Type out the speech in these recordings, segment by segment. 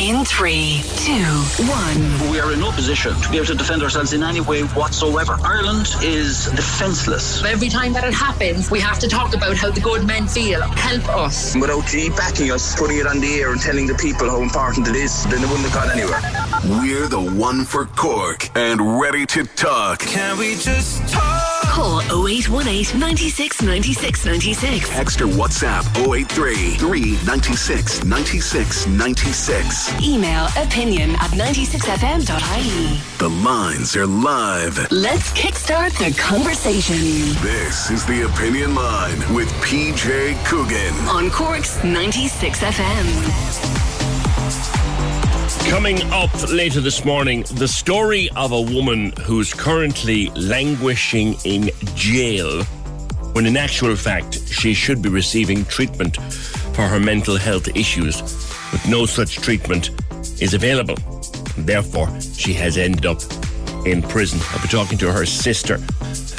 In three, two, one. We are in no position to be able to defend ourselves in any way whatsoever. Ireland is defenceless. Every time that it happens, we have to talk about how the good men feel. Help us. Without G backing us, putting it on the air and telling the people how important it is, then it wouldn't have got anywhere. We're the one for Cork and ready to talk. Can we just talk? Call 0818 96 96 96. Text or WhatsApp 083 396 96 96. Email opinion at 96fm.ie. The lines are live. Let's kickstart the conversation This is the Opinion Line with PJ Coogan. on Cork's 96 FM. Coming up later this morning, the story of a woman who's currently languishing in jail when in actual fact she should be receiving treatment for her mental health issues, but no such treatment is available. Therefore, she has ended up in prison. I'll be talking to her sister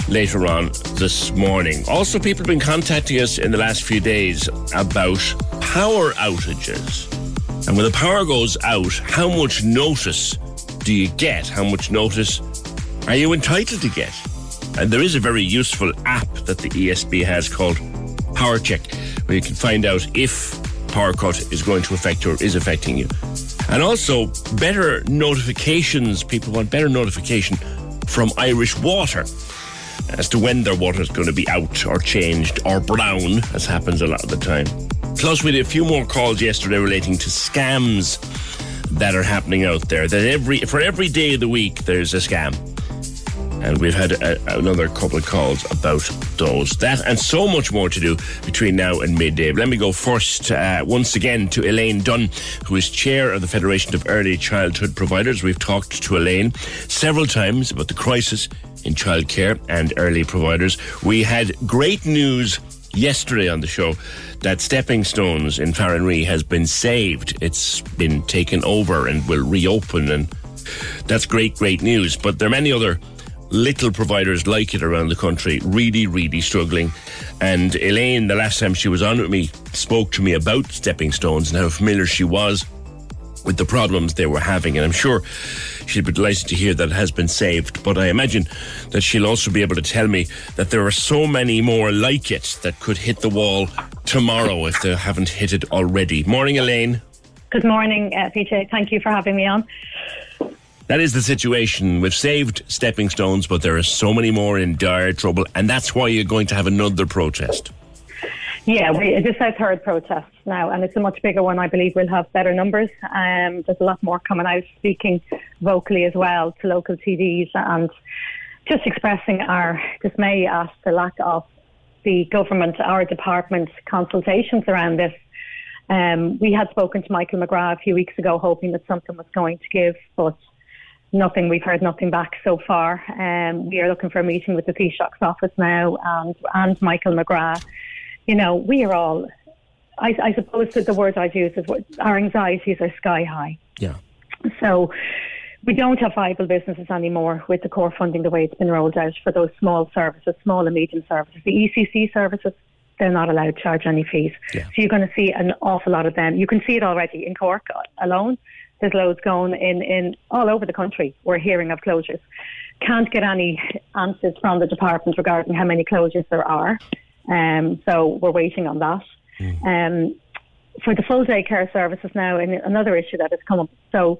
later on this morning. Also, people have been contacting us in the last few days about power outages. And when the power goes out, how much notice do you get? How much notice are you entitled to get? And there is a very useful app that the ESB has called Power Check, where you can find out if power cut is going to affect or is affecting you. And also better notifications. People want better notification from Irish Water as to when their water is going to be out or changed or brown, as happens a lot of the time. Plus, we did a few more calls yesterday relating to scams that are happening out there. That every for every day of the week there's a scam, and we've had a, another couple of calls about those. That and so much more to do between now and midday. But let me go first uh, once again to Elaine Dunn, who is chair of the Federation of Early Childhood Providers. We've talked to Elaine several times about the crisis in childcare and early providers. We had great news yesterday on the show that Stepping Stones in Farranree has been saved. It's been taken over and will reopen, and that's great, great news. But there are many other little providers like it around the country, really, really struggling. And Elaine, the last time she was on with me, spoke to me about Stepping Stones and how familiar she was with the problems they were having. And I'm sure she'd be delighted to hear that it has been saved. But I imagine that she'll also be able to tell me that there are so many more like it that could hit the wall tomorrow if they haven't hit it already. Morning, Elaine. Good morning, uh, PJ. Thank you for having me on. That is the situation. We've saved stepping stones, but there are so many more in dire trouble, and that's why you're going to have another protest. Yeah, we, this is our third protest now, and it's a much bigger one. I believe we'll have better numbers. Um, there's a lot more coming out, speaking vocally as well to local TDs, and just expressing our dismay at the lack of the government, our department consultations around this. Um, we had spoken to Michael McGrath a few weeks ago, hoping that something was going to give, but nothing. We've heard nothing back so far. Um, we are looking for a meeting with the Taoiseach's office now and and Michael McGrath. You know, we are all. I, I suppose that the words I'd use is what our anxieties are sky high. Yeah. So we don't have viable businesses anymore with the core funding the way it's been rolled out for those small services, small and medium services. The ECCE services, they're not allowed to charge any fees. Yeah. So you're going to see an awful lot of them. You can see it already in Cork alone. There's loads going in, in all over the country. We're hearing of closures. Can't get any answers from the department regarding how many closures there are. Um, so we're waiting on that. Um, for the full day care services now, and another issue that has come up. So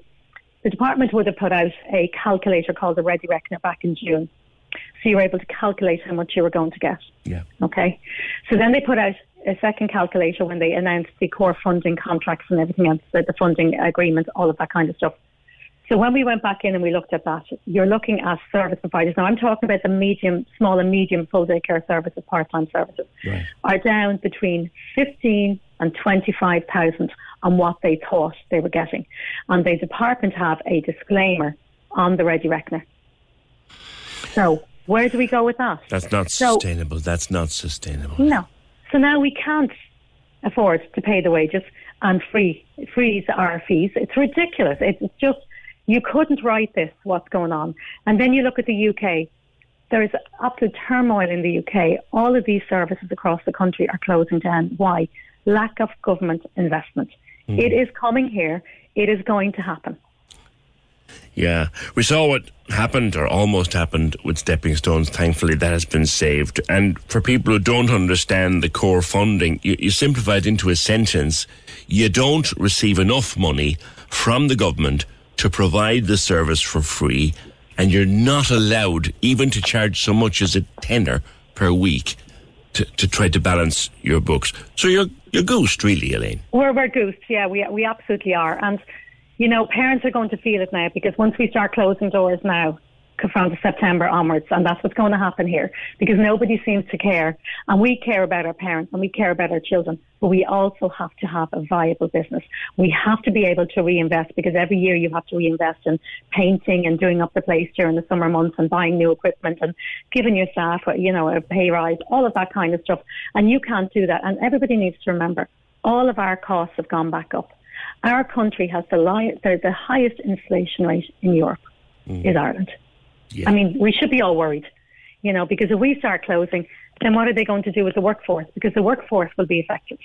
the department would have put out a calculator called the Ready Reckoner back in June. So you were able to calculate how much you were going to get. Yeah. Okay. So then they put out a second calculator when they announced the core funding contracts and everything else, the, the funding agreements, all of that kind of stuff. So when we went back in and we looked at that, you're looking at service providers. Now I'm talking about the medium, small and medium full day care services, part-time services, Right. are down between 15 and 25,000 on what they thought they were getting. And the department have a disclaimer on the Ready Reckoner. So where do we go with that? That's not So- sustainable. That's not sustainable. No. So now we can't afford to pay the wages and free freeze our fees. It's ridiculous. It's just you couldn't write this. What's going on? And then you look at the UK. There is absolute turmoil in the UK. All of these services across the country are closing down. Why? Lack of government investment. Hmm. It is coming here. It is going to happen. Yeah. We saw what happened or almost happened with Stepping Stones. Thankfully, that has been saved. And for people who don't understand the core funding, you, you simplify it into a sentence. You don't receive enough money from the government to provide the service for free, and you're not allowed even to charge so much as a tenner per week to, to try to balance your books. So you're, you're goosed, really, Elaine. We're, we're goosed, yeah, we, we absolutely are. And, you know, parents are going to feel it now because once we start closing doors now, from September onwards, and that's what's going to happen here because nobody seems to care. And we care about our parents and we care about our children, but we also have to have a viable business. We have to be able to reinvest because every year you have to reinvest in painting and doing up the place during the summer months and buying new equipment and giving your staff, you know, a pay rise, all of that kind of stuff. And you can't do that. And everybody needs to remember all of our costs have gone back up. Our country has the, li- the, the highest inflation rate in Europe, mm-hmm. is Ireland. Yeah. I mean, we should be all worried, you know, because if we start closing, then what are they going to do with the workforce? Because the workforce will be affected.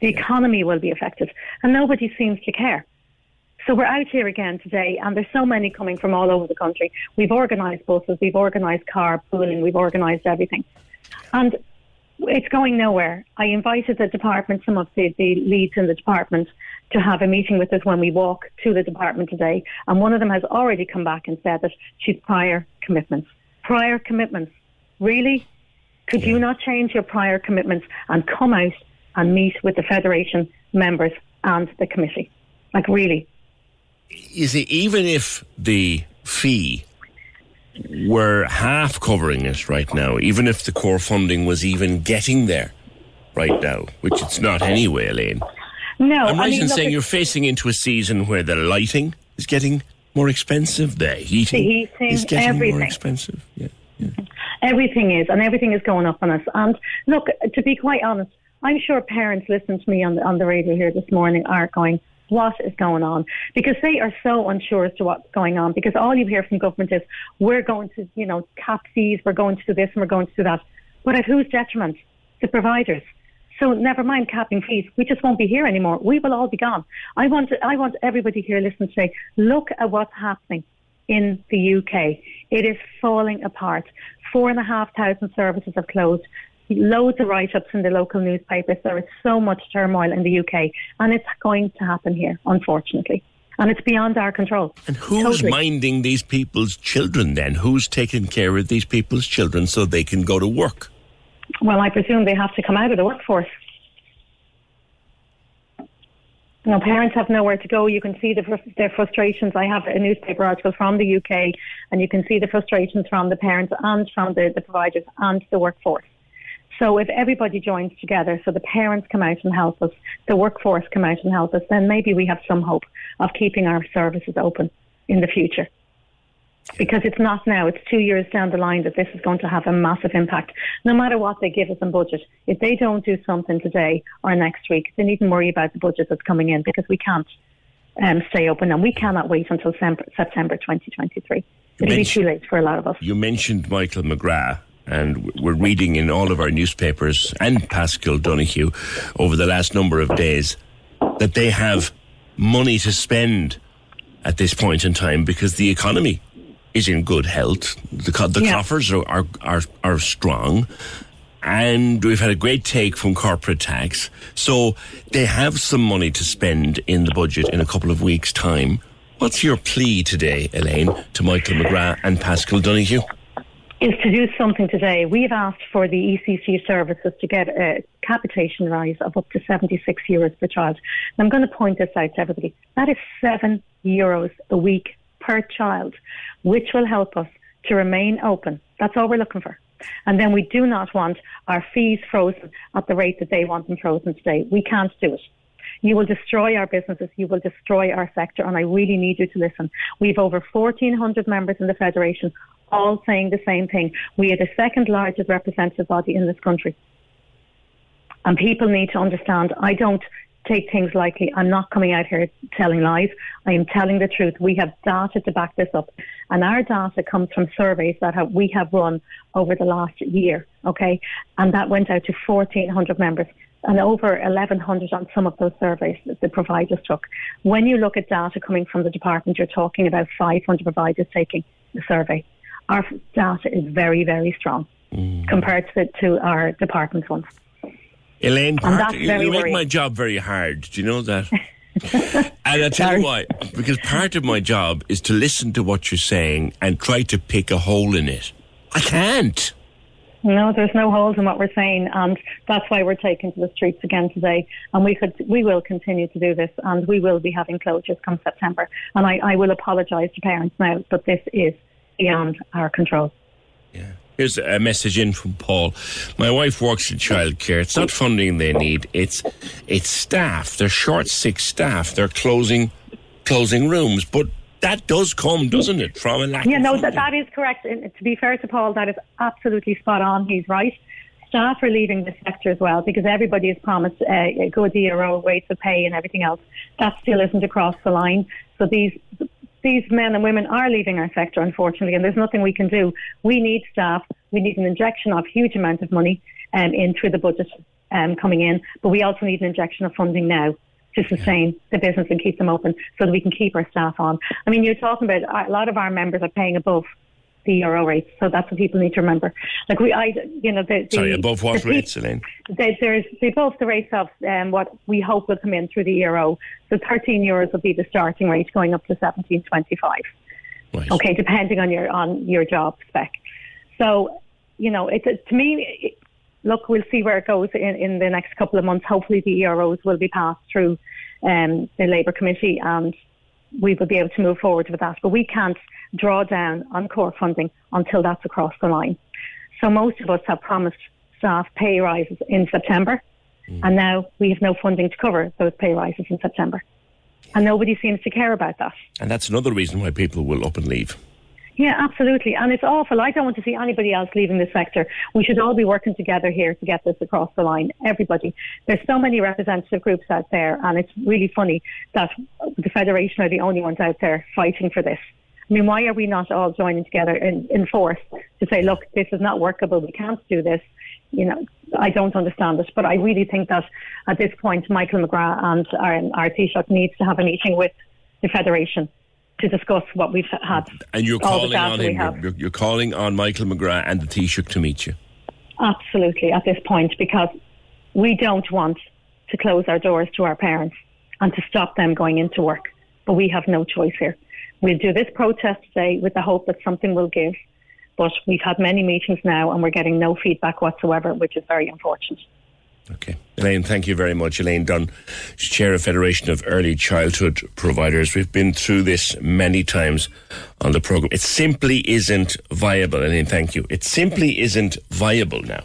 The economy will be affected. And nobody seems to care. So we're out here again today, and there's so many coming from all over the country. We've organised buses, we've organised carpooling, we've organised everything. And it's going nowhere. I invited the department, some of the, the leads in the department, to have a meeting with us when we walk to the department today. And one of them has already come back and said that she's prior commitments. Prior commitments. Really? Could you not change your prior commitments and come out and meet with the Federation members and the committee? Like, really? you see, even if the fee were half covering it right now, even if the core funding was even getting there right now, which it's not anyway, Elaine. No, I'm I mean, in saying you're facing into a season where the lighting is getting more expensive, the heating, The heating, is getting more everything. expensive. Yeah. Everything is, and everything is going up on us. And look, to be quite honest, I'm sure parents listening to me on the, on the radio here this morning are going, what is going on? Because they are so unsure as to what's going on. Because all you hear from government is, we're going to, you know, cap fees, we're going to do this and we're going to do that. But at whose detriment? The providers. So never mind capping fees. We just won't be here anymore. We will all be gone. I want, I want everybody here listening today, look at what's happening in the UK. It is falling apart. Four and a half thousand services have closed. Loads of write-ups in the local newspapers. There is so much turmoil in the UK, and it's going to happen here, unfortunately. And it's beyond our control. And who's Totally. minding these people's children then? Who's taking care of these people's children so they can go to work? Well, I presume they have to come out of the workforce. You know, parents have nowhere to go. You can see the, their frustrations. I have a newspaper article from the UK, and you can see the frustrations from the parents and from the, the providers and the workforce. So if everybody joins together, so the parents come out and help us, the workforce come out and help us, then maybe we have some hope of keeping our services open in the future. Because it's not now, it's two years down the line that this is going to have a massive impact. No matter what they give us in budget, if they don't do something today or next week, they needn't worry about the budget that's coming in because we can't um, stay open and we cannot wait until September 2023. It'll be too late for a lot of us. You mentioned Michael McGrath, and we're reading in all of our newspapers and Paschal Donohoe over the last number of days that they have money to spend at this point in time because the economy is in good health. The, co- the Yeah. coffers are, are, are, are strong. And we've had a great take from corporate tax. So they have some money to spend in the budget in a couple of weeks' time. What's your plea today, Elaine, to Michael McGrath and Paschal Donohoe? Is to do something today. We've asked for the ECCE services to get a capitation rise of up to 76 euros per child. And I'm going to point this out to everybody. That is seven euros a week per child, which will help us to remain open. That's all we're looking for. And then we do not want our fees frozen at the rate that they want them frozen today. We can't do it. You will destroy our businesses. You will destroy our sector. And I really need you to listen. We've over 1,400 members in the Federation all saying the same thing. We are the second largest representative body in this country. And people need to understand I don't take things lightly. I'm not coming out here telling lies. I am telling the truth. We have data to back this up. And our data comes from surveys that have, we have run over the last year. Okay. And that went out to 1,400 members and over 1,100 on some of those surveys that the providers took. When you look at data coming from the department, you're talking about 500 providers taking the survey. Our data is very, very strong mm. compared to, to our department ones. Elaine, part, you, you make my job very hard. Do you know that? and I'll tell you why. Because part of my job is to listen to what you're saying and try to pick a hole in it. I can't. No, there's no holes in what we're saying, and that's why we're taking to the streets again today. And we could, we will continue to do this, and we will be having closures come September. And I, I will apologise to parents now, but this is beyond our control. Yeah. Here's a message in from Paul. My wife works in childcare. It's not funding they need. It's it's staff. They're short sick staff. They're closing closing rooms. But that does come, doesn't it, from a lack yeah, no, that, that is correct. And to be fair to Paul, that is absolutely spot on. He's right. Staff are leaving the sector as well because everybody has promised uh, a good ERO rates of pay and everything else. That still isn't across the line. So these these men and women are leaving our sector, unfortunately, and there's nothing we can do. We need staff. We need an injection of huge amount of money um, in through the budget um, coming in, but we also need an injection of funding now to sustain the business and keep them open so that we can keep our staff on. I mean, you're talking about a lot of our members are paying above the ERO rates. So that's what people need to remember. Like we, I, you know, the, the sorry above what the, rates, Elaine? They, there's above the rates of um, what we hope will come in through the ERO. So 13 euros will be the starting rate, going up to 17.25. Right. Okay, depending on your on your job spec. So, you know, it's to me. Look, we'll see where it goes in, in the next couple of months. Hopefully, the EROs will be passed through um, the Labour Committee and we will be able to move forward with that. But we can't draw down on core funding until that's across the line. So most of us have promised staff pay rises in September, mm. and now we have no funding to cover those pay rises in September. And nobody seems to care about that. And that's another reason why people will up and leave. Yeah, absolutely. And it's awful. I don't want to see anybody else leaving the sector. We should all be working together here to get this across the line. Everybody. There's so many representative groups out there, and it's really funny that the Federation are the only ones out there fighting for this. I mean, why are we not all joining together in, in force to say, look, this is not workable. We can't do this. You know, I don't understand it, but I really think that at this point, Michael McGrath and um, our, our Taoiseach needs to have a meeting with the Federation to discuss what we've had. And you're calling on him. You're, you're, calling on Michael McGrath and the Taoiseach to meet you. Absolutely, at this point, because we don't want to close our doors to our parents and to stop them going into work. But we have no choice here. We'll do this protest today with the hope that something will give. But we've had many meetings now and we're getting no feedback whatsoever, which is very unfortunate. Okay. Elaine, thank you very much. Elaine Dunn, Chair of Federation of Early Childhood Providers. We've been through this many times on the programme. It simply isn't viable. Elaine, thank you. It simply isn't viable now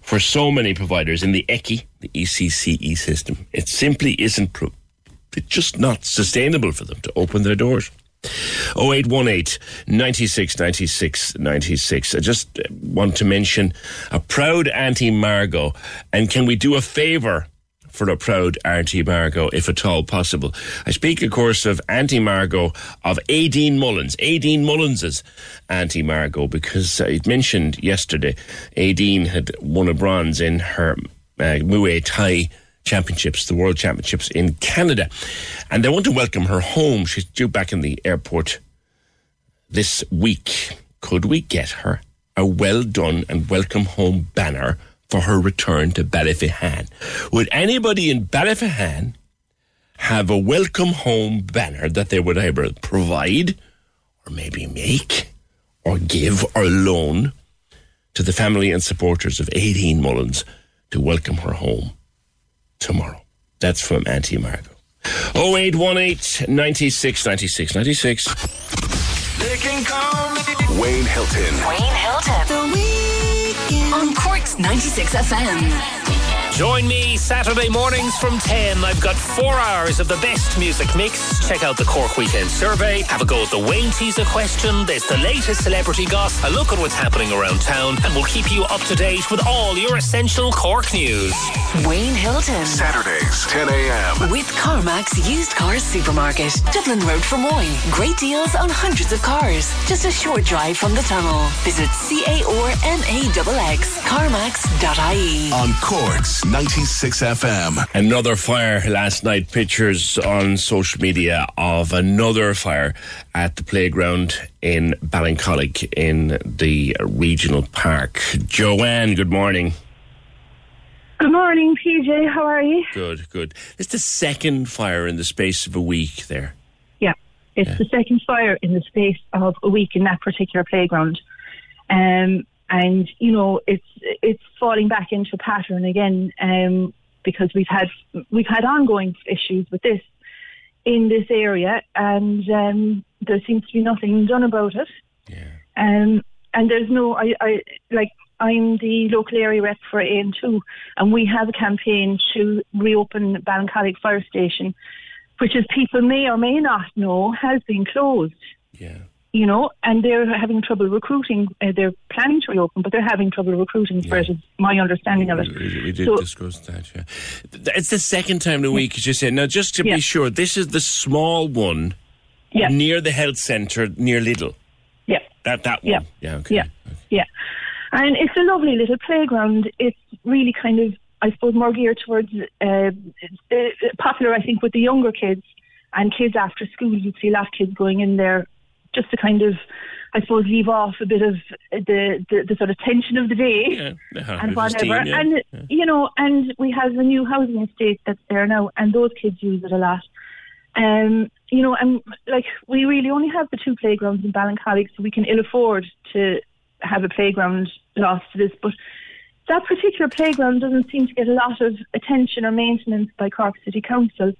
for so many providers in the ECI, the ECCE system. It simply isn't, pro- it's just not sustainable for them to open their doors. 0818 96 96 96. I just want to mention a proud Auntie Margot. And can we do a favour for a proud Auntie Margot, if at all possible? I speak, of course, of Auntie Margot of Aideen Mullins. Aideen Mullins's Auntie Margot, because I mentioned yesterday Aideen had won a bronze in her uh, Muay Thai Championships, the World Championships in Canada. And they want to welcome her home. She's due back in the airport this week. Could we get her a well done and welcome home banner for her return to Ballyphehane? Would anybody in Ballyphehane have a welcome home banner that they would either provide or maybe make or give or loan to the family and supporters of Aideen Mullins to welcome her home tomorrow. That's from Auntie Margot. 0818 96 96 96. They can call me. Wayne Hilton. Wayne Hilton. On Cork's 96 FM. Join me Saturday mornings from 10. I've got four hours of the best music mix. Check out the Cork Weekend Survey. Have a go at the Wayne Teaser question. There's the latest celebrity gossip. A look at what's happening around town. And we'll keep you up to date with all your essential Cork news. Wayne Hilton. Saturdays, 10 a.m. With CarMax Used Cars Supermarket. Dublin Road from Moy. Great deals on hundreds of cars. Just a short drive from the tunnel. Visit C-A-R-M-A-X-X. CarMax.ie. On Cork's 96 FM. Another fire last night. Pictures on social media of another fire at the playground in Ballincollig in the regional park. Joanne, good morning. Good morning, PJ. How are you? Good, good. It's the second fire in the space of a week there. Yeah, it's Yeah. the second fire in the space of a week in that particular playground. Um, and you know, it's it's falling back into a pattern again um, because we've had we've had ongoing issues with this in this area, and um, there seems to be nothing done about it. Yeah. Um, and there's no, I, I like, I'm the local area rep for Aontú, and we have a campaign to reopen Ballincollig Fire Station, which, as people may or may not know, has been closed. Yeah. You know, and they're having trouble recruiting. Uh, they're planning to reopen, but they're having trouble recruiting for it. Is my understanding of it. We, we did So- discuss that, yeah. It's the second time in a week, as you said. Now, just to Yeah. be sure, this is the small one Yeah, near the health centre, near Lidl. yeah. That that Yeah. one. Yeah, okay. Yeah. Yeah. And it's a lovely little playground. It's really kind of, I suppose, more geared towards uh, uh, popular, I think, with the younger kids and kids after school. You'd see a lot of kids going in there just to kind of, I suppose, leave off a bit of the, the, the sort of tension of the day Yeah, and whatever. yeah. And Yeah. you know, and we have a new housing estate that's there now, and those kids use it a lot. Um, you know, and like we really only have the two playgrounds in Ballincollig, so we can ill afford to have a playground lost to this. But that particular playground doesn't seem to get a lot of attention or maintenance by Cork City Council.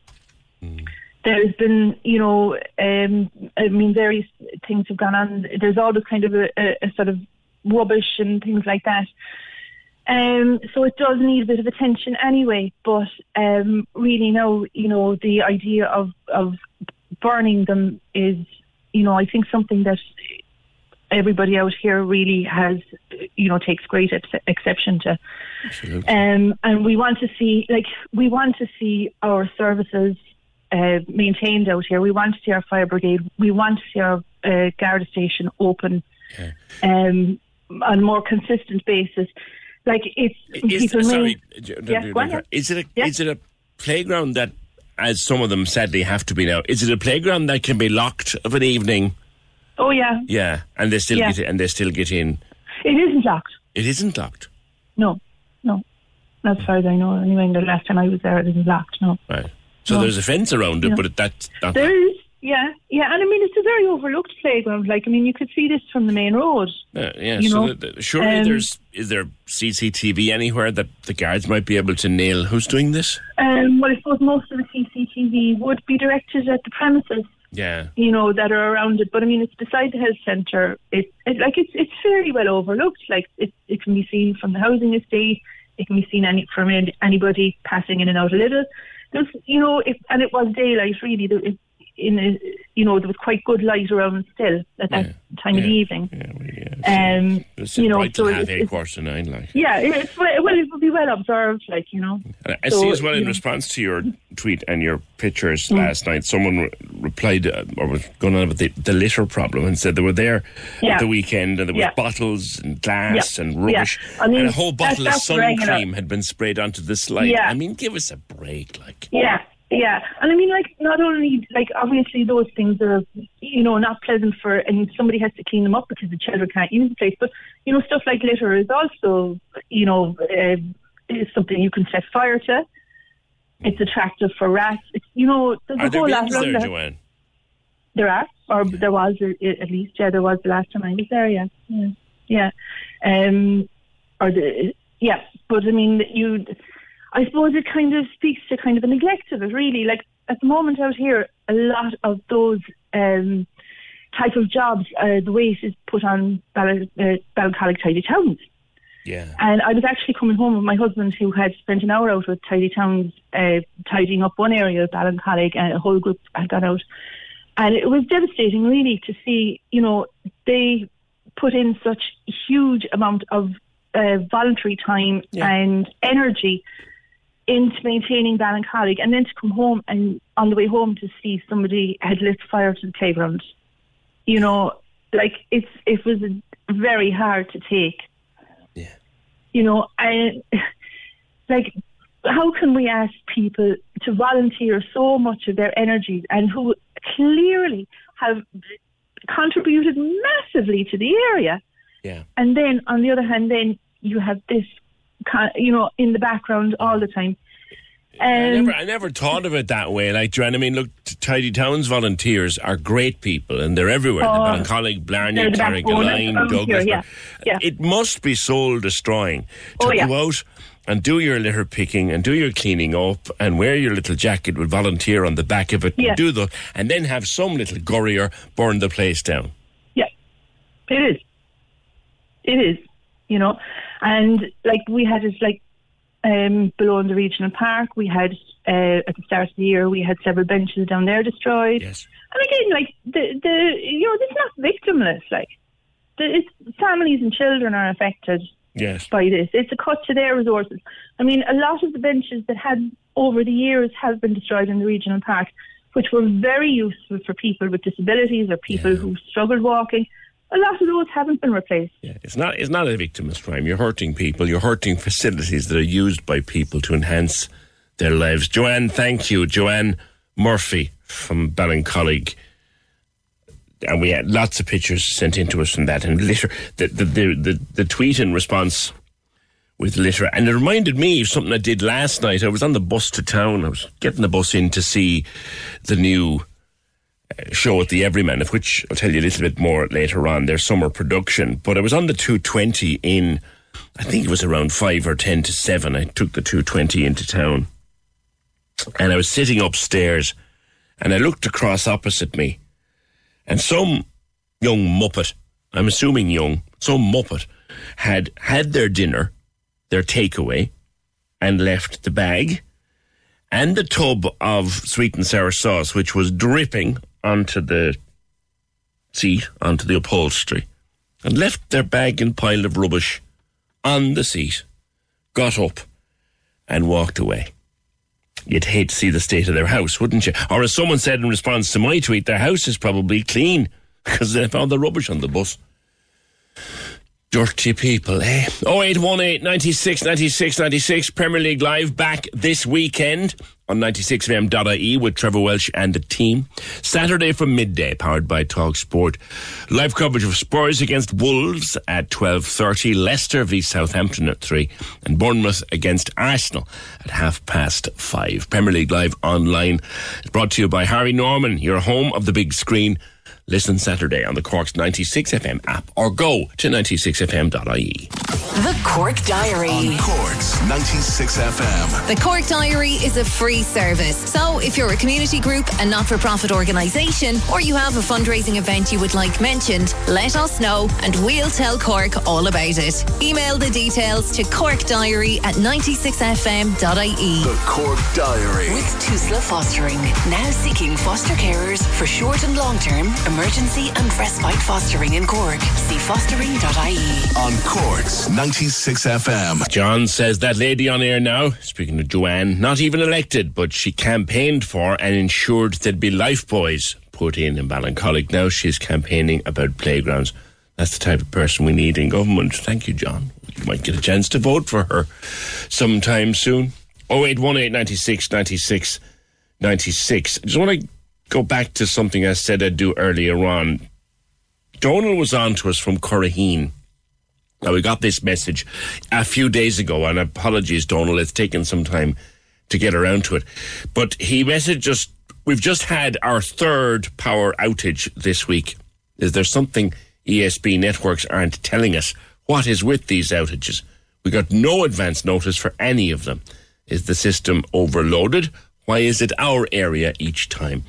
There's been, you know, um, I mean, various things have gone on. There's all this kind of a, a, a sort of rubbish and things like that. Um, so it does need a bit of attention anyway, but um, really now, you know, the idea of, of burning them is, you know, I think something that everybody out here really has, you know, takes great ex- exception to. Absolutely. Um, and we want to see, like, we want to see our services uh, maintained out here. We want to see our fire brigade. We want to see our uh, Garda station open um, on a more consistent basis. Like it's Is, people sorry, Yeah, is it a, Yeah. is it a playground that, as some of them sadly have to be now, is it a playground that can be locked of an evening? Oh yeah, Yeah, and they still Yeah. get and they still get in. it isn't locked. It isn't locked, No, no. As far as I know, anyway. The last time I was there, it isn't locked. No. right? So No. there's a fence around it, Yeah. but it, that's not. There is, yeah, yeah, and I mean it's a very overlooked playground. Like I mean, you could see this from the main road. Uh, yeah, you so know, the, the- surely um, there's is there CCTV anywhere that the guards might be able to nail who's doing this? Um, well, I suppose most of the CCTV would be directed at the premises, Yeah, you know, that are around it. But I mean, it's beside the health centre. It, it like it's it's fairly well overlooked. Like it, it can be seen from the housing estate. It can be seen any from anybody passing in and out a little. There's, you know, it, and it was daylight really. It, in a, you know, there was quite good light around still at that Yeah, time of the evening. yeah, well, yeah. Um, It's you know, so till it- half eight, it's- quarter to nine, like. Yeah, it's well, it would be well observed, like you know. And I So, see as well in know- response to your tweet and your pictures Mm. last night, someone re- replied uh, or was going on about the, the litter problem and said they were there Yeah. at the weekend and there was Yeah. bottles and glass Yeah. and rubbish Yeah. I mean, and a whole that- bottle of sun cream had been sprayed onto the slide. Yeah. I mean, give us a break, like. Yeah, yeah, and I mean, like, not only like obviously those things are you know not pleasant for, and somebody has to clean them up because the children can't use the place. But you know, stuff like litter is also you know uh, is something you can set fire to. It's attractive for rats. It's, you know, there's Are a there whole lot there. Joanne? There are. or there was at least. Yeah, there was the last time I was there. Yeah, yeah, yeah. Um, or the yeah, but I mean, you. I suppose it kind of speaks to kind of a neglect of it, really. Like at the moment out here, a lot of those um, type of jobs, uh, the weight is put on Bal- uh, Tidy Towns. Yeah. And I was actually coming home with my husband who had spent an hour out with Tidy Towns uh, tidying up one area of Ballincollig and a whole group had got out. And it was devastating really to see, you know, they put in such huge amount of uh, voluntary time yeah. and energy into maintaining Ballincollig and then to come home and on the way home to see somebody had lit fire to the playground. You know, like it's it was very hard to take. Yeah. You know, and like how can we ask people to volunteer so much of their energies and who clearly have contributed massively to the area? Yeah. And then on the other hand, then you have this you know, in the background all the time. Um, I, never, I never thought of it that way. Like, Joanne, I mean, look, Tidy Towns volunteers are great people and they're everywhere. Oh, the colleague, Blarney, Carrigaline, Douglas. Yeah, yeah. It must be soul destroying to oh, yeah. go out and do your litter picking and do your cleaning up and wear your little jacket with volunteer on the back of it yeah. and do the and then have some little gurrier burn the place down. Yeah, it is. It is, you know. And like we had it like um, below in the regional park, we had uh, at the start of the year we had several benches down there destroyed. Yes. And again, like the the you know, it's not victimless. Like the, it's families and children are affected. Yes. By this, it's a cut to their resources. I mean, a lot of the benches that had over the years have been destroyed in the regional park, which were very useful for people with disabilities or people yeah. who struggled walking a lot of those haven't been replaced. Yeah, it's not it's not a victimless crime. You're hurting people. You're hurting facilities that are used by people to enhance their lives. Joanne, thank you, Joanne Murphy from Ballincollig. And we had lots of pictures sent in to us from that, and litter the the the, the, the tweet in response with litter, and it reminded me of something I did last night. I was on the bus to town. I was getting the bus in to see the new show at the Everyman, of which I'll tell you a little bit more later on, their summer production. But I was on the 220 in, I think it was around 5 or 10 to 7. I took the 220 into town. And I was sitting upstairs and I looked across opposite me and some young muppet, I'm assuming young, some muppet had had their dinner, their takeaway, and left the bag and the tub of sweet and sour sauce, which was dripping onto the seat, onto the upholstery, and left their bag and pile of rubbish on the seat, got up, and walked away. You'd hate to see the state of their house, wouldn't you? Or as someone said in response to my tweet, their house is probably clean because they found the rubbish on the bus. Dirty people, eh? 0818 96 96 96 Premier League Live back this weekend on 96fm.ie with Trevor Welsh and the team. Saturday from midday, powered by Talk Sport. Live coverage of Spurs against Wolves at 12.30, Leicester v Southampton at 3, and Bournemouth against Arsenal at half past 5. Premier League Live online. It's brought to you by Harvey Norman, your home of the big screen. Listen Saturday on the Cork's 96 FM app or go to 96fm.ie. The Cork Diary. On Cork's 96 FM. The Cork Diary is a free service. So if you're a community group, a not for profit organisation, or you have a fundraising event you would like mentioned, let us know and we'll tell Cork all about it. Email the details to corkdiary at 96fm.ie. The Cork Diary. With Tusla Fostering, now seeking foster carers for short and long term emergency and respite fostering in Cork. See fostering.ie. On Cork's 96 FM. John says that lady on air now, speaking to Joanne, not even elected, but she campaigned for and ensured there'd be life buoys put in in Ballincollig. Now she's campaigning about playgrounds. That's the type of person we need in government. Thank you, John. You might get a chance to vote for her sometime soon. 0818 96 96 96. I just want to go back to something I said I'd do earlier on. Donald was on to us from Curraheen. Now, we got this message a few days ago, and apologies, Donald, it's taken some time to get around to it. But he messaged us we've just had our third power outage this week. Is there something ESB networks aren't telling us? What is with these outages? We got no advance notice for any of them. Is the system overloaded? Why is it our area each time?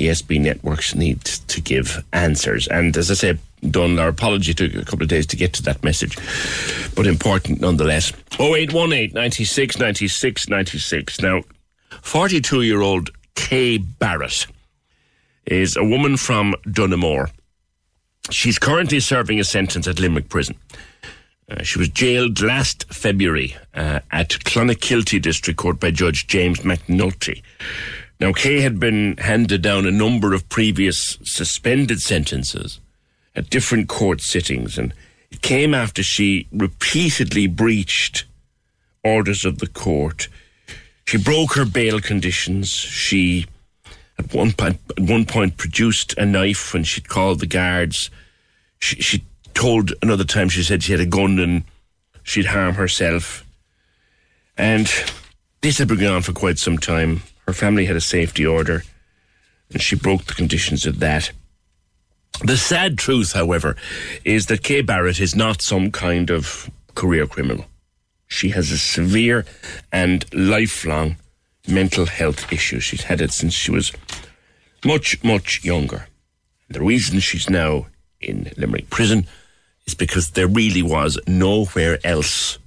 ESB networks need to give answers. And as I say, done our apology took a couple of days to get to that message, but important nonetheless. 0818 96 96 96. Now, 42 year old Kay Barrett is a woman from Donaghmore. She's currently serving a sentence at Limerick Prison. Uh, she was jailed last February uh, at Clonakilty District Court by Judge James McNulty. Now, Kay had been handed down a number of previous suspended sentences at different court sittings, and it came after she repeatedly breached orders of the court. She broke her bail conditions. She, at one point, at one point, produced a knife when she'd called the guards. She, she told another time she said she had a gun and she'd harm herself. And this had been going on for quite some time. Her family had a safety order, and she broke the conditions of that. The sad truth, however, is that Kay Barrett is not some kind of career criminal. She has a severe and lifelong mental health issue. She's had it since she was much, much younger. The reason she's now in Limerick prison is because there really was nowhere else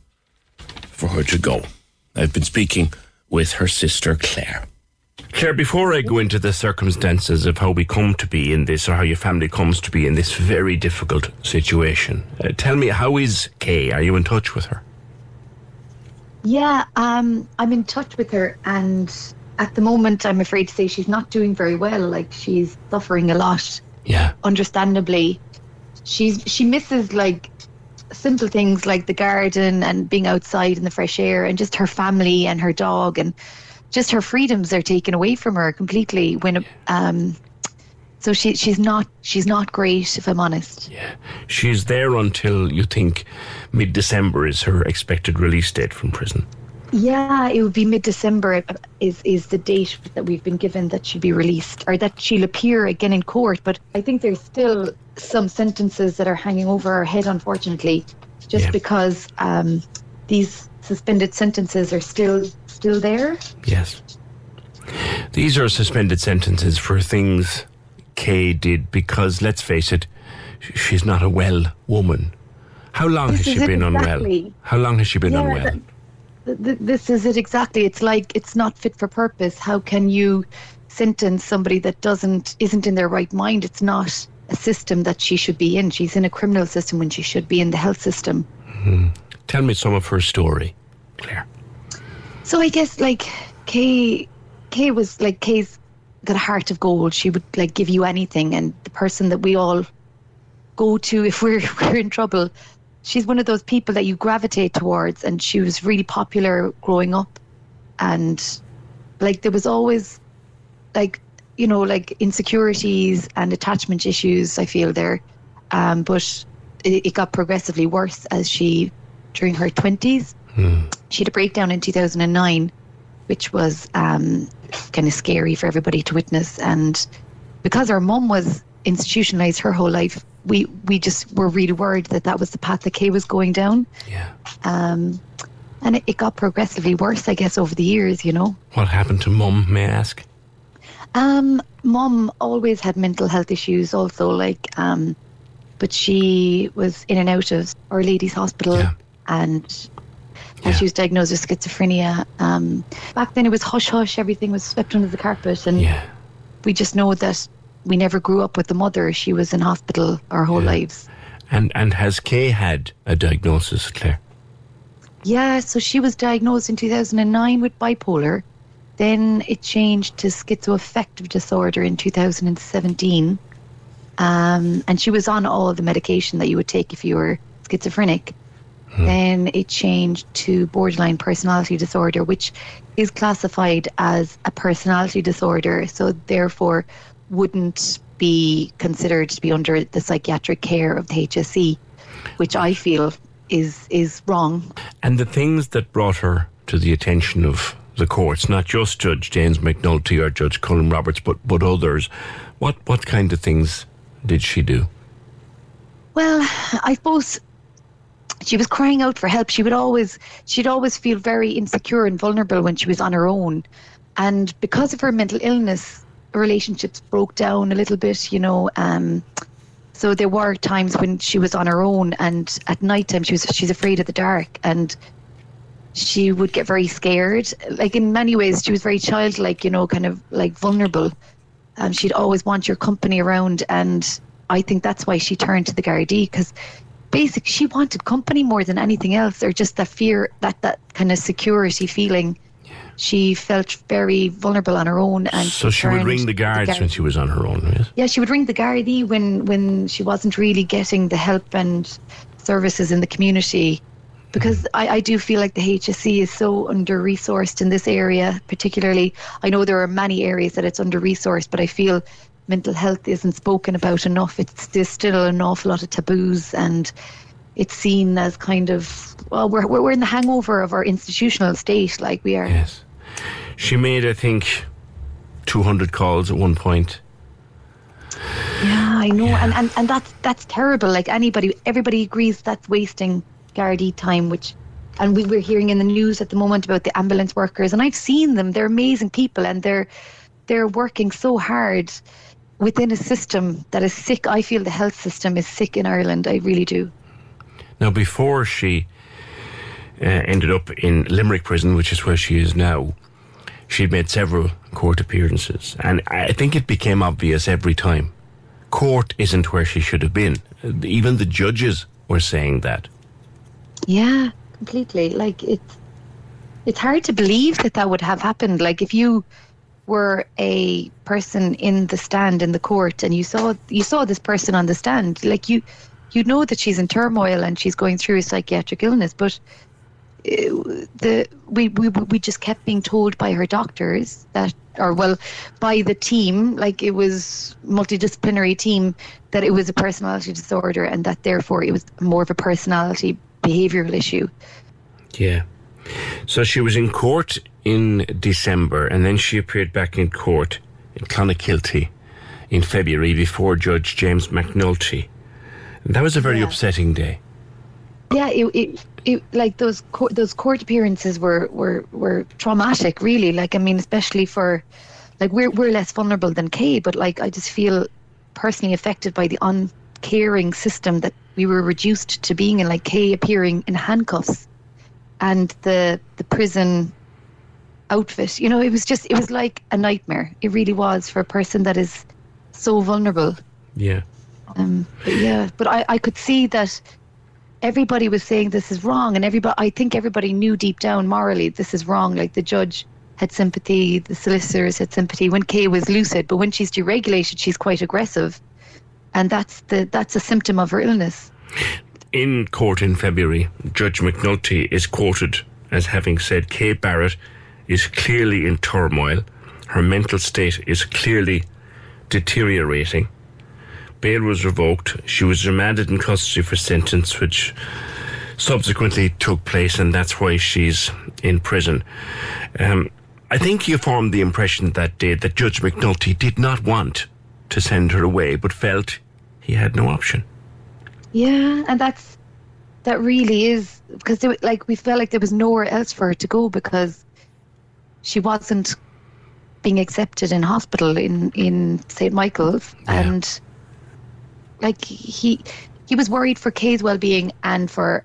for her to go. I've been speaking with her sister Claire. Claire, before I go into the circumstances of how we come to be in this, or how your family comes to be in this very difficult situation, uh, tell me, how is Kay? Are you in touch with her? Yeah, um, I'm in touch with her, and at the moment, I'm afraid to say she's not doing very well. Like she's suffering a lot. Yeah. Understandably, she's she misses like simple things like the garden and being outside in the fresh air, and just her family and her dog, and just her freedoms are taken away from her completely. When um, so she she's not she's not great, if I'm honest. Yeah, she's there until you think mid December is her expected release date from prison. Yeah, it would be mid December is is the date that we've been given that she'll be released or that she'll appear again in court. But I think there's still some sentences that are hanging over her head, unfortunately, just Yeah. because um, these suspended sentences are still still there. Yes. These are suspended sentences for things Kay did because, let's face it, she's not a well woman. How long This has she been unwell? How long has she been Yeah, unwell? th- th- this is it exactly. It's like it's not fit for purpose. How can you sentence somebody that doesn't isn't in their right mind? It's not a system that she should be in. She's in a criminal system when she should be in the health system. Hmm. Tell me some of her story. Claire. So I guess like Kay, Kay was like Kay's got a heart of gold. She would like give you anything, and the person that we all go to if we're we're in trouble. She's one of those people that you gravitate towards, and she was really popular growing up, and like there was always like you know like insecurities and attachment issues. I feel there, um, but it, it got progressively worse as she during her twenties she had a breakdown in 2009, which was um, kind of scary for everybody to witness. And because our mum was institutionalized her whole life, we we just were really worried that that was the path that Kay was going down. Yeah. Um, and it, it got progressively worse, I guess, over the years. You know. What happened to Mum, may I ask? Um, mom always had mental health issues, also like, um, but she was in and out of Our Lady's Hospital, and and she was diagnosed with schizophrenia. Um, back then, it was hush hush; everything was swept under the carpet, and yeah. we just know that we never grew up with the mother. She was in hospital our whole lives. And and has Kay had a diagnosis, Claire? Yeah, so she was diagnosed in 2009 with bipolar. Then it changed to schizoaffective disorder in 2017. Um, and she was on all of the medication that you would take if you were schizophrenic. Hmm. Then it changed to borderline personality disorder, which is classified as a personality disorder, so therefore wouldn't be considered to be under the psychiatric care of the HSE, which I feel is is wrong. And the things that brought her to the attention of the courts, not just Judge James McNulty or Judge Colin Roberts, but but others. What what kind of things did she do? Well, I suppose she was crying out for help. She would always she'd always feel very insecure and vulnerable when she was on her own. And because of her mental illness, relationships broke down a little bit, you know. Um, so there were times when she was on her own and at night time she was she's afraid of the dark and she would get very scared. Like in many ways she was very childlike, you know, kind of like vulnerable. And she'd always want your company around and I think that's why she turned to the Gardaí because basically she wanted company more than anything else, or just that fear, that that kind of security feeling. She felt very vulnerable on her own, and so she would ring the guards the when she was on her own. Yes. Yeah, she would ring the Gardaí when when she wasn't really getting the help and services in the community. Because mm. I, I do feel like the HSE is so under resourced in this area, particularly. I know there are many areas that it's under resourced, but I feel mental health isn't spoken about enough. It's there's still an awful lot of taboos, and it's seen as kind of well, we're we're in the hangover of our institutional state, like we are. Yes, she made I think two hundred calls at one point. Yeah, I know, yeah. and, and and that's that's terrible. Like anybody, everybody agrees that's wasting Gardaí time, which. And we were hearing in the news at the moment about the ambulance workers, and I've seen them. They're amazing people, and they're they're working so hard within a system that is sick. I feel the health system is sick in Ireland. I really do. Now, before she uh, ended up in Limerick prison, which is where she is now, she'd made several court appearances. And I think it became obvious every time court isn't where she should have been. Even the judges were saying that. Yeah, completely. Like, it's, it's hard to believe that that would have happened. Like, if you were a person in the stand in the court and you saw you saw this person on the stand. Like you you know that she's in turmoil and she's going through a psychiatric illness but uh, the we, we we just kept being told by her doctors that or well by the team like it was multidisciplinary team that it was a personality disorder and that therefore it was more of a personality behavioral issue. Yeah so she was in court in December, and then she appeared back in court in Clonakilty in February before Judge James McNulty. And that was a very yeah. upsetting day. Yeah, it, it, it like those court, those court appearances were, were were traumatic. Really, like I mean, especially for like we're we're less vulnerable than Kay, but like I just feel personally affected by the uncaring system that we were reduced to being in. Like Kay appearing in handcuffs, and the the prison outfit. You know, it was just, it was like a nightmare. It really was for a person that is so vulnerable. Yeah. Um, but yeah, but I, I could see that everybody was saying this is wrong, and everybody, I think everybody knew deep down morally this is wrong. Like the judge had sympathy, the solicitors had sympathy when Kay was lucid, but when she's deregulated, she's quite aggressive, and that's the that's a symptom of her illness. In court in February, Judge McNulty is quoted as having said Kay Barrett is clearly in turmoil. Her mental state is clearly deteriorating. Bail was revoked. She was remanded in custody for sentence, which subsequently took place, and that's why she's in prison. Um, I think you formed the impression that day that Judge McNulty did not want to send her away, but felt he had no option. Yeah, and that's that really is because like we felt like there was nowhere else for her to go because she wasn't being accepted in hospital in in St Michael's, yeah. and like he he was worried for Kay's well being and for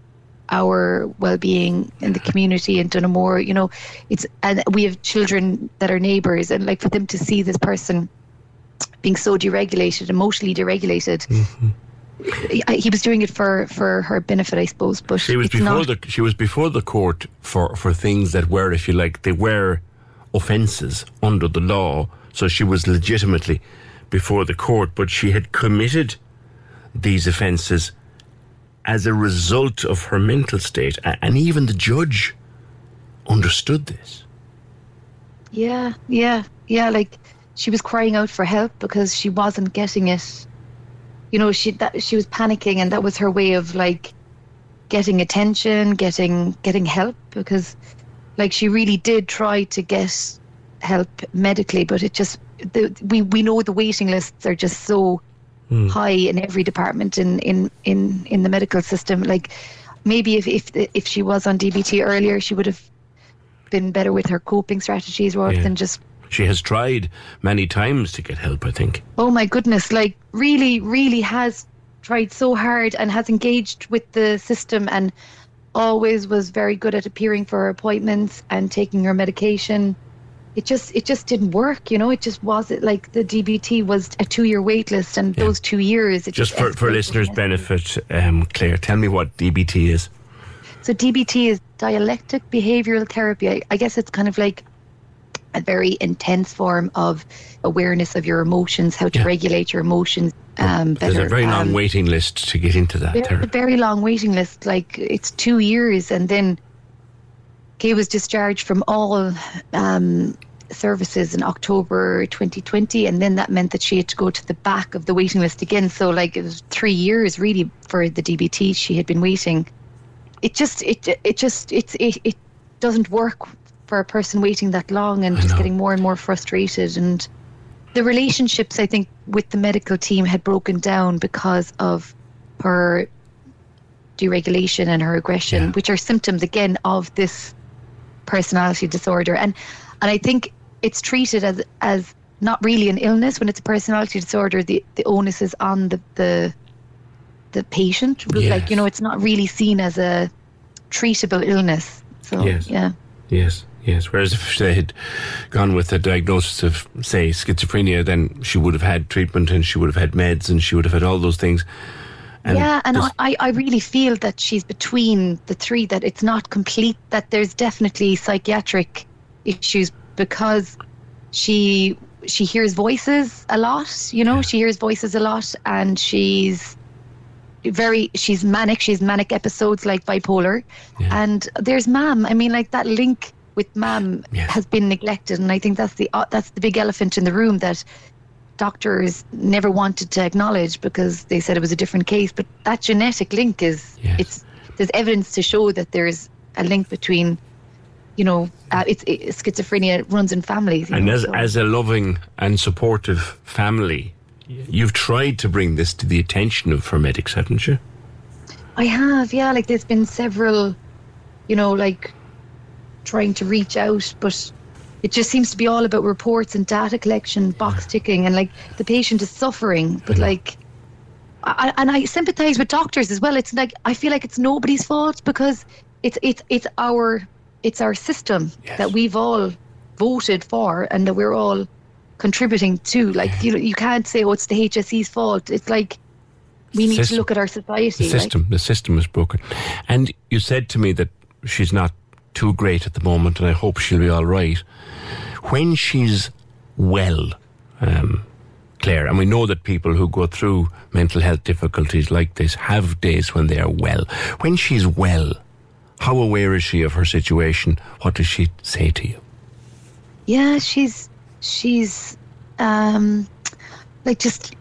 our well being in the community in Dunamore. You know, it's and we have children that are neighbours, and like for them to see this person being so deregulated, emotionally deregulated. Mm-hmm. He was doing it for, for her benefit, I suppose. But she was before not. the she was before the court for, for things that were, if you like, they were offences under the law. So she was legitimately before the court, but she had committed these offences as a result of her mental state. And even the judge understood this. Yeah, yeah, yeah. Like she was crying out for help because she wasn't getting it. You know, she that she was panicking, and that was her way of like getting attention, getting getting help because like she really did try to get help medically, but it just the, we we know the waiting lists are just so Hmm. high in every department in in in in the medical system. Like maybe if if if she was on DBT earlier, she would have been better with her coping strategies rather Yeah. than just She has tried many times to get help, I think. oh my goodness, like really, really has tried so hard and has engaged with the system and always was very good at appearing for her appointments and taking her medication. It just it just didn't work, you know. It just wasn't like the DBT was a two year wait list, and those two years it Just for, for listeners' benefit, um, Claire, tell me what DBT is. So DBT is dialectic behavioral therapy. I, I guess it's kind of like a very intense form of awareness of your emotions, how to regulate your emotions um, There's better. a very long um, waiting list to get into that very, therapy. very long waiting list. Like it's two years, and then Kay was discharged from all um, services in October 2020, and then that meant that she had to go to the back of the waiting list again. So like it was three years really for the DBT she had been waiting. It just it it just it's it, it doesn't work for a person waiting that long and just getting more and more frustrated and the relationships I think with the medical team had broken down because of her deregulation and her aggression, which are symptoms again of this personality disorder. And and I think it's treated as as not really an illness when it's a personality disorder. The the onus is on the the the patient. Like you know, it's not really seen as a treatable illness. So Yes. yeah. Yes, yes. Whereas if they had gone with a diagnosis of, say, schizophrenia, then she would have had treatment and she would have had meds and she would have had all those things. yeah, and this- I, I really feel that she's between the three, that it's not complete, that there's definitely psychiatric issues because she she hears voices a lot, you know, she hears voices a lot and she's very she's manic, she's manic episodes like bipolar. And there's Mam. I mean like that link with Mam has been neglected and I think that's the uh, that's the big elephant in the room that doctors never wanted to acknowledge because they said it was a different case. But that genetic link is it's there's evidence to show that there's a link between, you know, uh, it's it, schizophrenia runs in families. And know, as, so- as a loving and supportive family, you've tried to bring this to the attention of her medics, haven't you? I have, yeah. Like there's been several, you know, like trying to reach out, but it just seems to be all about reports and data collection, box ticking, and like the patient is suffering. But like, I, and I sympathise with doctors as well. It's like I feel like it's nobody's fault because it's it's it's our it's our system that we've all voted for and that we're all contributing to. Like you know, you can't say oh it's the HSE's fault. It's like we need System. to look at our society. The like- system, the system is broken. And you said to me that she's not too great at the moment, and I hope she'll be all right. When she's well, um, Claire, and we know that people who go through mental health difficulties like this have days when they are well. When she's well, how aware is she of her situation? What does she say to you? Yeah, she's she's um like just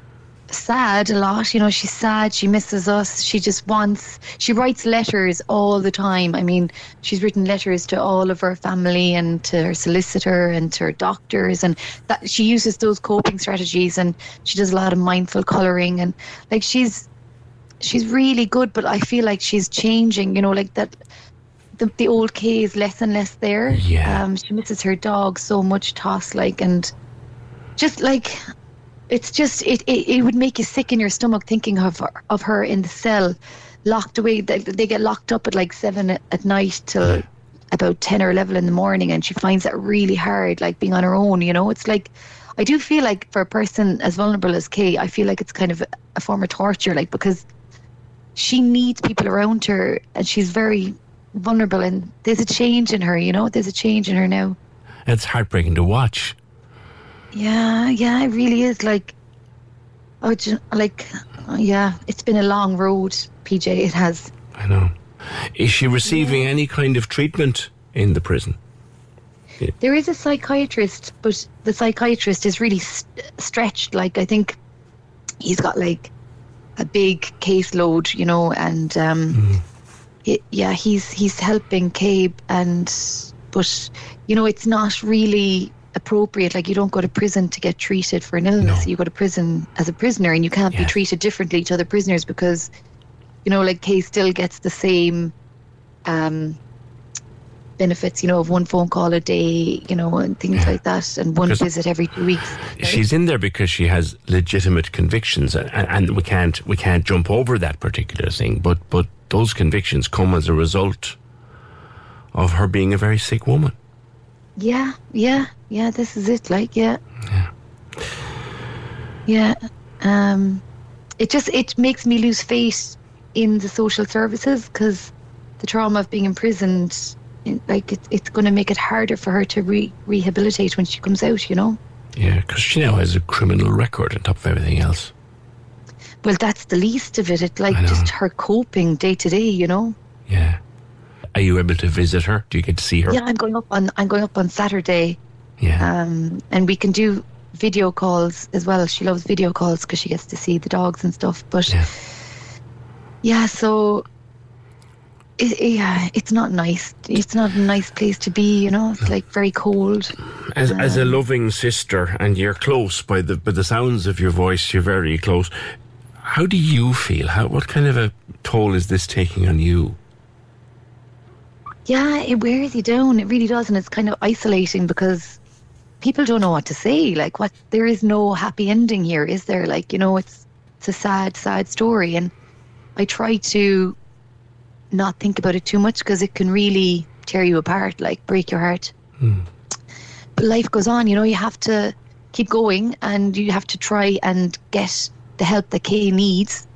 sad a lot. You know, she's sad. She misses us. She just wants. She writes letters all the time. I mean, she's written letters to all of her family and to her solicitor and to her doctors, and that she uses those coping strategies. And she does a lot of mindful coloring and like she's she's really good. But I feel like she's changing. You know, like that. The, the old Kay is less and less there. Yeah. Um, she misses her dog so much, Toss, like, and just like it's just it, it, it would make you sick in your stomach thinking of her, of her in the cell locked away. They, they get locked up at like seven at, at night till about 10 or 11 in the morning and she finds that really hard like being on her own you know? It's like i do feel like for a person as vulnerable as kay i feel like it's kind of a, a form of torture like because she needs people around her and she's very vulnerable and there's a change in her you know? There's a change in her now. It's heartbreaking to watch. Yeah, yeah, it really is. Like, oh, like, yeah, it's been a long road, PJ. It has. I know. Is she receiving any kind of treatment in the prison? There is a psychiatrist, but the psychiatrist is really st- stretched. Like, I think he's got like a big caseload, you know, and um, it, yeah, he's he's helping Cabe, and but you know, it's not really appropriate. Like you don't go to prison to get treated for an illness. You go to prison as a prisoner, and you can't be treated differently to other prisoners because, you know, like Kay still gets the same um, benefits. You know, of one phone call a day, you know, and things like that, and one 'Cause- visit every two weeks. She's in there because she has legitimate convictions, and, and we can't we can't jump over that particular thing. But but those convictions come as a result of her being a very sick woman. Yeah, yeah, yeah. This is it. Like, yeah, yeah. Um, it just it makes me lose faith in the social services because the trauma of being imprisoned, like it, it's going to make it harder for her to re- rehabilitate when she comes out. You know. Yeah, because she now has a criminal record on top of everything else. Well, that's the least of it. It like just her coping day to day. You know. Yeah. Are you able to visit her? Do you get to see her? Yeah, I'm going up on I'm going up on Saturday. Yeah. Um, and we can do video calls as well. She loves video calls because she gets to see the dogs and stuff. But yeah, so it, yeah, it's not nice. It's not a nice place to be. You know, it's like very cold. As, as a loving sister, and you're close by the by the sounds of your voice, you're very close. How do you feel? How what kind of a toll is this taking on you? Yeah, it wears you down. It really does, and it's kind of isolating because people don't know what to say. Like, what? There is no happy ending here, is there? Like, you know, it's it's a sad, sad story, and I try to not think about it too much because it can really tear you apart, like break your heart. Hmm. But life goes on. You know, you have to keep going, and you have to try and get the help that Kay needs.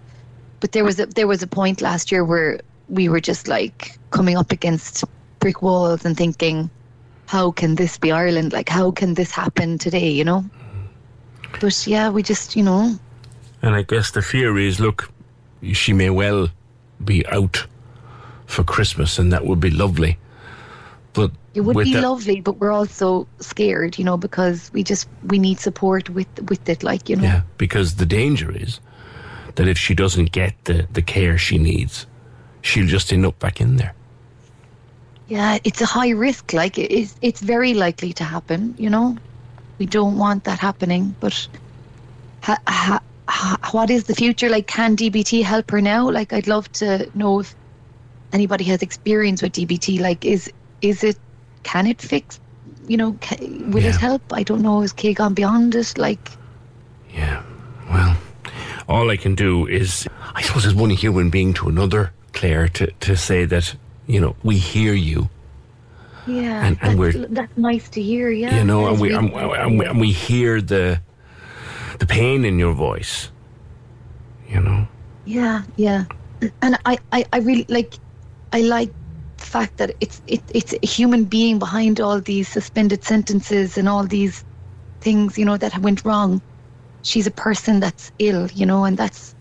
But there was a there was a point last year where we were just like coming up against brick walls and thinking, how can this be Ireland? Like, how can this happen today? You know. But yeah, we just you know And I guess the fear is, look, she may well be out for Christmas, and that would be lovely. But It would be that- lovely, but we're also scared, you know, because we just we need support with with it, like you know. Yeah, because the danger is that if she doesn't get the, the care she needs, she'll just end up back in there. Yeah, it's a high risk. Like it is, it's very likely to happen. You know, we don't want that happening. But ha, ha, ha, what is the future? Like, can DBT help her now? Like, I'd love to know if anybody has experience with DBT. Like, is is it? Can it fix? You know, ca will it help? I don't know. Is Kay gone beyond it? Like, yeah. Well, All I can do is, I suppose, as one human being to another, Claire, to, to say that, you know, we hear you, yeah, And- and that's, we're- that's nice to hear. Yeah, you know, and we, and, and we, and we hear the, the pain in your voice, you know. Yeah, yeah. And I, I, I really like I like the fact that it's it, it's a human being behind all these suspended sentences and all these things, you know, that went wrong. She's a person that's ill, you know, and that's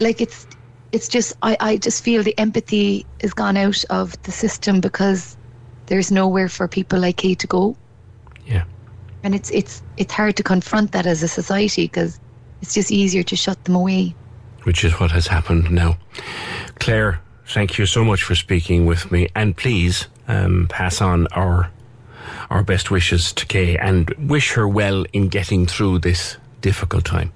like it's it's just I, I just feel the empathy is gone out of the system because there's nowhere for people like Kay to go. Yeah. And it's it's it's hard to confront that as a society because it's just easier to shut them away. which is what has happened now. Claire, thank you so much for speaking with me, and please um, pass on our our best wishes to Kay and wish her well in getting through this difficult time.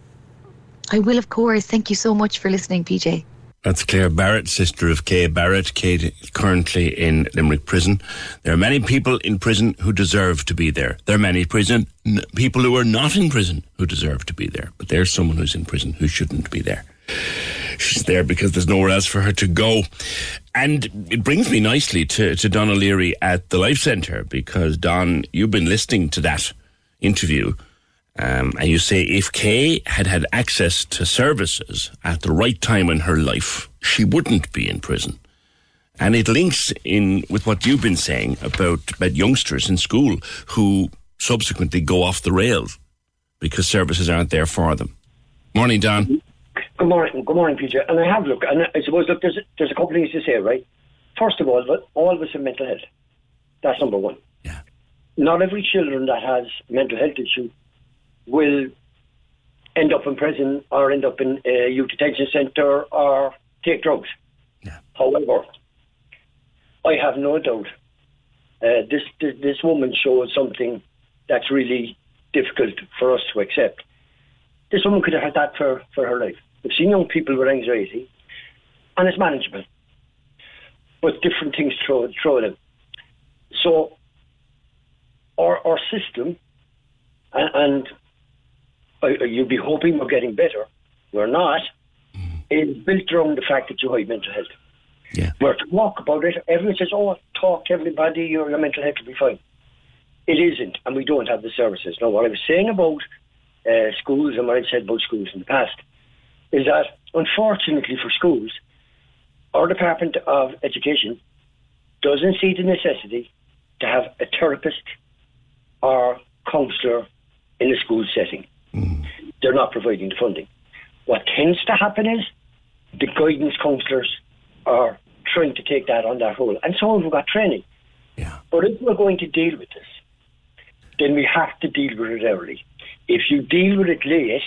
I will, of course. Thank you so much for listening, PJ. That's Claire Barrett, sister of Kay Barrett. Kate currently in Limerick prison. There are many people in prison who deserve to be there. There are many prison n- people who are not in prison who deserve to be there. But there's someone who's in prison who shouldn't be there. She's there because there's nowhere else for her to go. And it brings me nicely to, to Don O'Leary at the Life Centre because, Don, you've been listening to that interview. Um, and you say if Kay had had access to services at the right time in her life, she wouldn't be in prison. And it links in with what you've been saying about, about youngsters in school who subsequently go off the rails because services aren't there for them. Morning, Don. Good morning, good morning, Peter. And I have look, and I suppose look, there's there's a couple of things to say, right? First of all, but all of us have mental health. That's number one. Yeah. Not every children that has mental health issue will end up in prison or end up in a youth detention centre or take drugs. However, I have no doubt uh, this, this this woman showed something that's really difficult for us to accept. This woman could have had that for, for her life. We've seen young people with anxiety, and it's manageable, but different things throw throw them. So our our system, and, and you'd be hoping we're getting better. We're not. It's built around the fact that you have mental health. Yeah. We're to talk about it. Everyone says, "Oh, talk to everybody. Your, your mental health will be fine." It isn't, and we don't have the services. Now, what I was saying about uh, schools and what I've said about schools in the past is that, unfortunately for schools, our Department of Education doesn't see the necessity to have a therapist or counsellor in a school setting. They're not providing the funding. What tends to happen is the guidance counsellors are trying to take that on that role, and some of them got training. Yeah. But if we're going to deal with this, then we have to deal with it early. If you deal with it late,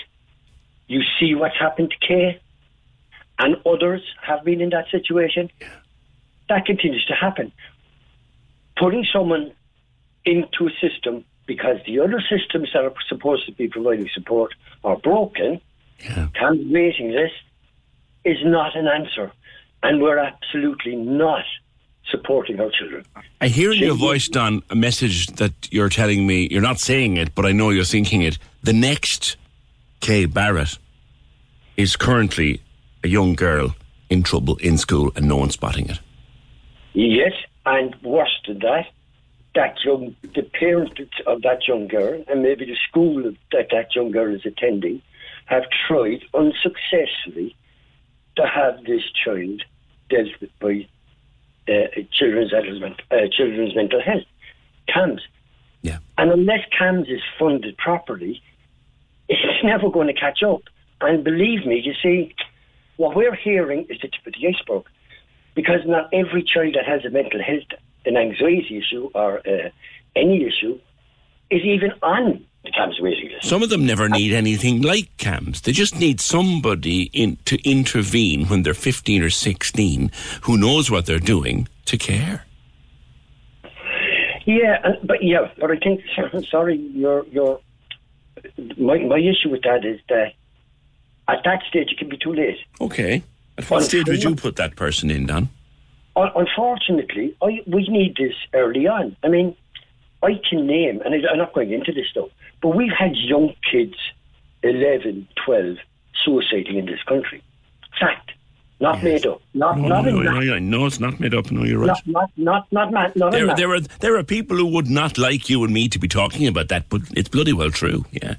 you see what's happened to Kay, and others have been in that situation. Yeah. That continues to happen. Putting someone into a system because the other systems that are supposed to be providing support are broken, yeah. can waiting list is not an answer. And we're absolutely not supporting our children. I hear in your voice, Don, a message that you're telling me, you're not saying it, but I know you're thinking it. The next Kay Barrett is currently a young girl in trouble in school and no one's spotting it. Yes, and worse than that, that young, the parents of that young girl, and maybe the school that that young girl is attending, have tried unsuccessfully to have this child dealt with by uh, children's uh, children's mental health, CAMHS. Yeah. And unless CAMHS is funded properly, it's never going to catch up. And believe me, you see, what we're hearing is the tip of the iceberg. Because not every child that has a mental health, an anxiety issue, or uh, any issue is even on the CAMHS waiting list. Some of them never need anything like CAMHS. They just need somebody in, to intervene when they're 15 or 16 who knows what they're doing to care. Yeah, uh, but yeah, but I think sorry, your your my my issue with that is that at that stage it can be too late. Okay. At what stage would you put that person in, Don? Un- Unfortunately, I, we need this early on. I mean, I can name, and I, I'm not going into this though, but we've had young kids, 11, 12, suiciding in this country. Fact. Not made up. Not, No, not, no, in no, no, no, it's not made up. No, you're right. not, not, not, not, not There, there are there are people who would not like you and me to be talking about that, but it's bloody well true. Yeah.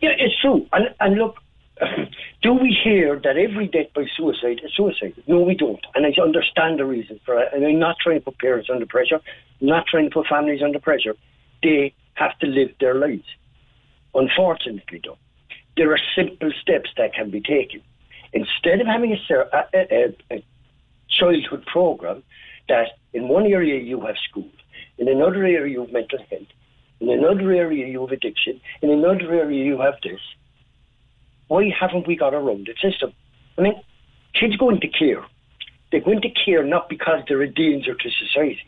Yeah, it's true. And, and look, do we hear that every death by suicide is suicide? No, we don't. And I understand the reason for it. And I'm not trying to put parents under pressure, I'm not trying to put families under pressure. They have to live their lives. Unfortunately, though, there are simple steps that can be taken. Instead of having a, a, a, a childhood program that in one area you have school, in another area you have mental health, in another area you have addiction, in another area you have this, why haven't we got a rounded system? I mean, kids go into care. They go into care not because they're a danger to society.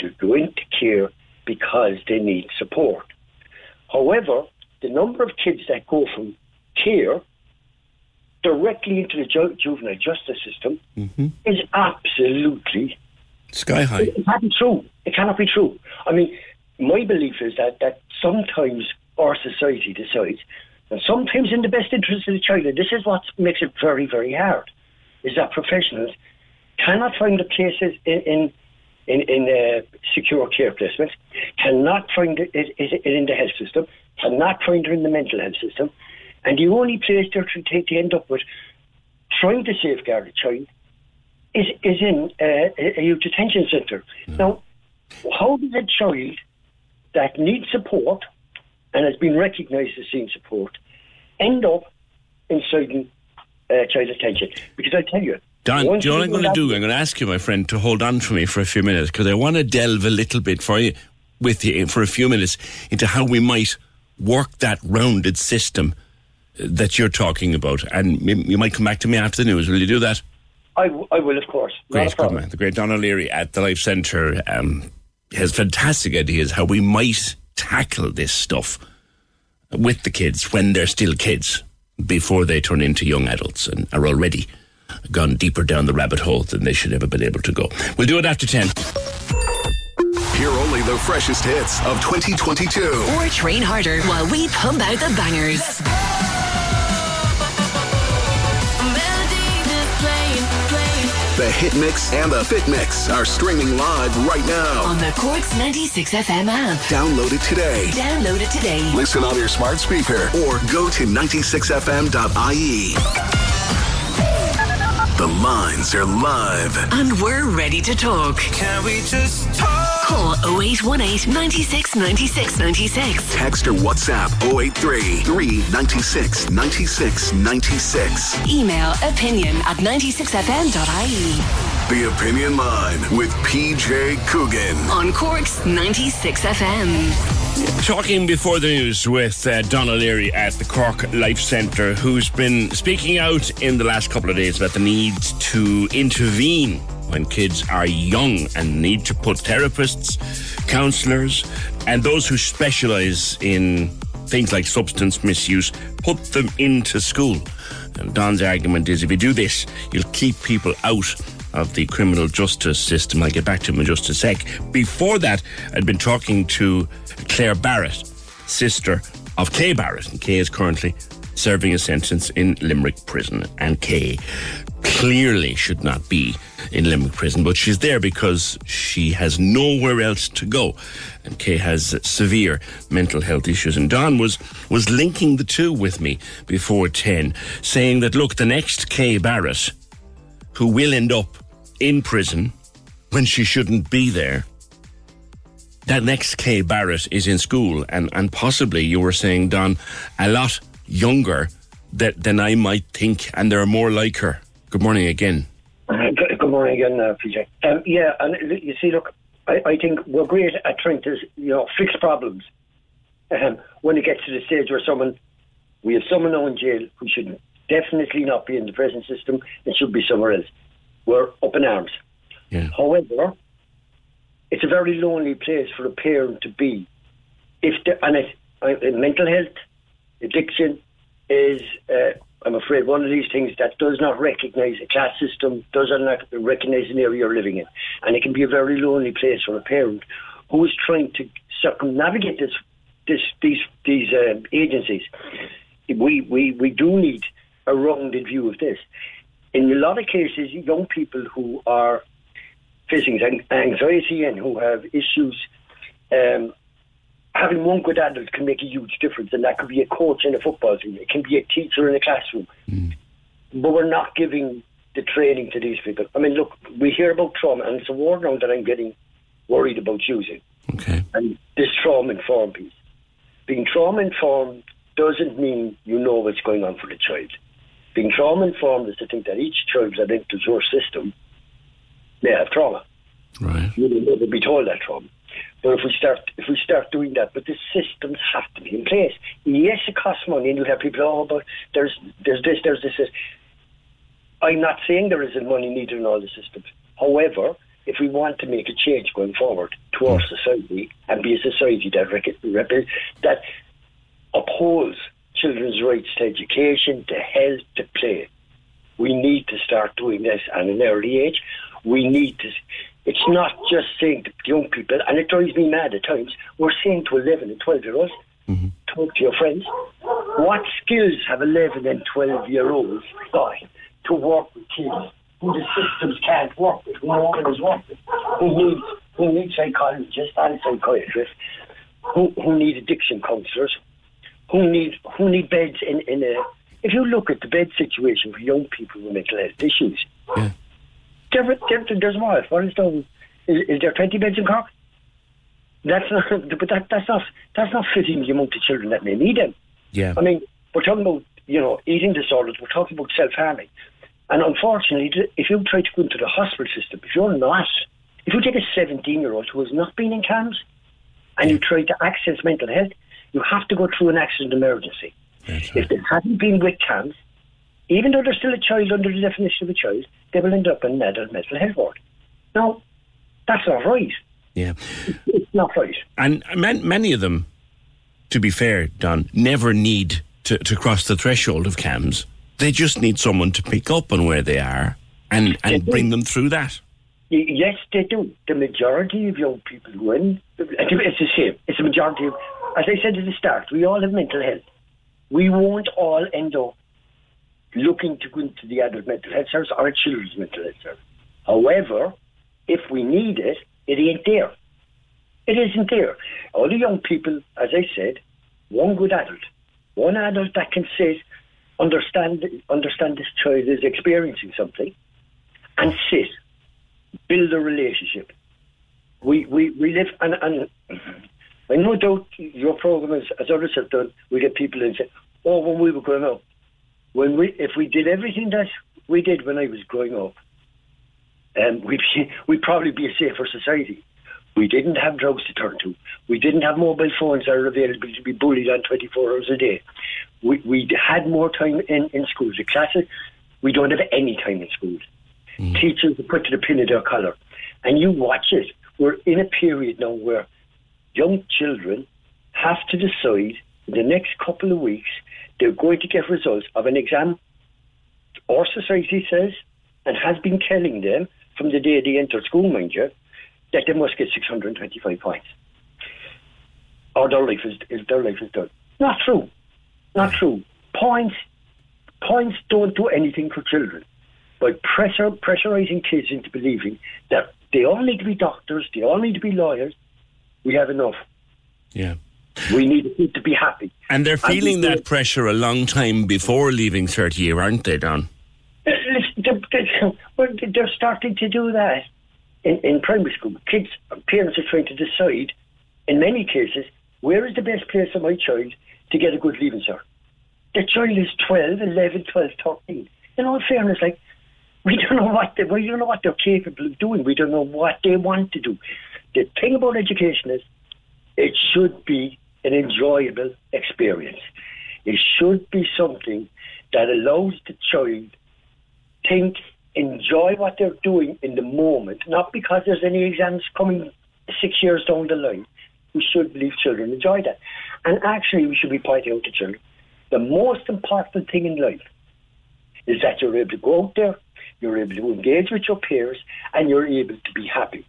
They go into care because they need support. However, the number of kids that go from care directly into the ju- juvenile justice system mm-hmm. is absolutely Sky high. it can't be true. It cannot be true. I mean, my belief is that, that sometimes our society decides, sometimes in the best interest of the child, and this is what makes it very, very hard, is that professionals cannot find the places in in, in, in uh, secure care placements, cannot find it, it, it in the health system, cannot find it in the mental health system, and the only place they're to, to, end up with trying to safeguard a child is is in uh, a a youth detention centre. Now, how does a child that needs support and has been recognised as seeing support end up inside uh, child detention? Because I tell you, Don, do you know what I'm going to do? I'm going to ask you, my friend, to hold on for me for a few minutes because I want to delve a little bit for you, with you for a few minutes into how we might work that rounded system uh, that you're talking about. And you might come back to me after the news. Will you do that? I, w- I will, of course. Great, good man. The great Don O'Leary at the Life Centre. Um, has fantastic ideas how we might tackle this stuff with the kids when they're still kids before they turn into young adults and are already gone deeper down the rabbit hole than they should ever been able to go. We'll do it after 10. Hear only the freshest hits of 2022. Or train harder while we pump out the bangers. The Hit Mix and the Fit Mix are streaming live right now. On the Cork's 96 FM app. Download it today. Download it today. Listen on your smart speaker or go to 96fm.ie. The lines are live. And we're ready to talk. Can we just talk? Call 0818 96 96 96. Text or WhatsApp 083 396 96 96. Email opinion at 96fm.ie. The Opinion Line with PJ Coogan. On Cork's 96 FM. Talking before the news with uh, Don O'Leary at the Cork Life Centre, who's been speaking out in the last couple of days about the need to intervene when kids are young and need to put therapists, counsellors, and those who specialise in things like substance misuse, put them into school. And Don's argument is if you do this, you'll keep people out of the criminal justice system. I'll get back to him in just a sec. Before that, I'd been talking to Claire Barrett, sister of Kay Barrett, and Kay is currently serving a sentence in Limerick prison. And Kay clearly should not be in Limerick prison, but she's there because she has nowhere else to go. And Kay has severe mental health issues. And Don was, was linking the two with me before 10, saying that, look, the next Kay Barrett, who will end up in prison when she shouldn't be there, that next Kay Barrett is in school and, and possibly you were saying, Don, a lot younger than I might think, and there are more like her. Good morning again. Uh, good, good morning again, uh, PJ. Um, yeah, and you see, look, I, I think we're great at trying to, you know, fix problems. Um, when it gets to the stage where someone, we have someone now in jail who should definitely not be in the prison system and should be somewhere else. We're up in arms. Yeah. However, it's a very lonely place for a parent to be. If the, and it, uh, mental health, addiction is, uh, I'm afraid, one of these things that does not recognise a class system, does not recognise an area you're living in, and it can be a very lonely place for a parent who is trying to circumnavigate this, this these these uh, agencies. We, we we do need a rounded view of this. In a lot of cases, young people who are facing anxiety and who have issues, um, having one good adult can make a huge difference. And that could be a coach in a football team, it can be a teacher in a classroom. Mm. But we're not giving the training to these people. I mean, look, we hear about trauma, and it's a word now that I'm getting worried about using. Okay. And this trauma informed piece. Being trauma informed doesn't mean you know what's going on for the child. Being trauma informed is to think that each child that enters your system they have trauma. Right. You will never be told that trauma. But if we start if we start doing that, but the systems have to be in place. Yes, it costs money, and you have people, oh, but there's there's this, there's this. this. I'm not saying there isn't money needed in all the systems. However, if we want to make a change going forward to our mm. society and be a society that rec- that upholds children's rights to education, to health, to play, we need to start doing this at an early age we need to. It's not just saying to young people, and it drives me mad at times. We're saying to 11 and 12 year olds, mm-hmm. talk to your friends. What skills have 11 and 12 year olds got to work with kids who the systems can't work with, who no one is working, who needs who need psychologists and psychiatrists, who who need addiction counsellors, who need who need beds in in a. If you look at the bed situation for young people with mental health issues, yeah. There, there, there's what? What is the? Is, is there twenty beds in Cork? That's not, but that, that's not that's not fitting the amount of children that may need them. Yeah. I mean, we're talking about you know eating disorders. We're talking about self harming, and unfortunately, if you try to go into the hospital system, if you're not, if you take a seventeen year old who has not been in CAMHS, and you try to access mental health, you have to go through an accident emergency. Right. If they hadn't been with CAMHS, even though they're still a child under the definition of a child, they will end up in an adult mental health ward. Now, that's not right. Yeah. It's not right. And man, many of them, to be fair, Don, never need to, to cross the threshold of CAMHS. They just need someone to pick up on where they are and, and bring them through that. Yes, they do. The majority of young people who in, it's the same. It's the majority of, as I said at the start, we all have mental health. We won't all end up looking to go into the adult mental health service or a children's mental health service. However, if we need it, it ain't there. It isn't there. All the young people, as I said, one good adult, one adult that can sit, understand, understand this child is experiencing something, and sit, build a relationship. We we, we live and and I no doubt your program is as others have done. We get people in say, "Oh, when we were growing up, when we if we did everything that we did when I was growing up, um, we'd be, we'd probably be a safer society. We didn't have drugs to turn to. We didn't have mobile phones that are available to be bullied on 24 hours a day. We, we had more time in, in schools. The classes, we don't have any time in schools. Teachers are put to the pin of their collar. And you watch it. We're in a period now where young children have to decide in the next couple of weeks they're going to get results of an exam our society says and has been telling them from the day they enter school, mind you, that they must get 625 points. Or their life is, is their life is done. Not true. Not true. Points points don't do anything for children. By pressure pressurizing kids into believing that they all need to be doctors, they all need to be lawyers, we have enough. Yeah. We need them to be happy. And they're feeling we- that pressure a long time before leaving third year, aren't they, Don? Uh, they're, they're- well, they're starting to do that in, in primary school. Kids, parents are trying to decide, in many cases, where is the best place for my child to get a good leaving cert. The child is 12, 11, 12, 13. In all fairness, like, we don't know what they, we don't know what they're capable of doing. We don't know what they want to do. The thing about education is, it should be an enjoyable experience. It should be something that allows the child think, enjoy what they're doing in the moment, not because there's any exams coming six years down the line. We should leave children enjoy that. And actually, we should be pointing out to children the most important thing in life is that you're able to go out there, you're able to engage with your peers, and you're able to be happy.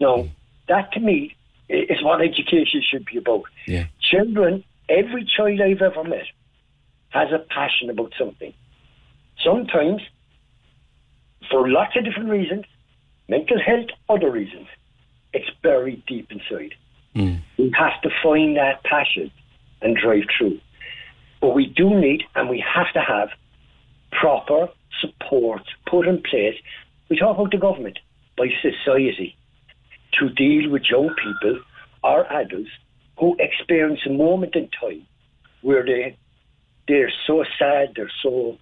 Now, that to me i- is what education should be about. Yeah. Children, every child I've ever met has a passion about something. Sometimes, for lots of different reasons, mental health, other reasons, it's buried deep inside. Hmm. We have to find that passion and drive through. But we do need and we have to have proper support put in place. We talk about the government, by society, to deal with young people or adults who experience a moment in time where they they're so sad, they're so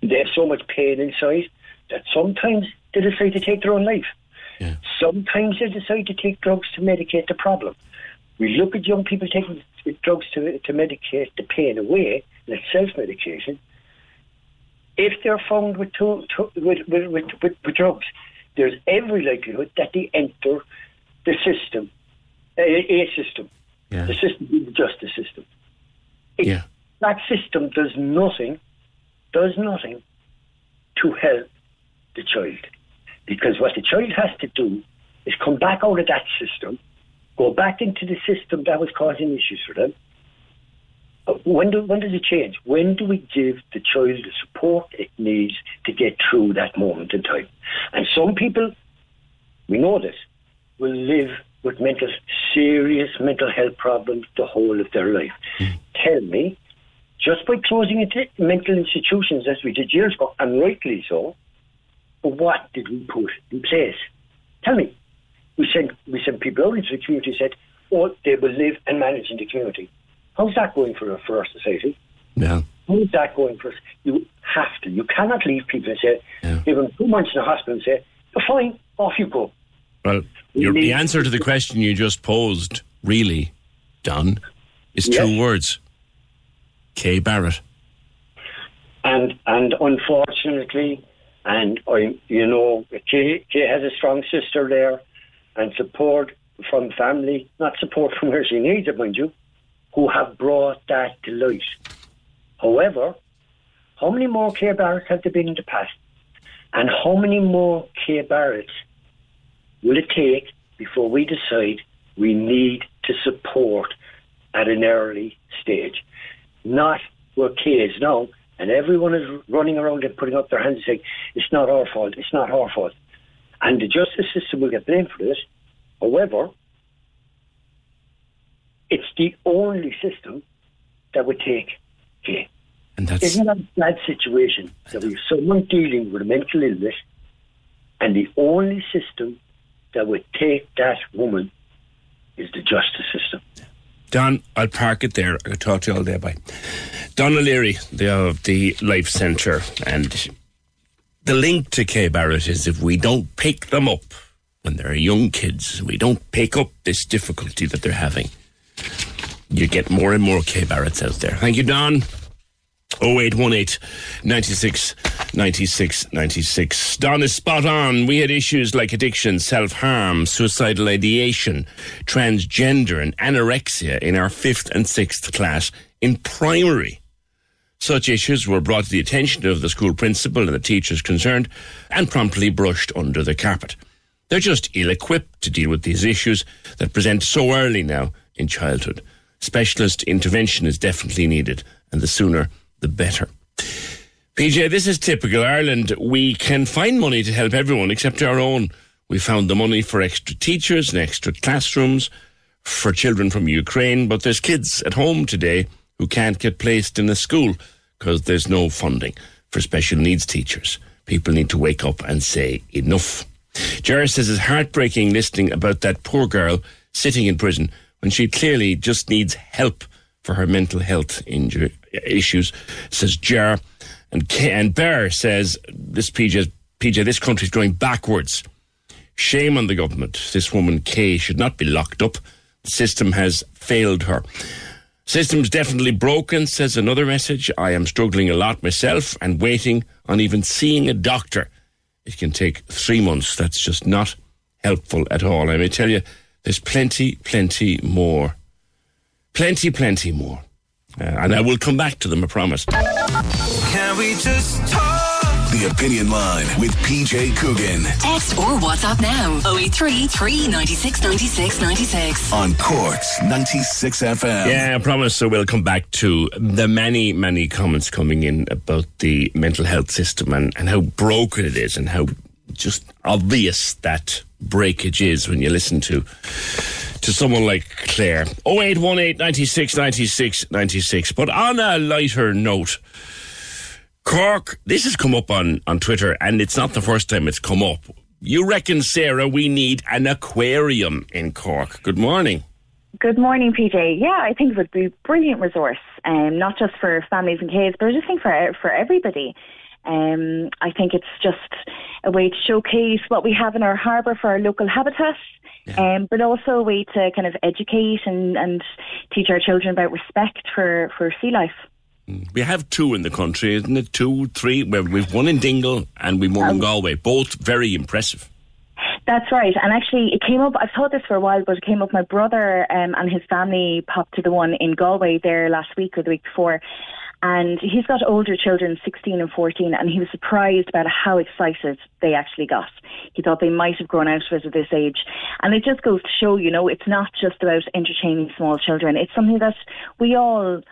they have so much pain inside that sometimes they decide to take their own life. Sometimes they decide to take drugs to medicate the problem. We look at young people taking drugs to, to medicate the pain away, and it's self-medication. If they're found with, two, two, with, with, with, with drugs, there's every likelihood that they enter the system, a, a system, the system the justice system. It- Yeah. That system does nothing, does nothing to help the child. Because what the child has to do is come back out of that system, go back into the system that was causing issues for them. When, do, when does it change? When do we give the child the support it needs to get through that moment in time? And some people, we know this, will live with mental, serious mental health problems the whole of their life. Mm. Tell me, just by closing into mental institutions as we did years ago, and rightly so, what did we put in place? Tell me. We sent we sent people out into the community said, Oh, they will live and manage in the community. How's that going for for our society? Yeah. How's that going for us? You have to. You cannot leave people and say, give them two months in the hospital and say, You're fine, off you go. Well, your, the answer to the question you just posed, really, Don, is two words. Kay Barrett. And and unfortunately, and I, you know, Kay, Kay has a strong sister there, and support from family, not support from where she needs it, mind you, who have brought that to light. However, how many more Kay Barretts have there been in the past? And how many more Kay Barretts will it take before we decide we need to support at an early stage? Not where kids now, and everyone is running around and putting up their hands and saying, it's not our fault, it's not our fault. And the justice system will get blamed for this. However, it's the only system that would take care. And that's Isn't that a bad situation that we have someone dealing with a mental illness and the only system that would take that woman is the justice system. Don, I'll park it there. I could talk to you all day. Bye. Don O'Leary, the, of the Life Centre, and the link to Kay Barrett is if we don't pick them up when they're young kids, we don't pick up this difficulty that they're having, you get more and more Kay Barretts out there. Thank you, Don. 0818 96 96 96. Don is spot on. We had issues like addiction, self harm, suicidal ideation, transgender, and anorexia in our fifth and sixth class in primary. Such issues were brought to the attention of the school principal and the teachers concerned and promptly brushed under the carpet. They're just ill equipped to deal with these issues that present so early now in childhood. Specialist intervention is definitely needed, and the sooner the better. PJ, this is typical Ireland. We can find money to help everyone except our own. We found the money for extra teachers and extra classrooms for children from Ukraine, but there's kids at home today who can't get placed in a school because there's no funding for special needs teachers. People need to wake up and say enough. Jerry says it's heartbreaking listening about that poor girl sitting in prison when she clearly just needs help for her mental health injury, issues, says Jar. And, and Bear says, this PJ, PJ, this country's going backwards. Shame on the government. This woman, Kay, should not be locked up. The system has failed her. System's definitely broken, says another message. I am struggling a lot myself and waiting on even seeing a doctor. It can take three months. That's just not helpful at all. I may tell you, there's plenty, plenty more. Plenty, plenty more. Uh, and I will come back to them, I promise. Can we just talk? The Opinion Line with PJ Coogan Text or WhatsApp now 083 396 96 96. on Cork's 96 FM. Yeah, I promise. So we'll come back to the many, many comments coming in about the mental health system and, and how broken it is and how just obvious that breakage is when you listen to to someone like Claire. 0818 96 96 96. But on a lighter note, Cork, this has come up on, on Twitter, and it's not the first time it's come up. You reckon, Sarah, we need an aquarium in Cork? Good morning. Good morning, PJ. Yeah, I think it would be a brilliant resource, um, not just for families and kids, but I just think for for everybody. Um, I think it's just a way to showcase what we have in our harbour for our local habitat, um, but also a way to kind of educate and, and teach our children about respect for, for sea life. We have two in the country, isn't it? Two, three. Well, we've one in Dingle and we've one in Galway. Both very impressive. That's right. And actually, it came up, I've thought this for a while, but it came up. My brother um, and his family popped to the one in Galway there last week or the week before. And he's got older children, 16 and 14, and he was surprised about how excited they actually got. He thought they might have grown out of it at this age. And it just goes to show, you know, it's not just about entertaining small children. It's something that we all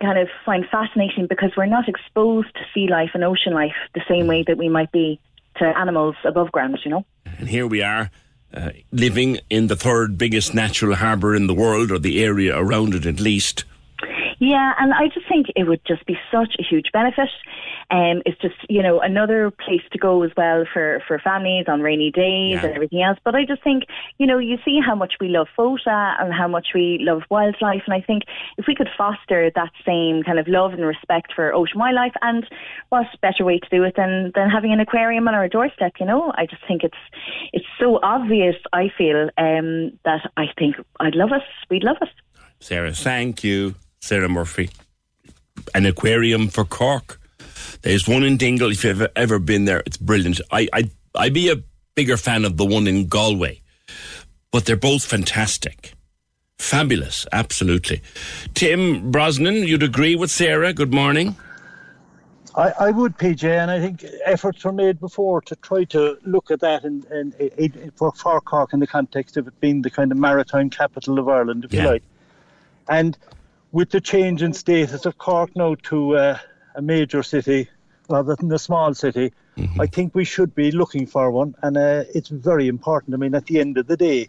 kind of find fascinating because we're not exposed to sea life and ocean life the same way that we might be to animals above ground, you know? And here we are, uh, living in the third biggest natural harbour in the world, or the area around it at least. Yeah, and I just think it would just be such a huge benefit. Um, it's just, you know, another place to go as well for, for families on rainy days Yeah. and everything else. But I just think, you know, you see how much we love FOTA and how much we love wildlife. And I think if we could foster that same kind of love and respect for ocean wildlife, and what better way to do it than, than having an aquarium on our doorstep, you know? I just think it's it's so obvious, I feel, um, that I think I'd love us. We'd love us. Sarah, thank you, Sarah Murphy. An aquarium for Cork. There's one in Dingle. If you've ever been there, it's brilliant. I, I, I'd be a bigger fan of the one in Galway. but they're both fantastic. Fabulous, absolutely. Tim Brosnan, you'd agree with Sarah. Good morning. I, I would, PJ, and I think efforts were made before to try to look at that in, in, in, for, for Cork in the context of it being the kind of maritime capital of Ireland, if Yeah. you like. And with the change in status of Cork now to uh, a major city rather than a small city, I think we should be looking for one, and uh, it's very important. I mean, at the end of the day,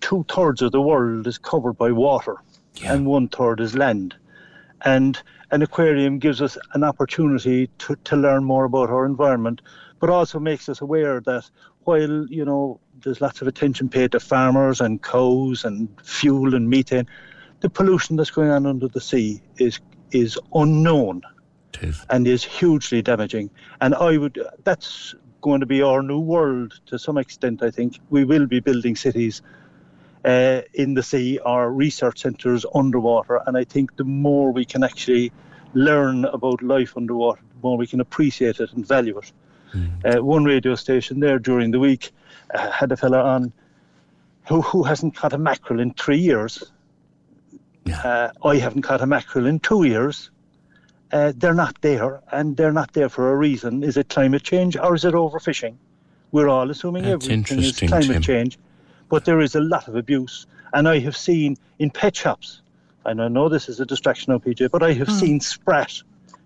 two thirds of the world is covered by water, and one third is land. And an aquarium gives us an opportunity to, to learn more about our environment, but also makes us aware that while, you know, there's lots of attention paid to farmers and cows and fuel and methane, the pollution that's going on under the sea is is unknown and is hugely damaging. And I would that's going to be our new world to some extent. I think we will be building cities uh, in the sea or research centres underwater. And I think the more we can actually learn about life underwater, the more we can appreciate it and value it. Uh, one radio station there during the week uh, had a fella on who, who hasn't caught a mackerel in three years. Uh, I haven't caught a mackerel in two years. Uh, they're not there, and they're not there for a reason. Is it climate change or is it overfishing? We're all assuming That's everything is climate Tim. change, but there is a lot of abuse. And I have seen in pet shops, and I know this is a distraction now, PJ, but I have seen sprat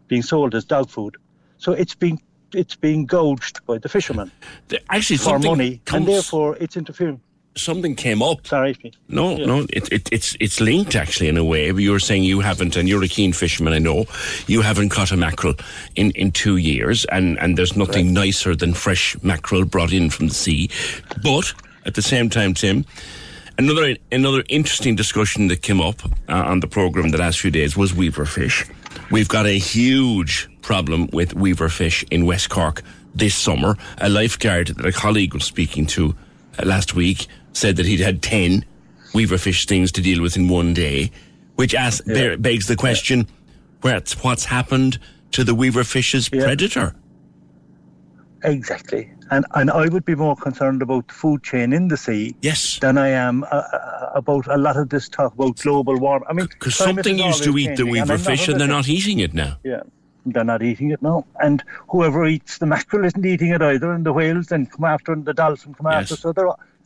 being sold as dog food. So it's being it's being gouged by the fishermen Actually, for money, comes- and therefore it's interfering. Something came up. Sorry, No, Yeah. no, it, it, it's it's linked actually in a way. You were saying you haven't, and you're a keen fisherman, I know. You haven't caught a mackerel in, in two years, and, and there's nothing nicer than fresh mackerel brought in from the sea. But at the same time, Tim, another another interesting discussion that came up uh, on the program the last few days was weaver fish. We've got a huge problem with weaver fish in West Cork this summer. A lifeguard that a colleague was speaking to uh, last week said that he'd had 10 weaver fish stings to deal with in one day, which asks, be- begs the question what's, what's happened to the weaver fish's predator? Exactly. And and I would be more concerned about the food chain in the sea yes. than I am uh, uh, about a lot of this talk about global warming. I mean, Because something used to eat the changing, and weaver I'm not fish and they're not eating it now. Yeah, they're not eating it now. And whoever eats the mackerel isn't eating it either, and the whales then come after, and the dolphin come after. So they're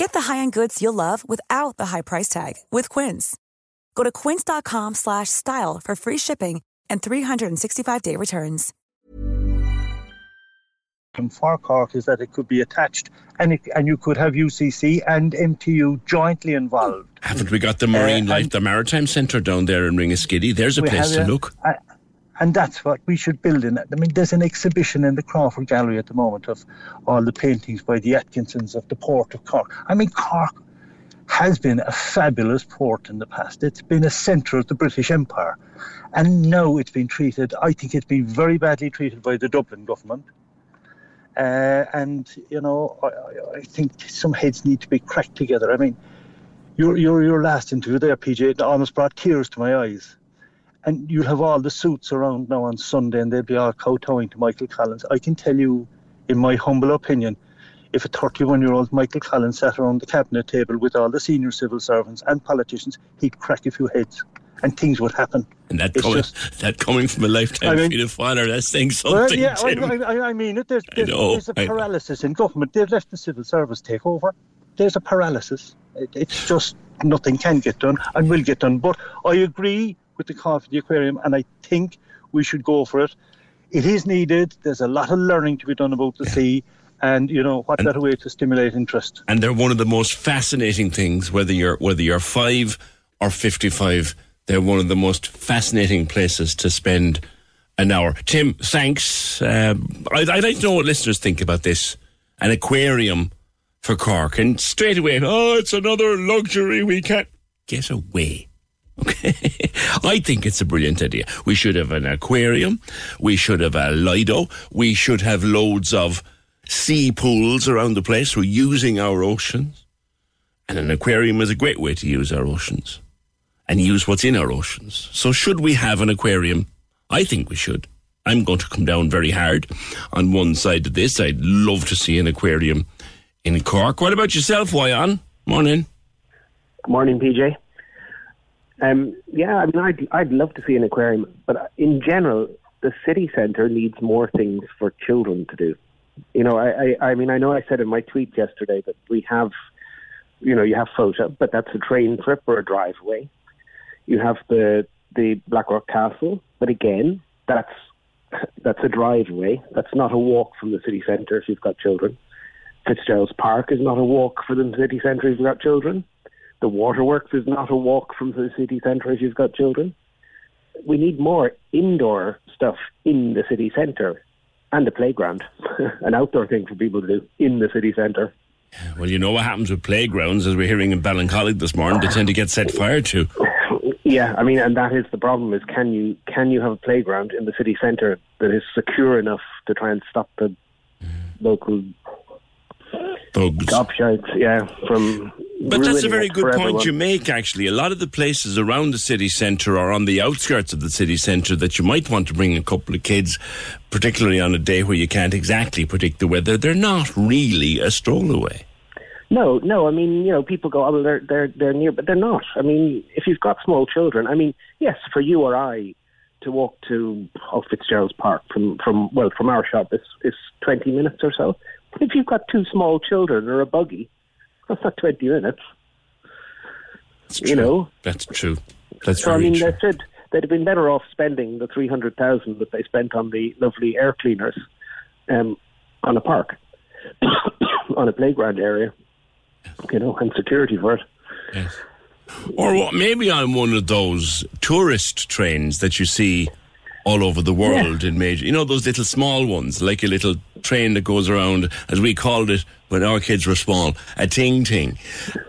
Get the high-end goods you'll love without the high price tag with Quince. Go to quince.com slash style for free shipping and 365-day returns. And for Cork is that it could be attached and it, and you could have UCC and MTU jointly involved. Haven't we got the Marine Uh, Life, the Maritime Centre down there in Ringaskiddy? There's a place to a- look. a- and that's what we should build in. I mean, there's an exhibition in the Crawford Gallery at the moment of all the paintings by the Atkinsons of the port of Cork. I mean, Cork has been a fabulous port in the past. It's been a centre of the British Empire. And now it's been treated, I think it's been very badly treated by the Dublin government. Uh, and, you know, I, I- think some heads need to be cracked together. I mean, your, your, your last interview there, PJ, almost brought tears to my eyes. And you'll have all the suits around now on Sunday and they'll be all kowtowing to Michael Collins. I can tell you, in my humble opinion, if a 31 year old Michael Collins sat around the cabinet table with all the senior civil servants and politicians, he'd crack a few heads and things would happen. And that coming, just- that coming from a lifetime I mean- field of father, that's saying something. Well, yeah, I. I, I mean it. There's, there's, know, there's a paralysis in government. They've left the civil service take over. There's a paralysis. It, it's just nothing can get done and will get done. But I agree with the call for the aquarium, and I think we should go for it. It is needed. There's a lot of learning to be done about the sea, and you know what better way to stimulate interest. and they're one of the most fascinating things. Whether you're whether you're five or fifty-five, they're one of the most fascinating places to spend an hour. Tim, thanks. Um, I'd, I'd like to know what listeners think about this. An aquarium for Cork, and straight away, oh, it's another luxury we can't get away. Okay. I think it's a brilliant idea. We should have an aquarium. We should have a Lido. We should have loads of sea pools around the place. We're using our oceans. And an aquarium is a great way to use our oceans and use what's in our oceans. So, should we have an aquarium? I think we should. I'm going to come down very hard on one side of this. I'd love to see an aquarium in Cork. What about yourself, Wyan? Morning. Good morning, PJ. Um, yeah, I mean, I'd, I'd love to see an aquarium, but in general, the city centre needs more things for children to do. You know, I, I, I mean, I know I said in my tweet yesterday that we have, you know, you have FOTA, but that's a train trip or a driveway. You have the the Blackrock Castle, but again, that's that's a driveway. That's not a walk from the city centre if you've got children. Fitzgerald's Park is not a walk for the city centre if you've got children. The waterworks is not a walk from the city centre if you've got children. We need more indoor stuff in the city centre and a playground, an outdoor thing for people to do in the city centre. Well, you know what happens with playgrounds, as we're hearing in Ballincollig this morning, they tend to get set fire to. Yeah, I mean, and that is the problem: is can you can you have a playground in the city centre that is secure enough to try and stop the local Thugs. gobshites? Yeah, from. But that's a very good for point everyone. you make, actually. A lot of the places around the city centre or on the outskirts of the city centre that you might want to bring a couple of kids, particularly on a day where you can't exactly predict the weather, they're not really a stroll away. No, no. I mean, you know, people go, oh, well, they're they're they're near, but they're not. I mean, if you've got small children, I mean, yes, for you or I to walk to oh, Fitzgerald's Park from from well from our shop is is twenty minutes or so. If you've got two small children or a buggy, that's not twenty minutes. You know, That's true. That's true. so I mean, true. they said they'd have been better off spending the three hundred thousand that they spent on the lovely air cleaners um, on a park, on a playground area, you know, and security for it. Yes. Or what, maybe on one of those tourist trains that you see all over the world in major, you know, those little small ones, like a little train that goes around, as we called it when our kids were small, a ting ting.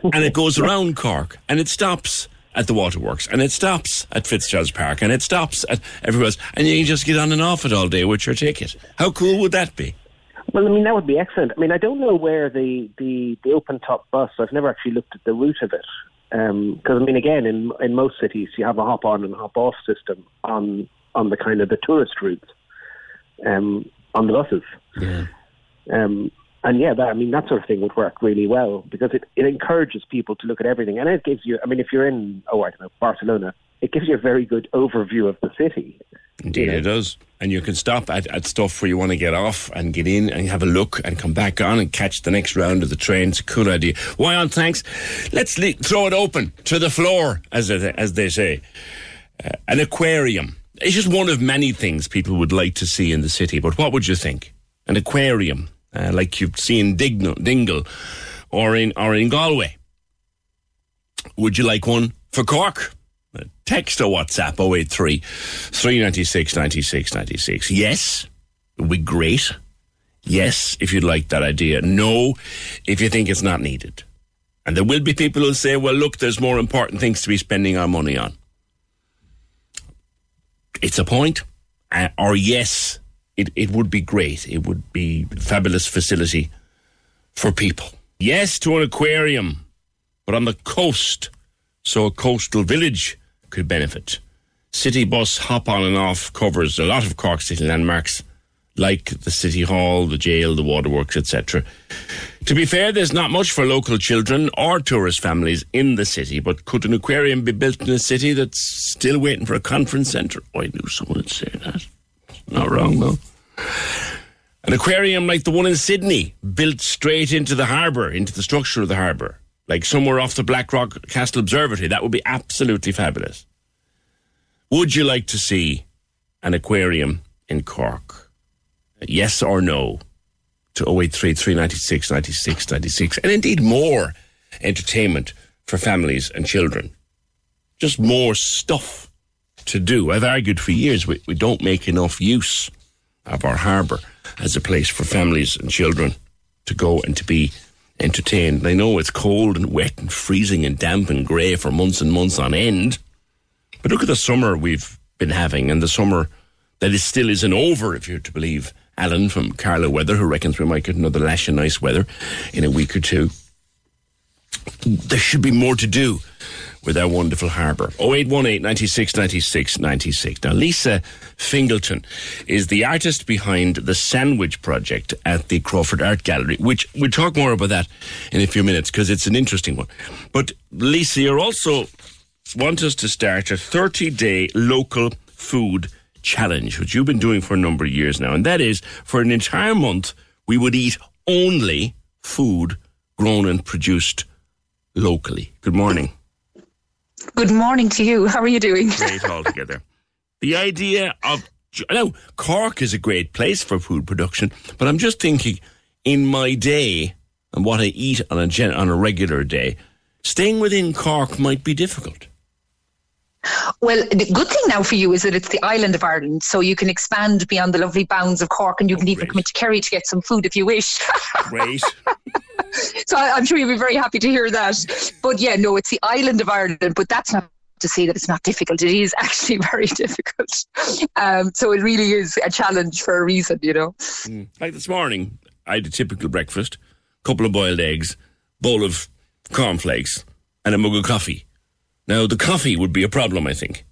And it goes around Cork and it stops at the waterworks and it stops at Fitzgerald's Park and it stops at everywhere else. And you can just get on and off it all day with your ticket. How cool would that be? Well, I mean, that would be excellent. I mean, I don't know where the, the, the open top bus, I've never actually looked at the route of it. Because, I mean, again, in, in most cities, you have a hop on and hop off system on, on the kind of the tourist routes um, on the buses. Yeah. Um, and yeah, that, I mean, that sort of thing would work really well because it, it encourages people to look at everything. And it gives you, I mean, if you're in, oh, I don't know, Barcelona, it gives you a very good overview of the city. Indeed, it does. And you can stop at, at stuff where you want to get off and get in and have a look and come back on and catch the next round of the train. It's a cool idea. Why on thanks? Let's le- throw it open to the floor, as it, as they say. Uh, an aquarium. It's just one of many things people would like to see in the city. But what would you think? An aquarium, uh, like you've seen Dingle, Dingle or in or in Galway. Would you like one for Cork? Uh, Text or WhatsApp 083 396 96 96. Yes, it would be great. Yes, if you'd like that idea. No, if you think it's not needed. And there will be people who'll say, well, look, there's more important things to be spending our money on. It's a point. Uh, or yes, it, it would be great. It would be fabulous facility for people. Yes, to an aquarium, but on the coast, so a coastal village could benefit. City bus hop on and off covers a lot of Cork city landmarks, like the city hall, the jail, the waterworks, etc. To be fair, there's not much for local children or tourist families in the city, but could an aquarium be built in a city that's still waiting for a conference centre? Oh, I knew someone would say that. Not wrong, though. An aquarium like the one in Sydney, built straight into the harbour, into the structure of the harbour, like somewhere off the Blackrock Castle Observatory. That would be absolutely fabulous. Would you like to see an aquarium in Cork? Yes or no? To 083 396 96 96. And indeed, more entertainment for families and children. Just more stuff to do. I've argued for years we, we don't make enough use of our harbour as a place for families and children to go and to be entertained. I know it's cold and wet and freezing and damp and grey for months and months on end. But look at the summer we've been having, and the summer that is still isn't over, if you're to believe Alan from Carlow Weather, who reckons we might get another lash of nice weather in a week or two. There should be more to do with our wonderful harbour. 0818 96 96 96. Now, Lisa Fingleton is the artist behind the Sandwich Project at the Crawford Art Gallery, which we'll talk more about that in a few minutes because it's an interesting one. But, Lisa, you're also want us to start a 30 day local food challenge, which you've been doing for a number of years now. And that is for an entire month, we would eat only food grown and produced locally. Good morning. Good morning to you. How are you doing? Great altogether. the idea of now Cork is a great place for food production, but I'm just thinking in my day and what I eat on a gen, on a regular day, staying within Cork might be difficult. Well, the good thing now for you is that it's the island of Ireland, so you can expand beyond the lovely bounds of Cork, and you can even come into Kerry to get some food if you wish. Great. so I, I'm sure you'll be very happy to hear that. But yeah, no, it's the island of Ireland, but that's not to say that it's not difficult. It is actually very difficult. Um, so it really is a challenge for a reason, you know. Mm. Like this morning, I had a typical breakfast: couple of boiled eggs, bowl of cornflakes, and a mug of coffee. Now, the coffee would be a problem, I think.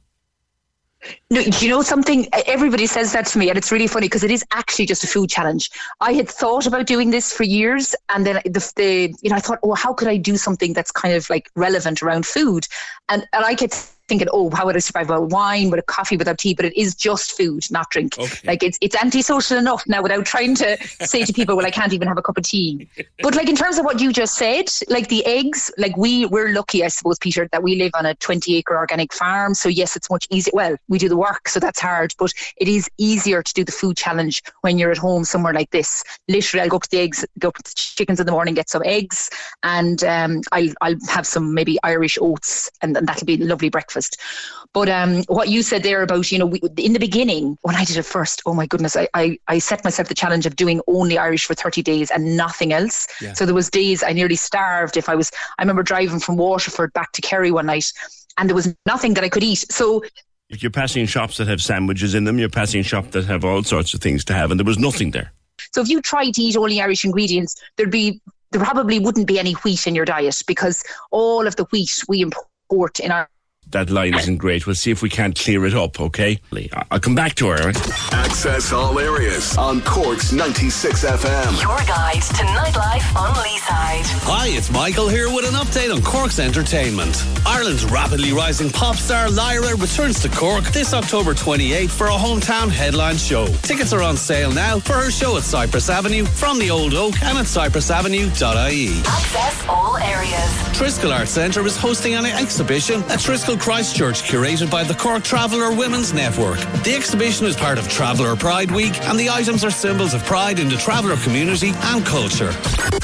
No, do you know something? Everybody says that to me, and it's really funny because it is actually just a food challenge. I had thought about doing this for years, and then the, the you know I thought, oh, how could I do something that's kind of like relevant around food? And and I kept thinking, oh, how would I survive without wine, without coffee, without tea? But it is just food, not drink. Okay. Like it's it's antisocial enough now without trying to say to people, well, I can't even have a cup of tea. But like in terms of what you just said, like the eggs, like we we're lucky, I suppose, Peter, that we live on a 20 acre organic farm. So yes, it's much easier. Well, we do the work, so that's hard, but it is easier to do the food challenge when you're at home somewhere like this. Literally, I'll go up to the eggs, go up to the chickens in the morning, get some eggs, and um, I'll I'll have some maybe Irish oats, and, and that'll be a lovely breakfast breakfast. But um, what you said there about, you know, we, in the beginning, when I did it first, oh my goodness, I, I, I set myself the challenge of doing only Irish for 30 days and nothing else. Yeah. So there was days I nearly starved if I was, I remember driving from Waterford back to Kerry one night and there was nothing that I could eat. So you're passing shops that have sandwiches in them, you're passing shops that have all sorts of things to have, and there was nothing there. So if you tried to eat only Irish ingredients, there'd be there probably wouldn't be any wheat in your diet because all of the wheat we import in our that line isn't great. We'll see if we can't clear it up, okay? I'll come back to her. Access all areas on Cork's 96 FM. Your guide to nightlife on Leeside. Hi, it's Michael here with an update on Cork's entertainment. Ireland's rapidly rising pop star Lyra returns to Cork this October 28 for a hometown headline show. Tickets are on sale now for her show at Cypress Avenue from the Old Oak and at cypressavenue.ie. Access all areas. Triskel Art Centre is hosting an exhibition at Triskel Christchurch, curated by the Cork Traveller Women's Network. The exhibition is part of Traveller Pride Week, and the items are symbols of pride in the traveller community and culture.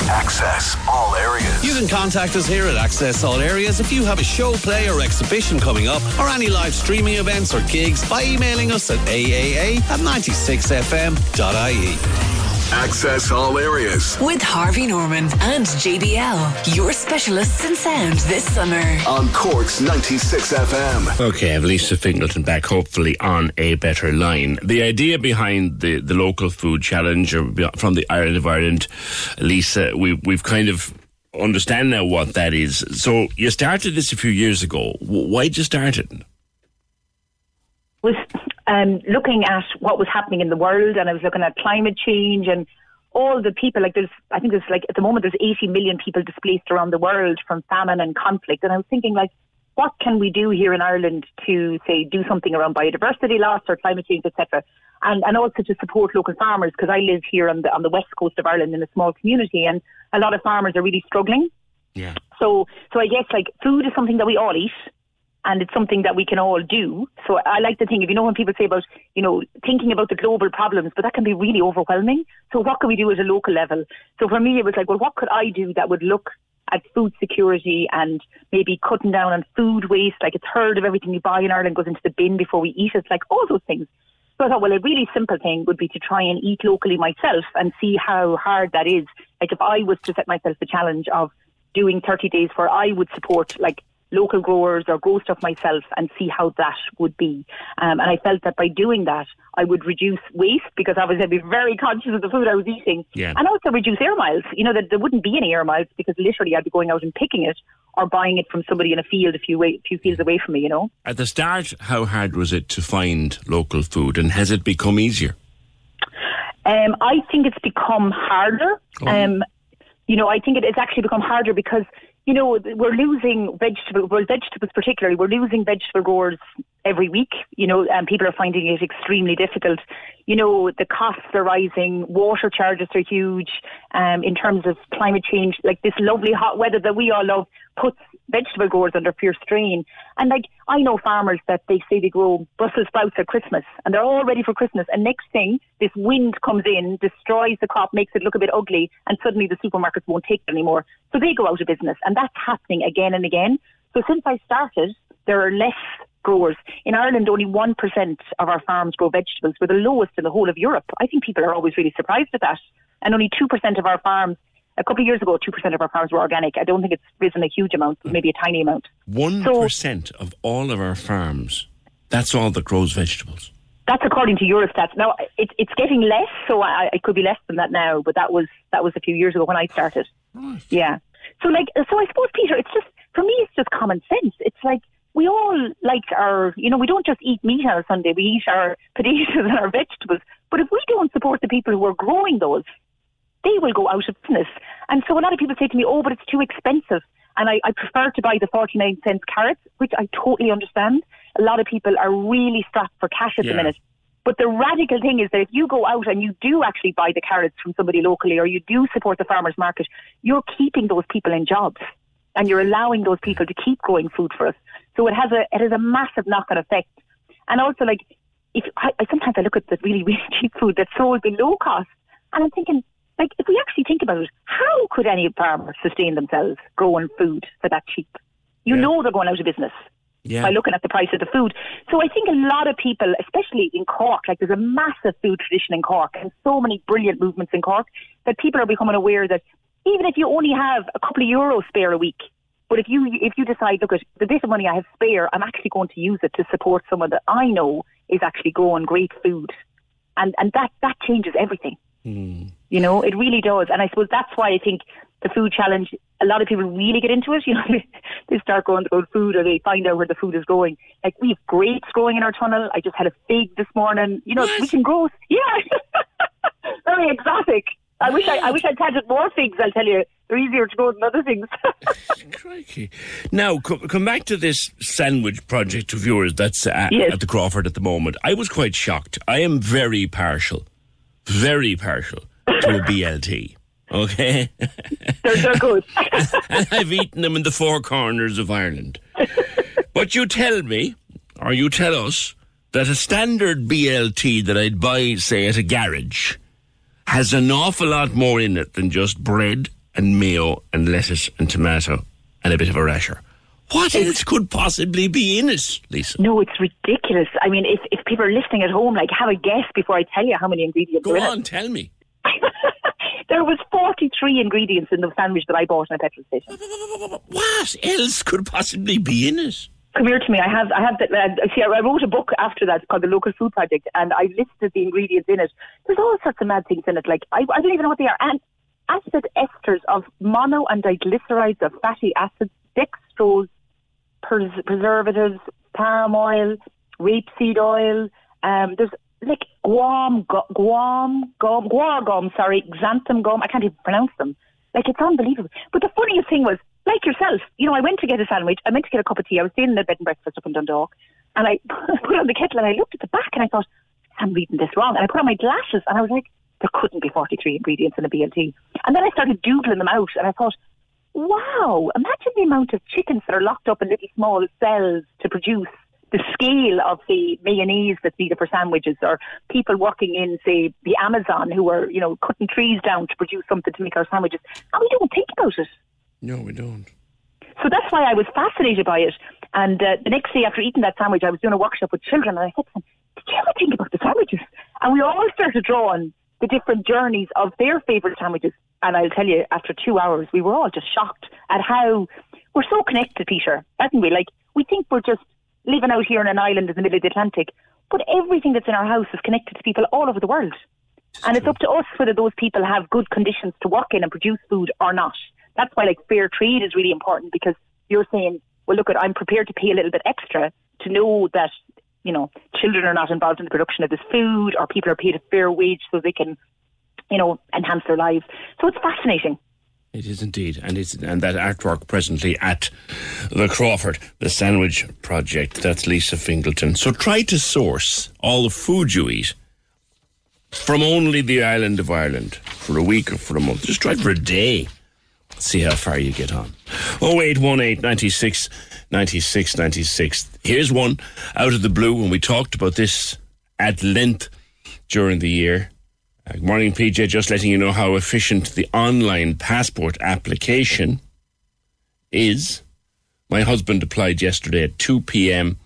Access all areas. You can contact us here at Access All Areas if you have a show, play, or exhibition coming up, or any live streaming events or gigs by emailing us at aaa at 96fm.ie. Access all areas. With Harvey Norman and JBL, your specialists in sound this summer. On Cork's 96 FM. Okay, I have Lisa Fingleton back, hopefully on a better line. The idea behind the, the local food challenge uh, from the Ireland of Ireland, Lisa, we, we've kind of understand now what that is. So you started this a few years ago. Why did you start it? Was um, looking at what was happening in the world, and I was looking at climate change and all the people. Like there's, I think there's like at the moment there's 80 million people displaced around the world from famine and conflict, and I was thinking like, what can we do here in Ireland to say do something around biodiversity loss or climate change, etc. And and also to support local farmers because I live here on the on the west coast of Ireland in a small community, and a lot of farmers are really struggling. Yeah. So so I guess like food is something that we all eat and it's something that we can all do. So I like to think, if you know, when people say about, you know, thinking about the global problems, but that can be really overwhelming. So what can we do at a local level? So for me, it was like, well, what could I do that would look at food security and maybe cutting down on food waste? Like a third of everything you buy in Ireland goes into the bin before we eat it, like all those things. So I thought, well, a really simple thing would be to try and eat locally myself and see how hard that is. Like if I was to set myself the challenge of doing 30 days where I would support like local growers or grow stuff myself and see how that would be. Um, and I felt that by doing that, I would reduce waste because obviously I'd be very conscious of the food I was eating, Yeah. and also reduce air miles. You know that there wouldn't be any air miles because literally I'd be going out and picking it or buying it from somebody in a field a few way, few fields away from me. You know. At the start, how hard was it to find local food, and has it become easier? Um, I think it's become harder. Oh. Um, you know, I think it, it's actually become harder because you know we're losing vegetable, well, vegetables particularly. We're losing vegetable growers every week. You know, and people are finding it extremely difficult. You know, the costs are rising. Water charges are huge. Um, in terms of climate change, like this lovely hot weather that we all love puts vegetable growers under fierce strain. And like I know farmers that they say they grow Brussels sprouts at Christmas and they're all ready for Christmas. And next thing, this wind comes in, destroys the crop, makes it look a bit ugly, and suddenly the supermarkets won't take it anymore. So they go out of business. And that's happening again and again. So since I started, there are less growers. In Ireland, only 1% of our farms grow vegetables. We're the lowest in the whole of Europe. I think people are always really surprised at that. And only 2% of our farms, a couple of years ago, 2% of our farms were organic. I don't think it's risen a huge amount, mm. maybe a tiny amount. One percent of all of our farms. That's all that grows vegetables. That's according to Eurostat. Now it, it's getting less, so I, it could be less than that now. But that was that was a few years ago when I started. Yeah. So like, so I suppose Peter, it's just for me, it's just common sense. It's like we all like our, you know, we don't just eat meat on a Sunday. We eat our potatoes and our vegetables. But if we don't support the people who are growing those, they will go out of business. And so a lot of people say to me, "Oh, but it's too expensive." And I, I prefer to buy the 49 cents carrots, which I totally understand. A lot of people are really strapped for cash at Yeah. the minute. But the radical thing is that if you go out and you do actually buy the carrots from somebody locally or you do support the farmers market, you're keeping those people in jobs and you're allowing those people to keep growing food for us. So it has a it has a massive knock on effect. And also like if I, I sometimes I look at the really, really cheap food that's sold below cost and I'm thinking, like, if we actually think about it, how could any farmer sustain themselves growing food for that cheap? You know they're going out of business Yeah. by looking at the price of the food. So I think a lot of people, especially in Cork, like there's a massive food tradition in Cork and so many brilliant movements in Cork that people are becoming aware that even if you only have a couple of euros spare a week, but if you if you decide, look at the bit of money I have spare, I'm actually going to use it to support someone that I know is actually growing great food, and and that that changes everything. Hmm. You know, it really does. And I suppose that's why I think the food challenge, a lot of people really get into it. You know, they start going to go food or they find out where the food is growing. Like we have grapes growing in our tunnel. I just had a fig this morning. You know, we can grow. Yeah. Very exotic. I wish I, I wish I'd planted more figs, I'll tell you. They're easier to grow than other things. Crikey! Now, co- come back to this sandwich project of yours that's uh, Yes. at the Crawford at the moment. I was quite shocked. I am very partial, very partial to a BLT. Okay, they're, they're good. and I've eaten them in the four corners of Ireland. But you tell me, or you tell us, that a standard BLT that I'd buy, say, at a garage, has an awful lot more in it than just bread and mayo and lettuce and tomato and a bit of a rasher. What else could possibly be in it, Lisa? No, it's ridiculous. I mean, if, if people are listening at home, like, have a guess before I tell you how many ingredients Go are in on, it. tell me. There was 43 ingredients in the sandwich that I bought in a petrol station. What else could possibly be in it? Come here to me. I have, I have that. Uh, see, I wrote a book after that called the Local Food Project, and I listed the ingredients in it. There's all sorts of mad things in it. Like I, I don't even know what they are. And acid esters of mono and diglycerides of fatty acids, dextrose, pres- preservatives, palm oil, rapeseed oil. Um, there's like guam, gu- guam, gum, guar gum. Sorry, xanthan gum. I can't even pronounce them. Like it's unbelievable. But the funniest thing was, like yourself, you know, I went to get a sandwich. I went to get a cup of tea. I was staying in a bed and breakfast up in Dundalk, and I put on the kettle and I looked at the back and I thought, I'm reading this wrong. And I put on my glasses and I was like, there couldn't be 43 ingredients in a BLT. And then I started doodling them out and I thought, wow, imagine the amount of chickens that are locked up in little small cells to produce the scale of the mayonnaise that's needed for sandwiches or people working in, say, the Amazon who are, you know, cutting trees down to produce something to make our sandwiches. And we don't think about it. No, we don't. So that's why I was fascinated by it. And uh, the next day after eating that sandwich, I was doing a workshop with children, and I said to them, "Did you ever think about the sandwiches?" And we all started drawing the different journeys of their favourite sandwiches. And I'll tell you, after two hours, we were all just shocked at how we're so connected, Peter, aren't we? Like we think we're just living out here on an island in the middle of the Atlantic, but everything that's in our house is connected to people all over the world. And it's up to us whether those people have good conditions to work in and produce food or not. That's why like fair trade is really important because you're saying, well, look, I'm prepared to pay a little bit extra to know that you know children are not involved in the production of this food or people are paid a fair wage so they can you know enhance their lives. So it's fascinating. It is indeed, and it's and that artwork presently at the Crawford, the Sandwich Project. That's Lisa Fingleton. So try to source all the food you eat from only the island of Ireland for a week or for a month. Just try for a day. See how far you get on. 0818 96 96 96. Here's one out of the blue when we talked about this at length during the year. Uh, good morning, PJ. Just letting you know how efficient the online passport application is. My husband applied yesterday at 2 p.m.,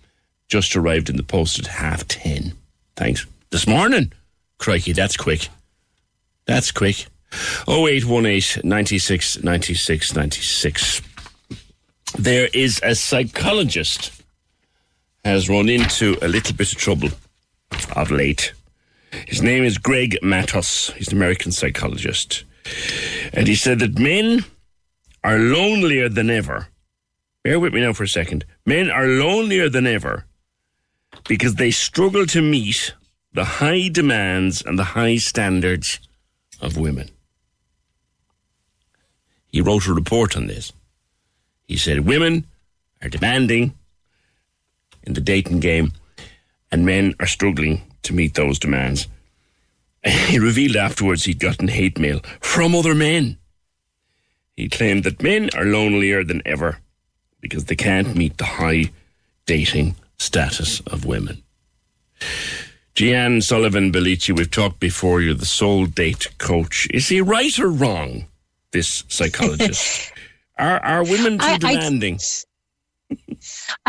just arrived in the post at half 10. Thanks. This morning. Crikey, that's quick. That's quick. 0818 96 96 96. There is a psychologist has run into a little bit of trouble of late. His name is Greg Matos. He's an American psychologist. And he said that men are lonelier than ever. Bear with me now for a second. Men are lonelier than ever because they struggle to meet the high demands and the high standards of women. He wrote a report on this. He said women are demanding in the dating game and men are struggling to meet those demands. He revealed afterwards he'd gotten hate mail from other men. He claimed that men are lonelier than ever because they can't meet the high dating status of women. Jeanne Sullivan Bellici, we've talked before, you're the sole date coach. Is he right or wrong, this psychologist? are, are women too I- demanding? I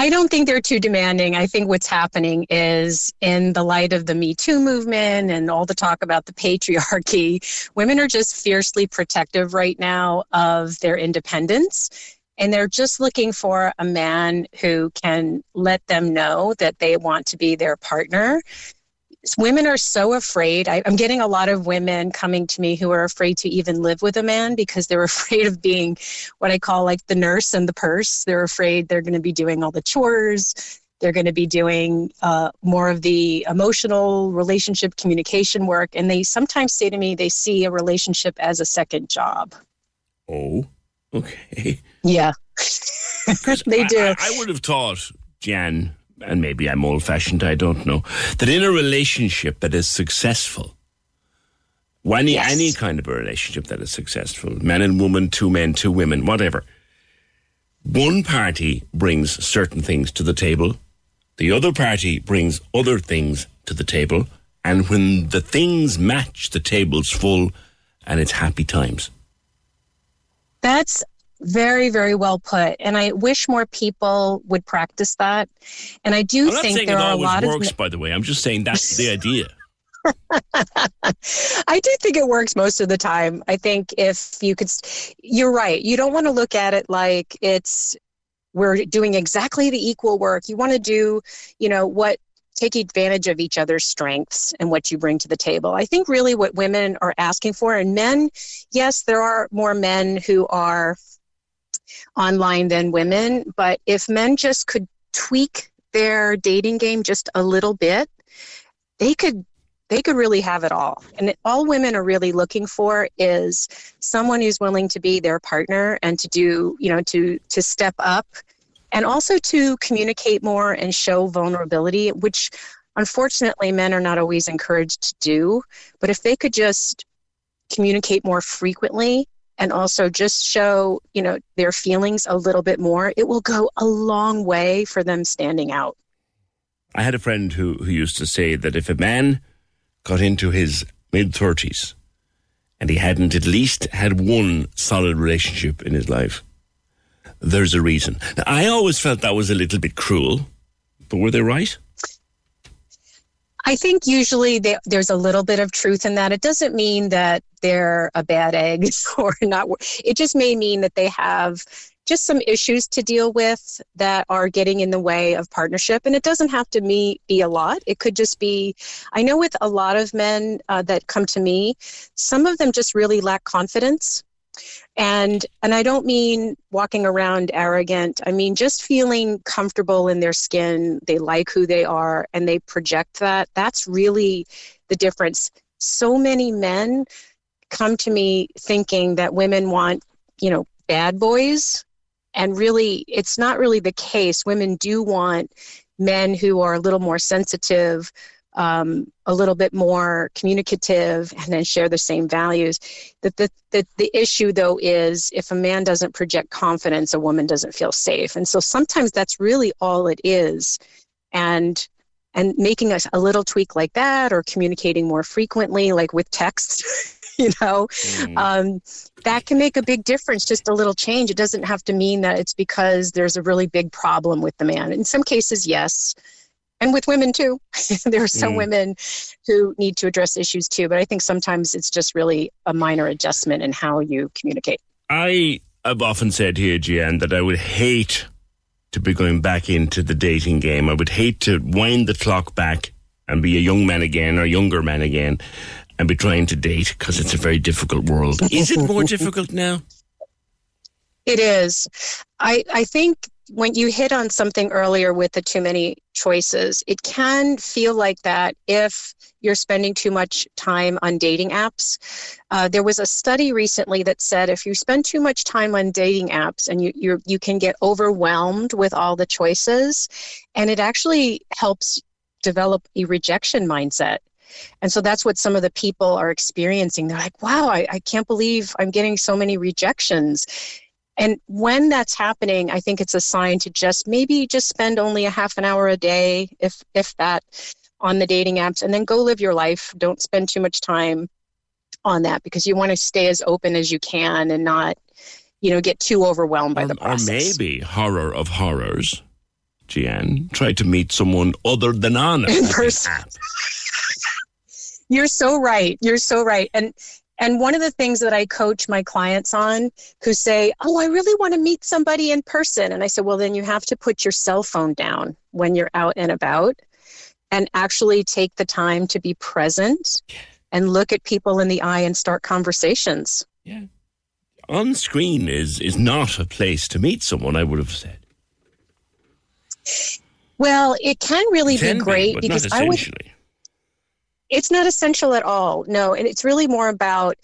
don't think they're too demanding. I think what's happening is in the light of the Me Too movement and all the talk about the patriarchy, women are just fiercely protective right now of their independence. And they're just looking for a man who can let them know that they want to be their partner. Women are so afraid. I, I'm getting a lot of women coming to me who are afraid to even live with a man because they're afraid of being what I call like the nurse and the purse. They're afraid they're going to be doing all the chores. They're going to be doing uh, more of the emotional relationship communication work. And they sometimes say to me they see a relationship as a second job. Oh, okay. Yeah, they do. I, I would have thought, Jan, and maybe I'm old fashioned, I don't know, that in a relationship that is successful, any, any kind of a relationship that is successful, man and woman, two men, two women, whatever, one party brings certain things to the table, the other party brings other things to the table, and when the things match, the table's full and it's happy times. That's very, very well put. And I wish more people would practice that. And I do I'm not think saying there it are a always lot works, of. by the way. I'm just saying that's the idea. I do think it works most of the time. I think if you could, you're right. You don't want to look at it like it's we're doing exactly the equal work. You want to do, you know, what take advantage of each other's strengths and what you bring to the table. I think really what women are asking for, and men, yes, there are more men who are online than women, but if men just could tweak their dating game just a little bit, they could they could really have it all. And all women are really looking for is someone who's willing to be their partner and to do, you know, to to step up and also to communicate more and show vulnerability, which unfortunately men are not always encouraged to do. But if they could just communicate more frequently and also just show, you know, their feelings a little bit more, it will go a long way for them standing out. I had a friend who, who used to say that if a man got into his mid 30s and he hadn't at least had one solid relationship in his life, there's a reason. Now, I always felt that was a little bit cruel, but were they right? I think usually they, there's a little bit of truth in that. It doesn't mean that they're a bad egg or not. It just may mean that they have just some issues to deal with that are getting in the way of partnership. And it doesn't have to me be a lot. It could just be, I know with a lot of men uh, that come to me, some of them just really lack confidence. And and I don't mean walking around arrogant. I mean just feeling comfortable in their skin. They like who they are and they project that. That's really the difference. So many men come to me thinking that women want, you know, bad boys and really it's not really the case women do want men who are a little more sensitive um, a little bit more communicative and then share the same values. The, the, the, the issue though is if a man doesn't project confidence a woman doesn't feel safe. And so sometimes that's really all it is. And and making a, a little tweak like that or communicating more frequently like with text you know mm. um, that can make a big difference just a little change. It doesn't have to mean that it's because there's a really big problem with the man. In some cases yes and with women too there are some mm. women who need to address issues too but i think sometimes it's just really a minor adjustment in how you communicate i have often said here Gian, that i would hate to be going back into the dating game i would hate to wind the clock back and be a young man again or younger man again and be trying to date because it's a very difficult world. Is it more difficult now? It is. I, I think when you hit on something earlier with the too many choices, it can feel like that if you're spending too much time on dating apps. Uh, there was a study recently that said if you spend too much time on dating apps and you you you can get overwhelmed with all the choices, and it actually helps develop a rejection mindset. And so that's what some of the people are experiencing. They're like, wow, I, I can't believe I'm getting so many rejections. And when that's happening, I think it's a sign to just maybe just spend only a half an hour a day, if if that, on the dating apps, and then go live your life. Don't spend too much time on that because you want to stay as open as you can and not, you know, get too overwhelmed by or, the process. Or maybe horror of horrors, Gian, try to meet someone other than on in person. You're so right. You're so right. And and one of the things that I coach my clients on who say, "Oh, I really want to meet somebody in person." And I said, "Well, then you have to put your cell phone down when you're out and about and actually take the time to be present and look at people in the eye and start conversations." Yeah. On screen is is not a place to meet someone, I would have said. Well, it can really it can be great be, because I would it's not essential at all. No, and it's really more about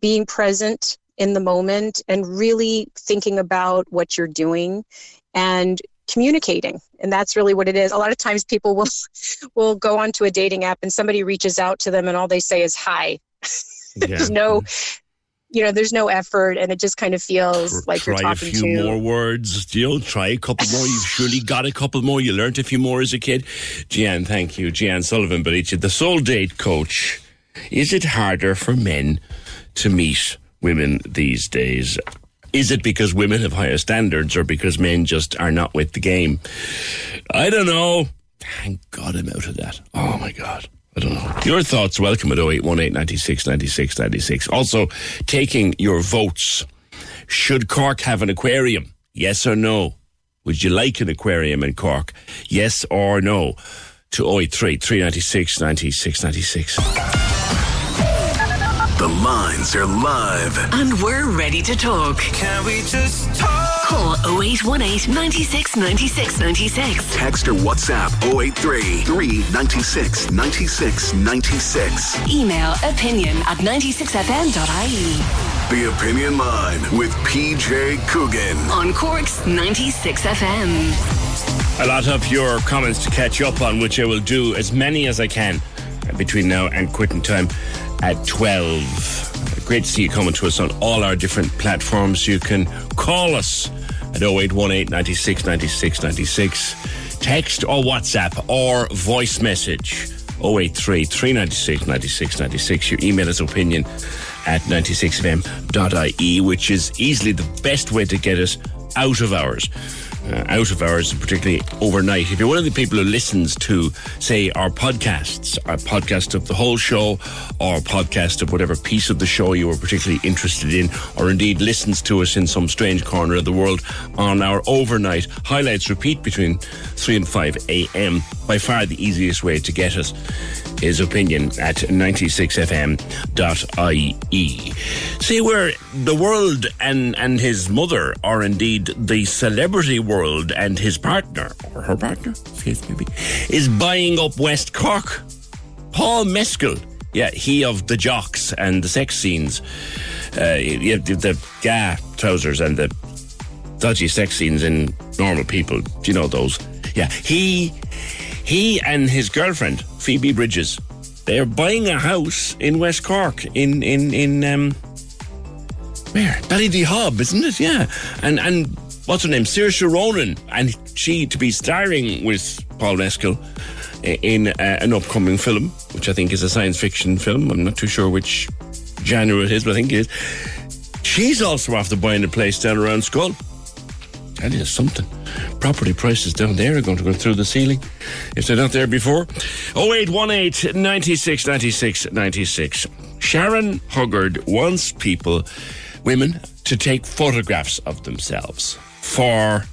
being present in the moment and really thinking about what you're doing and communicating and that's really what it is a lot of times people will will go onto a dating app and somebody reaches out to them and all they say is hi yeah. there's no you know, there's no effort, and it just kind of feels like try you're talking a few to. more words. You'll try a couple more. You've surely got a couple more. You learned a few more as a kid. Gian, thank you, Gian Sullivan, Balicia, the soul date coach. Is it harder for men to meet women these days? Is it because women have higher standards, or because men just are not with the game? I don't know. Thank God I'm out of that. Oh my God. I don't know. Your thoughts, welcome at 0818 96 96 96. Also, taking your votes. Should Cork have an aquarium? Yes or no? Would you like an aquarium in Cork? Yes or no? To 083 396 96 96. The lines are live. And we're ready to talk. Can we just talk? Call 0818 96 96 96. Text or WhatsApp 083 396 96 96. Email opinion at 96fm.ie. The Opinion Line with PJ Coogan. On Cork's 96 FM. A lot of your comments to catch up on, which I will do as many as I can between now and quitting time at 12. Great to see you coming to us on all our different platforms. You can call us at 0818 96 96 96. Text or WhatsApp or voice message 083 396 96 96. Your email is opinion at 96fm.ie, which is easily the best way to get us out of hours. Uh, out of hours, particularly overnight. If you're one of the people who listens to, say, our podcasts, our podcast of the whole show, or podcast of whatever piece of the show you were particularly interested in, or indeed listens to us in some strange corner of the world on our overnight highlights repeat between 3 and 5 a.m., by far the easiest way to get us is opinion at 96fm.ie. See where the world and, and his mother, or indeed the celebrity world and his partner, or her partner, Faith maybe, is buying up West Cork. Paul Mescal, yeah, he of the jocks and the sex scenes, uh, yeah, the, the yeah, trousers and the dodgy sex scenes in normal people. Do you know those? Yeah, he he and his girlfriend Phoebe Bridgers, they're buying a house in West Cork in in in um, where Ballydehob, isn't it? Yeah, and and what's her name? Saoirse Ronan, and she to be starring with Paul Mescal in uh, an upcoming film, which I think is a science fiction film. I'm not too sure which genre it is, but I think it is. She's also after buying a place down around Schull. That is something. Property prices down there are going to go through the ceiling if they're not there before. 0818 96 96 96. Sharon Huggard wants people, women, to take photographs of themselves for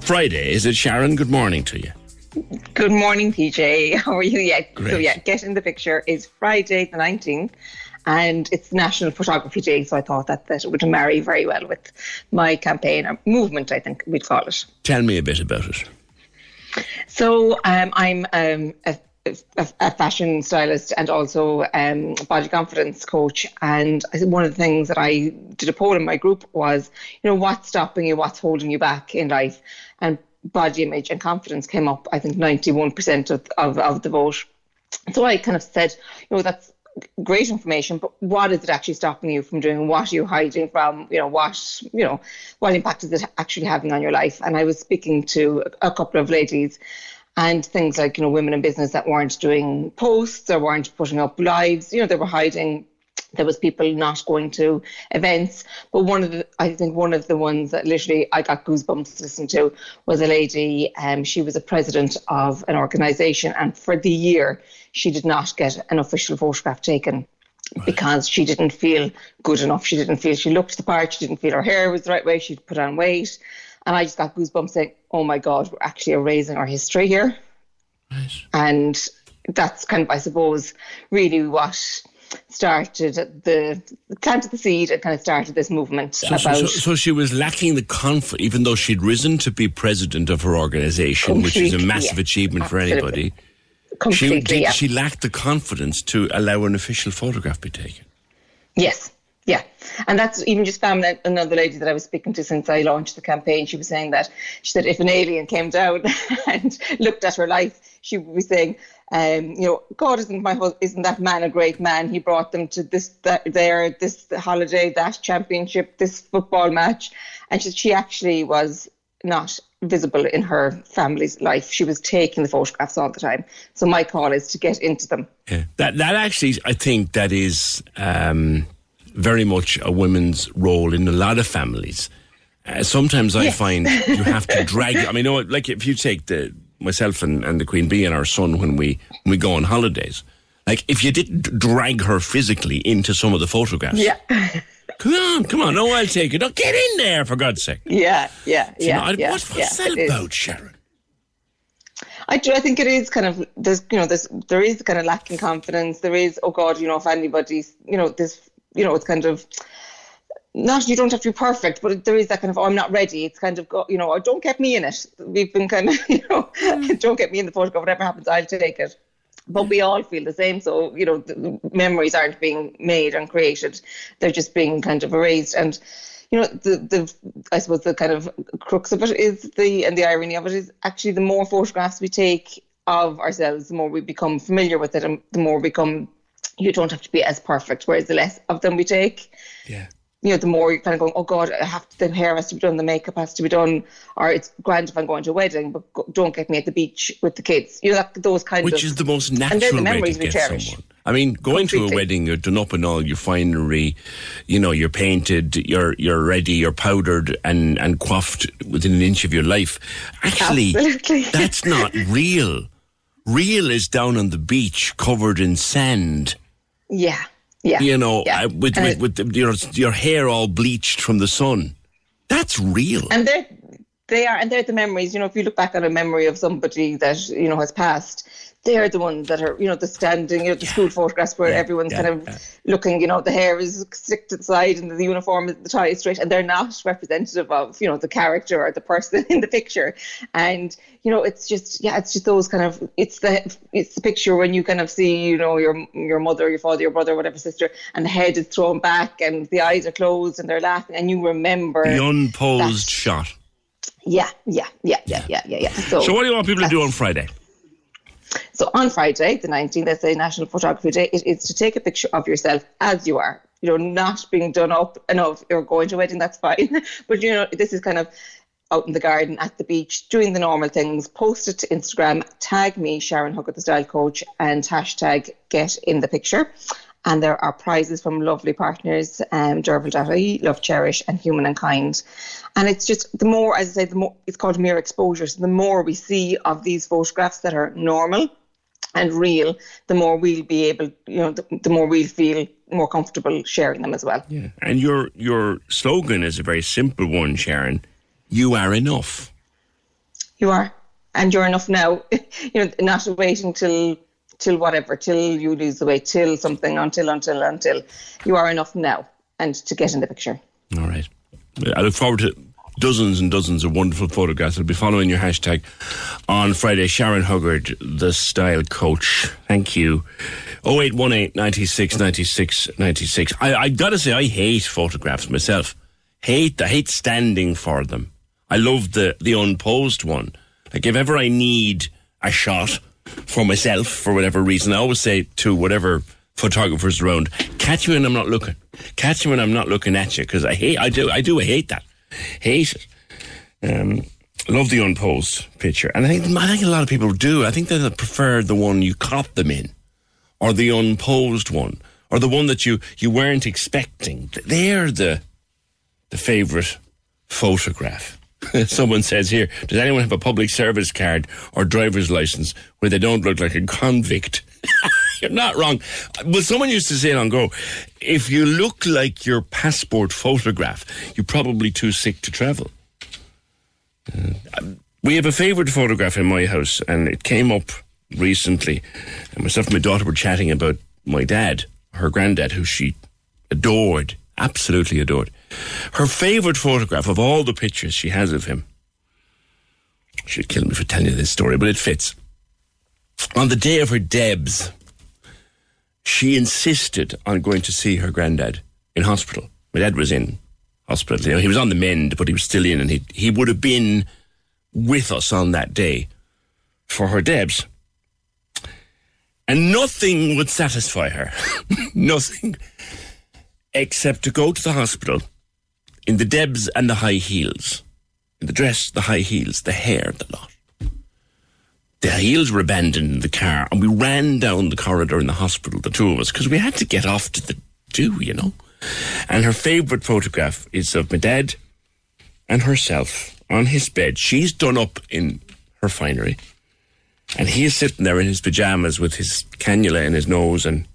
Friday. Is it Sharon? Good morning to you. Good morning, PJ. How are you? Yeah. Great. So yeah, get in the picture is Friday the nineteenth, and it's National Photography Day. So I thought that that would marry very well with my campaign or movement. I think we'd call it. Tell me a bit about it. So um, I'm um, a, a, a fashion stylist and also um, body confidence coach. And I one of the things that I did a poll in my group was, you know, what's stopping you, what's holding you back in life, and body image and confidence came up. I think 91% of, of, of the vote. So I kind of said, you know, that's great information, but what is it actually stopping you from doing? What are you hiding from? You know, what you know, what impact is it actually having on your life? And I was speaking to a couple of ladies, and things like you know, women in business that weren't doing posts or weren't putting up lives. You know, they were hiding. There was people not going to events, but one of the I think one of the ones that literally I got goosebumps to listen to was a lady. Um, she was a president of an organisation, and for the year she did not get an official photograph taken because she didn't feel good enough. She didn't feel she looked the part. She didn't feel her hair was the right way. She'd put on weight. And I just got goosebumps saying, oh my God, we're actually erasing our history here. And that's kind of, I suppose, really what started the planted the seed and kind of started this movement So, about so, so she was lacking the confidence, even though she'd risen to be president of her organisation, which is a massive yeah. achievement for Absolutely. anybody. She, Completely, did, yeah. she lacked the confidence to allow an official photograph be taken. Yes, yeah. And that's even just found another lady that I was speaking to since I launched the campaign. She was saying that she said if an alien came down and looked at her life, she would be saying, um, you know, God isn't my hus- isn't that man a great man? He brought them to this, that, there, this holiday, that championship, this football match, and she, she actually was not visible in her family's life. She was taking the photographs all the time. So my call is to get into them. Yeah. That that actually, I think that is um, very much a woman's role in a lot of families. Uh, sometimes I Yes. find you have to drag. I mean, you know, like if you take the myself and, and the Queen Bee and our son when we when we go on holidays, like if you didn't drag her physically into some of the photographs, Yeah. come on, come on, no, I'll take it. Oh, get in there for God's sake. Yeah, yeah, you yeah. know, I- yeah, what- what's yeah, that about, Sharon? I do. I think it is kind of there's you know there's there is kind of lacking confidence. There is oh God, you know if anybody's you know this you know it's kind of not you don't have to be perfect, but there is that kind of oh I'm not ready. It's kind of go, you know oh, don't get me in it. We've been kind of you know mm. don't get me in the photograph. Whatever happens, I'll take it. But we all feel the same. So you know the memories aren't being made and created; they're just being kind of erased and you know the the I suppose the kind of crux of it is the and the irony of it is actually the more photographs we take of ourselves, the more we become familiar with it, and the more we become. You don't have to be as perfect. Whereas the less of them we take, Yeah. you know, the more you're kind of going, oh God, I have to, the hair has to be done, the makeup has to be done, or it's grand if I'm going to a wedding, but go, don't get me at the beach with the kids. You know, that, those kind Which of Which is the most and they're natural the way memories to we get cherish. someone. I mean, going to a wedding, you're done up in all your finery, you know, you're painted, you're you're ready, you're powdered and and coiffed within an inch of your life. Actually, Absolutely. that's not real. Real is down on the beach, covered in sand. Yeah, yeah. You know, yeah. with with, with the, your your hair all bleached from the sun. That's real. and they're they are and they're the memories you know if you look back on a memory of somebody that you know has passed they're the ones that are you know the standing you know the school photographs where everyone's yeah, kind of looking you know the hair is the side and the uniform the tie is straight and they're not representative of you know the character or the person in the picture and you know it's just yeah it's just those kind of it's the it's the picture when you kind of see you know your your mother your father your brother whatever sister and the head is thrown back and the eyes are closed and they're laughing and you remember The unposed that. shot. yeah, yeah, yeah, yeah, yeah, yeah, yeah. So, So, what do you want people to do on Friday? so on Friday, the 19th, that's a National Photography Day, it is to take a picture of yourself as you are. You know, not being done up enough or going to a wedding, that's fine. but, you know, this is kind of out in the garden, at the beach, doing the normal things. Post it to Instagram, tag me, Sharon Huggard, the style coach, and hashtag get in the picture. And there are prizes from lovely partners, um, Durable.ie, Love Cherish, and Human and Kind. And it's just the more, as I say, the more it's called mere exposure. So the more we see of these photographs that are normal and real, the more we'll be able, you know, the, the more we'll feel more comfortable sharing them as well. Yeah. And your your slogan is a very simple one, Sharon. You are enough. You are, and you're enough now. you know, not waiting till till whatever, till you lose the weight, till something, until, until, until. You are enough now, and to get in the picture. All right. I look forward to dozens and dozens of wonderful photographs. I'll be following your hashtag on Friday. Sharon Huggard, the style coach. Thank you. 0818 96 96 96. I, I gotta say, I hate photographs myself. Hate, I hate standing for them. I love the, the unposed one. Like if ever I need a shot for myself for whatever reason, I always say to whatever photographers around, catch me when I'm not looking. Catch me when I'm not looking at you because I hate, I do, I do, I hate that. Hate it. Um, love the unposed picture, and I think I think a lot of people do. I think they prefer the one you caught them in, or the unposed one, or the one that you you weren't expecting. They're the the favorite photograph. Someone says here, does anyone have a public service card or driver's license where they don't look like a convict? You're not wrong. Well, someone used to say on Go, if you look like your passport photograph, you're probably too sick to travel. Uh, we have a favourite photograph in my house, and it came up recently. And myself and my daughter were chatting about my dad, her granddad, who she adored, absolutely adored. Her favourite photograph of all the pictures she has of him. She'd kill me for telling you this story, but it fits. On the day of her Debs, she insisted on going to see her granddad in hospital. My dad was in hospital. You know, he was on the mend, but he was still in, and he he would have been with us on that day for her Debs. And nothing would satisfy her. nothing. Except to go to the hospital in the Debs and the high heels. In the dress, the high heels, the hair, the lot. The heels were abandoned in the car, and we ran down the corridor in the hospital, the two of us, because we had to get off to the do, you know. And her favourite photograph is of my dad and herself on his bed. She's done up in her finery, and he is sitting there in his pajamas with his cannula in his nose and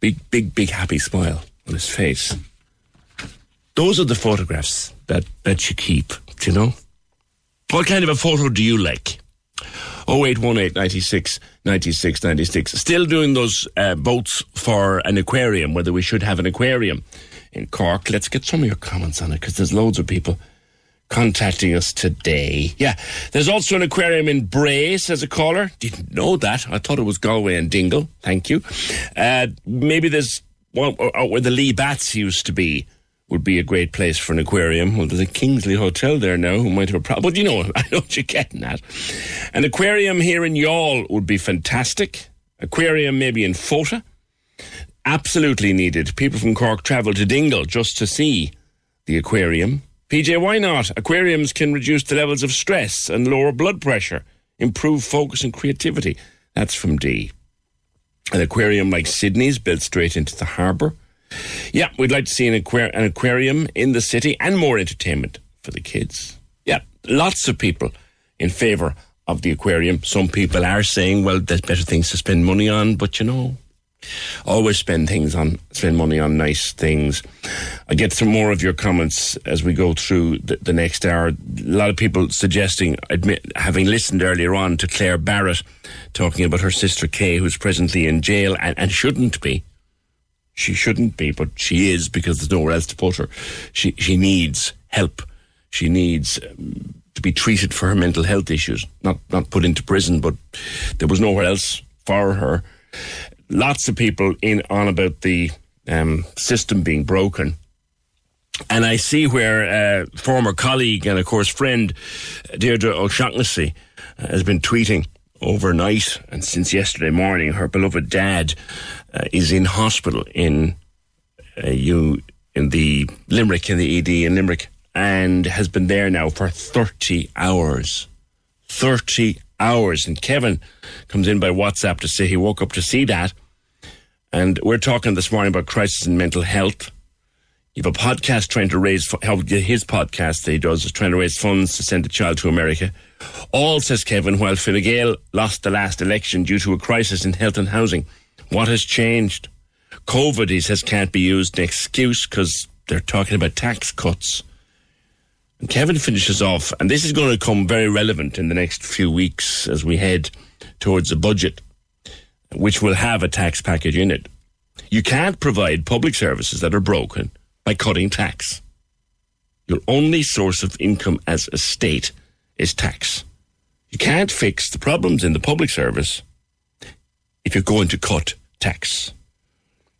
big, big, big happy smile on his face. Those are the photographs that, that you keep, do you know? What kind of a photo do you like? 0818 96 96 96. Still doing those uh, votes for an aquarium, whether we should have an aquarium in Cork. Let's get some of your comments on it because there's loads of people contacting us today. Yeah, there's also an aquarium in Bray, says a caller. Didn't know that. I thought it was Galway and Dingle. Thank you. Uh, maybe there's or where the Lee Baths used to be. Would be a great place for an aquarium. Well, there's a Kingsley Hotel there now who might have a problem. But you know, I know what you're getting at. An aquarium here in Youghal would be fantastic. Aquarium maybe in Fota. Absolutely needed. People from Cork travel to Dingle just to see the aquarium. PJ, why not? Aquariums can reduce the levels of stress and lower blood pressure, improve focus and creativity. That's from D. An aquarium like Sydney's built straight into the harbour. Yeah, we'd like to see an, an aquarium in the city and more entertainment for the kids. Yeah, lots of people in favour of the aquarium. Some people are saying, well, there's better things to spend money on, but you know, always spend things on spend money on nice things. I get some more of your comments as we go through the, the next hour. A lot of people suggesting, admit, having listened earlier on to Claire Barrett talking about her sister Kay, who's presently in jail and, and shouldn't be. She shouldn't be, but she is because there's nowhere else to put her. She she needs help. She needs um, to be treated for her mental health issues, not not put into prison, but there was nowhere else for her. Lots of people in on about the um, system being broken. And I see where uh, former colleague and, of course, friend Deirdre O'Shaughnessy uh, has been tweeting overnight and since yesterday morning. Her beloved dad uh, is in hospital in uh, you in the Limerick in the ED in Limerick and has been there now for 30 hours. 30 hours. And Kevin comes in by WhatsApp to say he woke up to see that. And we're talking this morning about crisis in mental health. You have a podcast trying to raise, his podcast that he does is trying to raise funds to send a child to America. All, says Kevin, while Fine Gael lost the last election due to a crisis in health and housing. What has changed? COVID, he says, can't be used an excuse because they're talking about tax cuts. And Kevin finishes off, and this is going to come very relevant in the next few weeks as we head towards the budget, which will have a tax package in it. You can't provide public services that are broken by cutting tax. Your only source of income as a state is tax. You can't fix the problems in the public service if you're going to cut tax.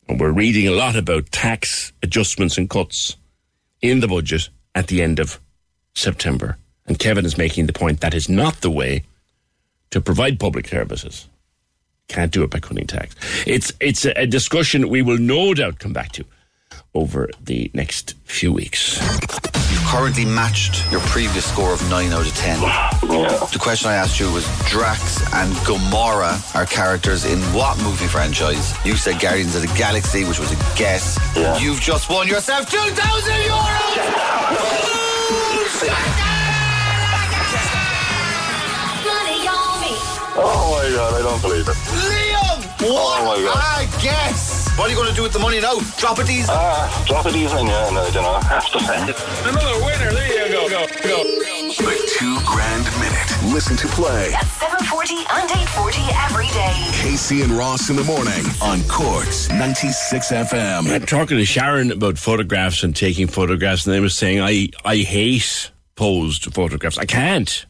And we're reading a lot about tax adjustments and cuts in the budget at the end of September. And Kevin is making the point that is not the way to provide public services. Can't do it by cutting tax. It's it's a discussion we will no doubt come back to over the next few weeks. You've currently matched your previous score of 9 out of 10. The question I asked you was Drax and Gamora are characters in what movie franchise? You said Guardians of the Galaxy, which was a guess. You've just won yourself 2,000 euros! Oh my god, I don't believe it. Liam! What? Oh my God. I guess. What are you going to do with the money now? Drop it these? Ah, drop it easy, yeah, no, I don't know. Have to spend it. Another winner. There you go. Go, go. The two grand minute. Listen to play. At 740 and 840 every day. Casey and Ross in the morning on Cork's 96 FM. I'm talking to Sharon about photographs and taking photographs, and they were saying, I, I hate posed photographs. I can't uh,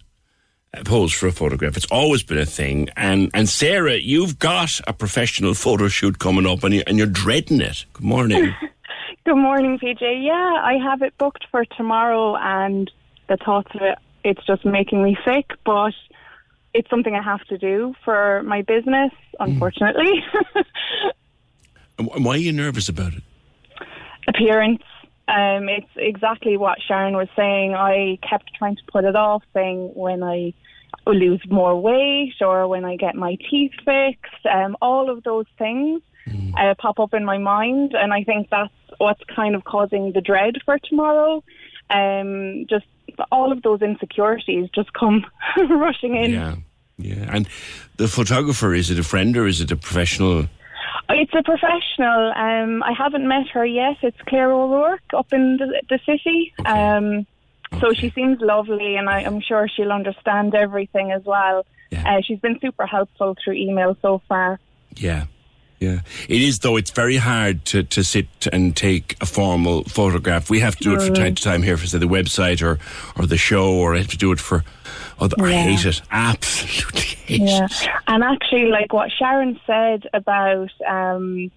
pose for a photograph. It's always been a thing. And and Sarah, you've got a professional photo shoot coming up, and, you, and you're dreading it. Good morning. Good morning, PJ. Yeah, I have it booked for tomorrow, and the thoughts of it, it's just making me sick, but it's something I have to do for my business, hmm. unfortunately. And wh- why are you nervous about it? Appearance. Um, it's exactly what Sharon was saying. I kept trying to put it off, saying when I lose more weight or when I get my teeth fixed, um, all of those things uh, pop up in my mind, and I think that's what's kind of causing the dread for tomorrow. Um, just all of those insecurities just come rushing in. Yeah, yeah. And the photographer is it a friend or is it a professional? It's a professional. Um, I haven't met her yet. It's Claire O'Rourke up in the, the city. Um, so she seems lovely, and I, I'm sure she'll understand everything as well. Uh, she's been super helpful through email so far. Yeah. Yeah, it is though. It's very hard to, to sit and take a formal photograph. We have to do it from Mm. time to time here for say the website or or the show, or I have to do it for. Other, I Yeah. hate it. Absolutely hate Yeah, it. and actually, like what Sharon said about, um,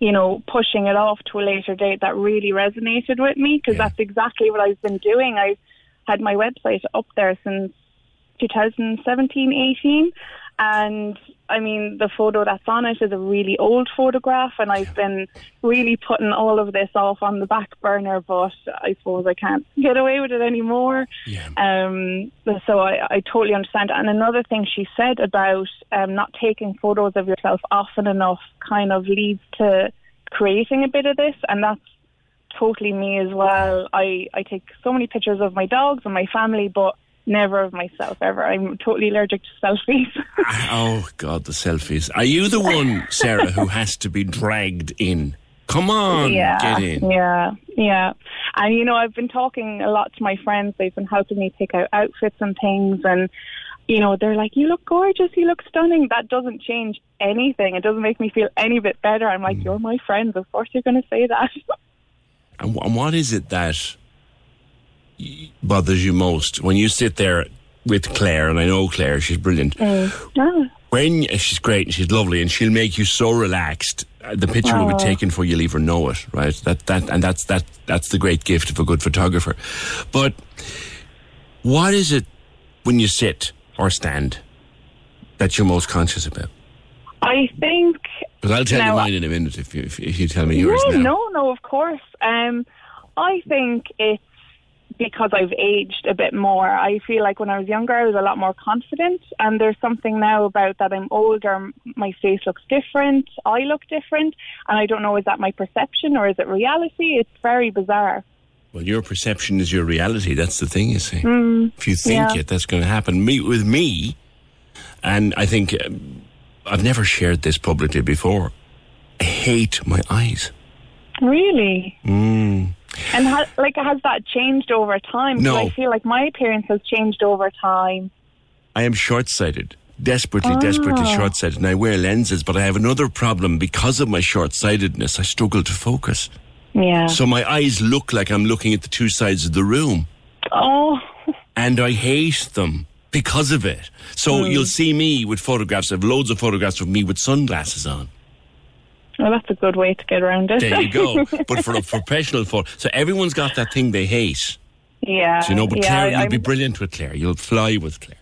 you know, pushing it off to a later date, that really resonated with me because that's exactly what I've been doing. I've had my website up there since 2017, 18, And I mean, the photo that's on it is a really old photograph, and I've been really putting all of this off on the back burner, but I suppose I can't get away with it anymore. Um, so I, I totally understand. And another thing she said about um, not taking photos of yourself often enough kind of leads to creating a bit of this, and that's totally me as well. I, I take so many pictures of my dogs and my family, but never of myself ever. I'm totally allergic to selfies. Oh God, the selfies. Are you the one, Sarah, who has to be dragged in? Come on, yeah, get in. yeah, yeah. And you know, I've been talking a lot to my friends. They've been helping me pick out outfits and things, and you know, they're like, "You look gorgeous. You look stunning." That doesn't change anything. It doesn't make me feel any bit better. I'm Mm. like, "You're my friends. Of course, you're going to say that." And, and what is it that bothers you most when you sit there with Claire? And I know Claire; she's brilliant. Mm. When uh, she's great and she's lovely, and she'll make you so relaxed. uh, The picture will be taken before you'll even know it, right? That that and that's that that's the great gift of a good photographer. But what is it when you sit or stand that you're most conscious about? I think Because I'll tell Now- you mine in a minute if you if, you tell me yours no, now. no, no, of course. Um, I think it's because I've aged a bit more. I feel like when I was younger, I was a lot more confident, and there's something now about that I'm older. My face looks different. I look different, and I don't know is that my perception or is it reality? It's very bizarre. Well, your perception is your reality. That's the thing, you see. Mm, If you think yeah. it, that's going to happen. Me with me, and I think um, I've never shared this publicly before. I hate my eyes. Really? Mm. And ha- like, has that changed over time? No. I feel like my appearance has changed over time. I am short-sighted, desperately, desperately Ah. short-sighted, and I wear lenses. But I have another problem because of my short-sightedness. I struggle to focus, Yeah. so my eyes look like I'm looking at the two sides of the room. oh. and I hate them because of it. So Hmm. you'll see me with photographs. I have loads of photographs of me with sunglasses on. Well, that's a good way to get around it. There you go. but for a professional photo, so everyone's got that thing they hate. yeah. So, you know, but yeah, Claire, I- you'll be brilliant with Claire. You'll fly with Claire.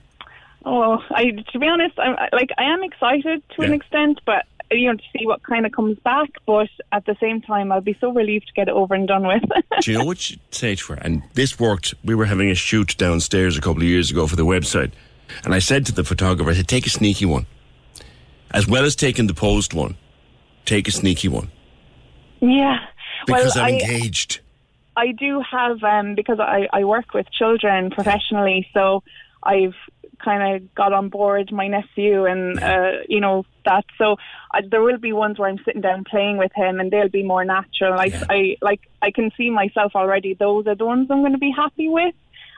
Oh, I to be honest, I'm like I am excited to an extent, but you know to see what kind of comes back. But at the same time, I'll be so relieved to get it over and done with. Do you know what to her? And this worked. We were having a shoot downstairs a couple of years ago for the website. And I said to the photographer, I said, take a sneaky one. As well as taking the posed one, take a sneaky one. yeah, Because well, I'm I, engaged. I do have um because I I work with children professionally, so I've kind of got on board my nephew and uh, you know that. So I, there will be ones where I'm sitting down playing with him, and they'll be more natural. I I like I can see myself already. Those are the ones I'm going to be happy with,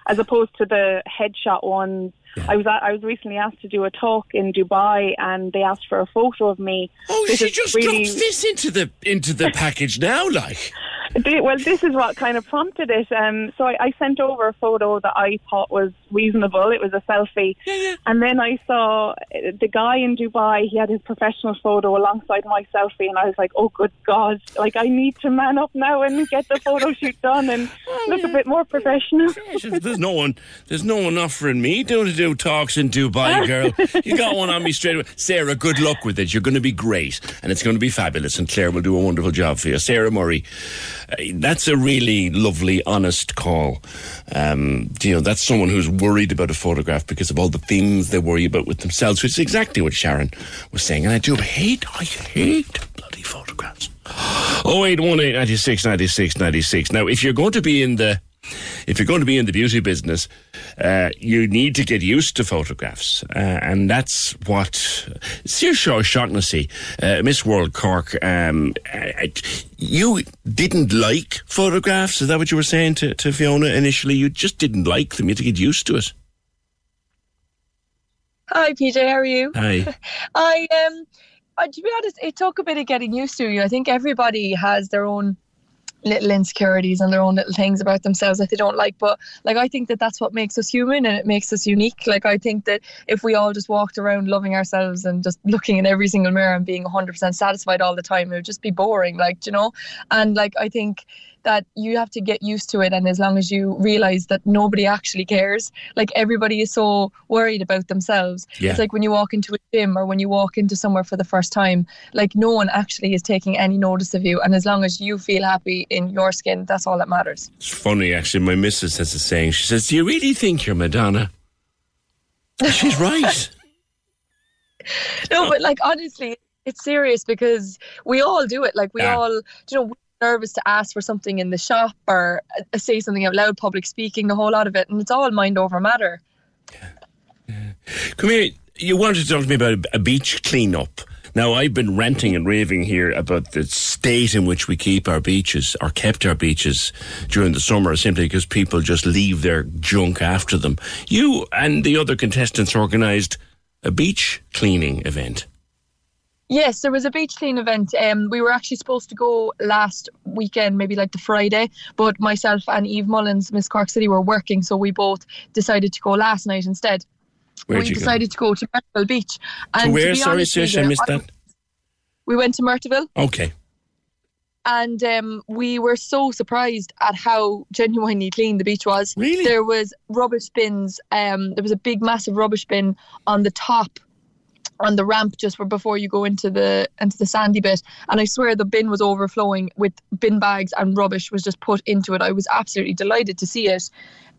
as opposed to the headshot ones. I was I was recently asked to do a talk in Dubai, and they asked for a photo of me. Oh, This she just really- drops this into the into the package now, like. Well, this is what kind of prompted it. Um, so I, I sent over a photo that I thought was reasonable. It was a selfie. And then I saw uh, the guy in Dubai, he had his professional photo alongside my selfie. And I was like, oh, good God. Like, I need to man up now and get the photo shoot done and look a bit more professional. There's no one. There's no one offering me to do talks in Dubai, girl. You got one on me straight away. Sarah, good luck with it. You're going to be great, and it's going to be fabulous. And Claire will do a wonderful job for you. Sarah Murray, that's a really lovely, honest call. Um, you know, that's someone who's worried about a photograph because of all the things they worry about with themselves, which is exactly what Sharon was saying. And I do hate, I hate bloody photographs. Oh eight one eight ninety six ninety six ninety six. Now, if you're going to be in the if you're going to be in the beauty business, uh, you need to get used to photographs, uh, and that's what Saoirse O'Shaughnessy, uh, Miss World Cork. Um, uh, you didn't like photographs. Is that what you were saying to, to Fiona initially? You just didn't like them. You had to get used to it. Hi, PJ. How are you? Hi. I um, to be honest, it took a bit of getting used to. You, I think everybody has their own little insecurities and their own little things about themselves that they don't like. But like, I think that that's what makes us human and it makes us unique. Like, I think that if we all just walked around loving ourselves and just looking in every single mirror and being 100% satisfied all the time, it would just be boring. Like, you know, and like, I think that you have to get used to it. And as long as you realize that nobody actually cares, like everybody is so worried about themselves. Yeah. It's like when you walk into a gym or when you walk into somewhere for the first time, like no one actually is taking any notice of you. And as long as you feel happy in your skin, that's all that matters. It's funny, actually. My missus has a saying. She says, Do you really think you're Madonna? She's right. no, but like honestly, it's serious because we all do it. Like we Yeah. all, you know, nervous to ask for something in the shop or uh, say something out loud, public speaking, the whole lot of it, and it's all mind over matter. Come here. You wanted to talk to me about a- beach cleanup. Now, I've been ranting and raving here about the state in which we keep our beaches, or kept our beaches during the summer, simply because people just leave their junk after them. You and the other contestants organised a beach cleaning event. Yes, there was a beach clean event. Um, we were actually supposed to go last weekend, maybe like the Friday, but myself and Eve Mullins, Miss Cork City, were working, so we both decided to go last night instead. Where'd we you go? decided to go to Myrtleville Beach. To where? be Sorry, Saoirse, I missed that. We went to Myrtleville. Okay. and um, we were so surprised at how genuinely clean the beach was. Really? There was rubbish bins. Um, there was a big, massive rubbish bin on the top, on the ramp just for before you go into the into the sandy bit. And I swear the bin was overflowing with bin bags and rubbish was just put into it. I was absolutely delighted to see it.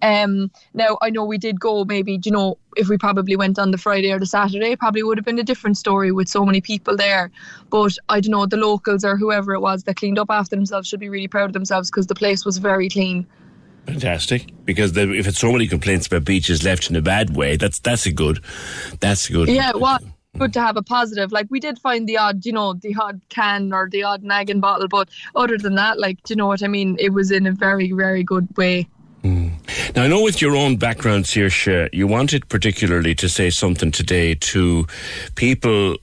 Um, now I know we did go maybe, you know, if we probably went on the Friday or the Saturday, probably would have been a different story with so many people there. But I don't know, the locals or whoever it was that cleaned up after themselves should be really proud of themselves because the place was very clean. Fantastic. Because the, if it's so many complaints about beaches left in a bad way, that's that's a good. That's a good. Yeah, it was good to have a positive. Like we did find the odd, you know, the odd can or the odd nagging bottle, but other than that, like, do you know what I mean? It was in a very, very good way. Hmm. Now, I know with your own background, Saoirse, you wanted particularly to say something today to people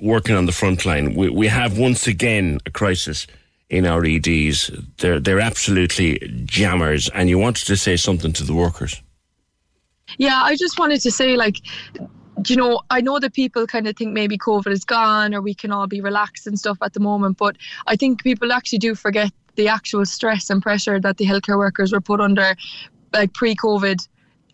working on the front line. We, we have once again a crisis in our EDs. They're, they're absolutely jammers, and you wanted to say something to the workers. Yeah, I just wanted to say, like, you know, I know that people kind of think maybe COVID is gone or we can all be relaxed and stuff at the moment, but I think people actually do forget the actual stress and pressure that the healthcare workers were put under, like pre COVID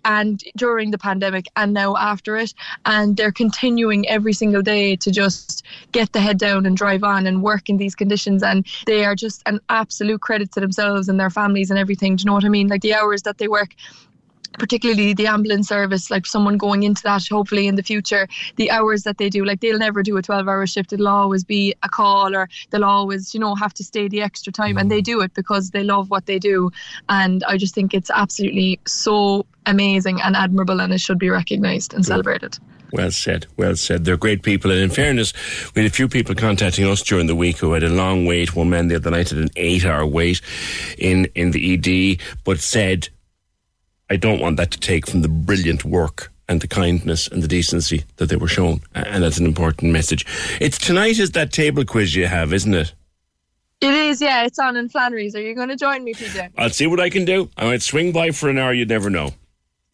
and during the pandemic and now after it. And they're continuing every single day to just get the head down and drive on and work in these conditions. And they are just an absolute credit to themselves and their families and everything. Do you know what I mean? Like the hours that they work particularly the ambulance service, like someone going into that hopefully in the future, the hours that they do, like they'll never do a 12 hour shift. It'll always be a call or they'll always, you know, have to stay the extra time and they mm. do it because they love what they do. And I just think it's absolutely so amazing and admirable and it should be recognised and celebrated. Well said, well said. They're great people. And in fairness, we had a few people contacting us during the week who had a long wait. One man the other night had an eight hour wait in, in the ED, but said, I don't want that to take from the brilliant work and the kindness and the decency that they were shown. And that's an important message. It's tonight is that table quiz you have, isn't it? It is, yeah, it's on in Flannery's. Are you going to join me, PJ? I'll see what I can do. I might swing by for an hour. You'd never know.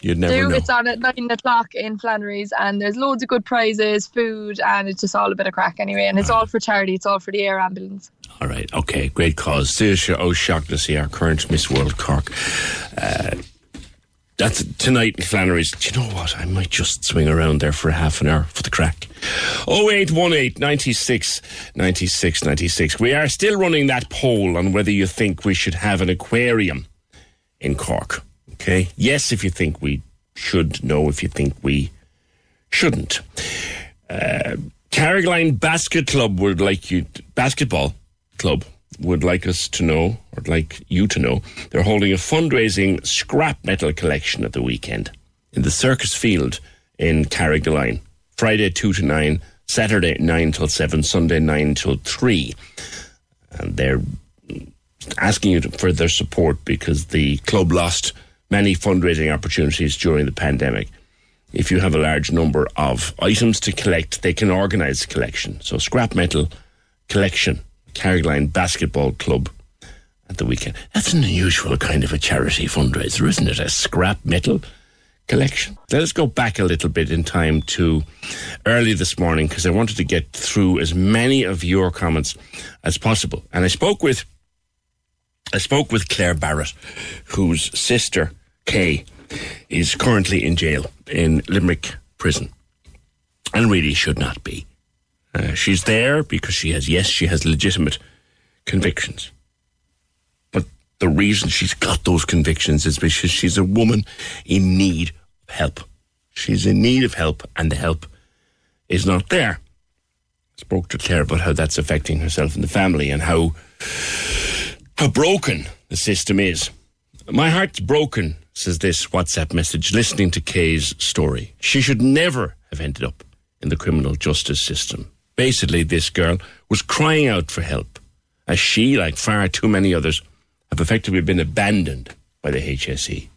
You'd never do. know. It's on at nine o'clock in Flannery's, and there's loads of good prizes, food, and it's just all a bit of crack anyway. And it's all for charity. It's all for the air ambulance. All right. Okay. Great cause. Saoirse O'Shaughnessy, our current Miss World Cork. Uh, that's tonight in Flannery's. Do you know what? I might just swing around there for a half an hour for the crack. 0818 96 96 96. We are still running that poll on whether you think we should have an aquarium in Cork. Okay? Yes, if you think we should. No, if you think we shouldn't. Uh, Carrigaline Basket Club would like you, basketball club would like us to know, or like you to know, they're holding a fundraising scrap metal collection at the weekend in the Circus Field in Carrigaline. Friday 2 to 9, Saturday 9 till 7, Sunday 9 till 3. And they're asking you for their support because the club lost many fundraising opportunities during the pandemic. If you have a large number of items to collect, they can organise collection. So, scrap metal collection, Carrigaline Basketball Club at the weekend. That's an unusual kind of a charity fundraiser, isn't it? A scrap metal collection. Let us go back a little bit in time to early this morning because I wanted to get through as many of your comments as possible. And I spoke with I spoke with Claire Barrett, whose sister, Kay, is currently in jail in Limerick prison and really should not be. Uh, she's there because she has, yes, she has legitimate convictions. But the reason she's got those convictions is because she's a woman in need of help. She's in need of help, and the help is not there. I spoke to Claire about how that's affecting herself and the family and how how broken the system is. My heart's broken, says this WhatsApp message, listening to Kay's story. She should never have ended up in the criminal justice system. Basically, this girl was crying out for help, as she, like far too many others, have effectively been abandoned by the HSE.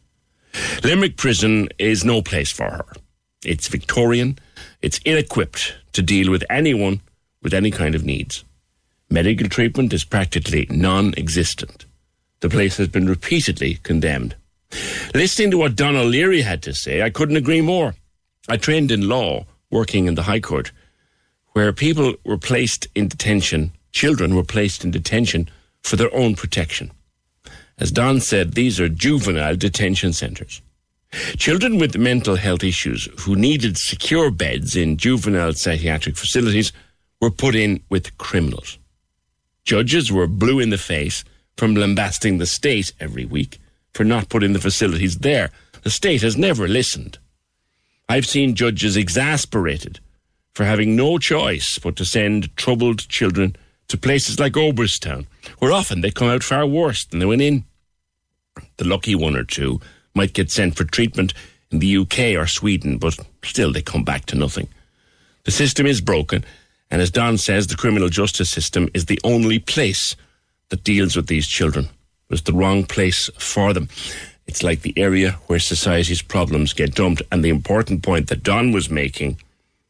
Limerick Prison is no place for her. It's Victorian, it's ill equipped to deal with anyone with any kind of needs. Medical treatment is practically non existent. The place has been repeatedly condemned. Listening to what Don O'Leary had to say, I couldn't agree more. I trained in law, working in the High Court, where people were placed in detention, children were placed in detention for their own protection. As Don said, these are juvenile detention centres. Children with mental health issues who needed secure beds in juvenile psychiatric facilities were put in with criminals. Judges were blue in the face from lambasting the state every week for not putting the facilities there. The state has never listened. I've seen judges exasperated for having no choice but to send troubled children to places like Oberstown, where often they come out far worse than they went in. The lucky one or two might get sent for treatment in the UK or Sweden, but still they come back to nothing. The system is broken, and as Don says, the criminal justice system is the only place that deals with these children. It was the wrong place for them. It's like the area where society's problems get dumped. And the important point that Don was making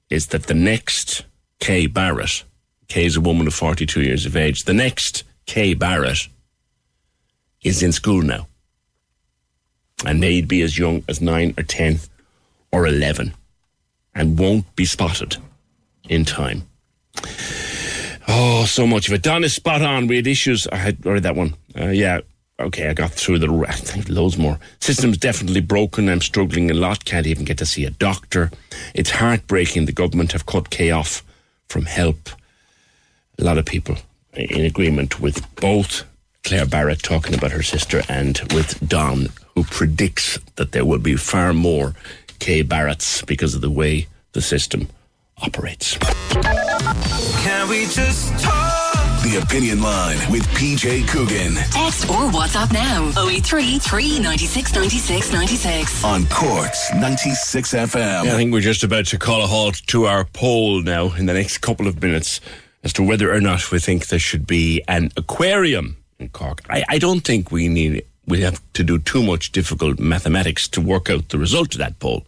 is that the next Kay Barrett, Kay is a woman of 42 years of age, the next Kay Barrett is in school now and may be as young as 9 or 10 or 11 and won't be spotted in time. Oh, so much of it. Don is spot on. We had issues. I had read that one. Uh, yeah. Okay, I got through the. Think loads more. System's definitely broken. I'm struggling a lot. Can't even get to see a doctor. It's heartbreaking. The government have cut Kay off from help. A lot of people in agreement with both Claire Barrett talking about her sister and with Don, who predicts that there will be far more Kay Barretts because of the way the system operates. Can we just talk? The Opinion Line with PJ Coogan Text or WhatsApp now 083 396 96 96. on Cork's 96 FM. Yeah, I think we're just about to call a halt to our poll now in the next couple of minutes as to whether or not we think there should be an aquarium in Cork. I, I don't think we need we have to do too much difficult mathematics to work out the result of that poll.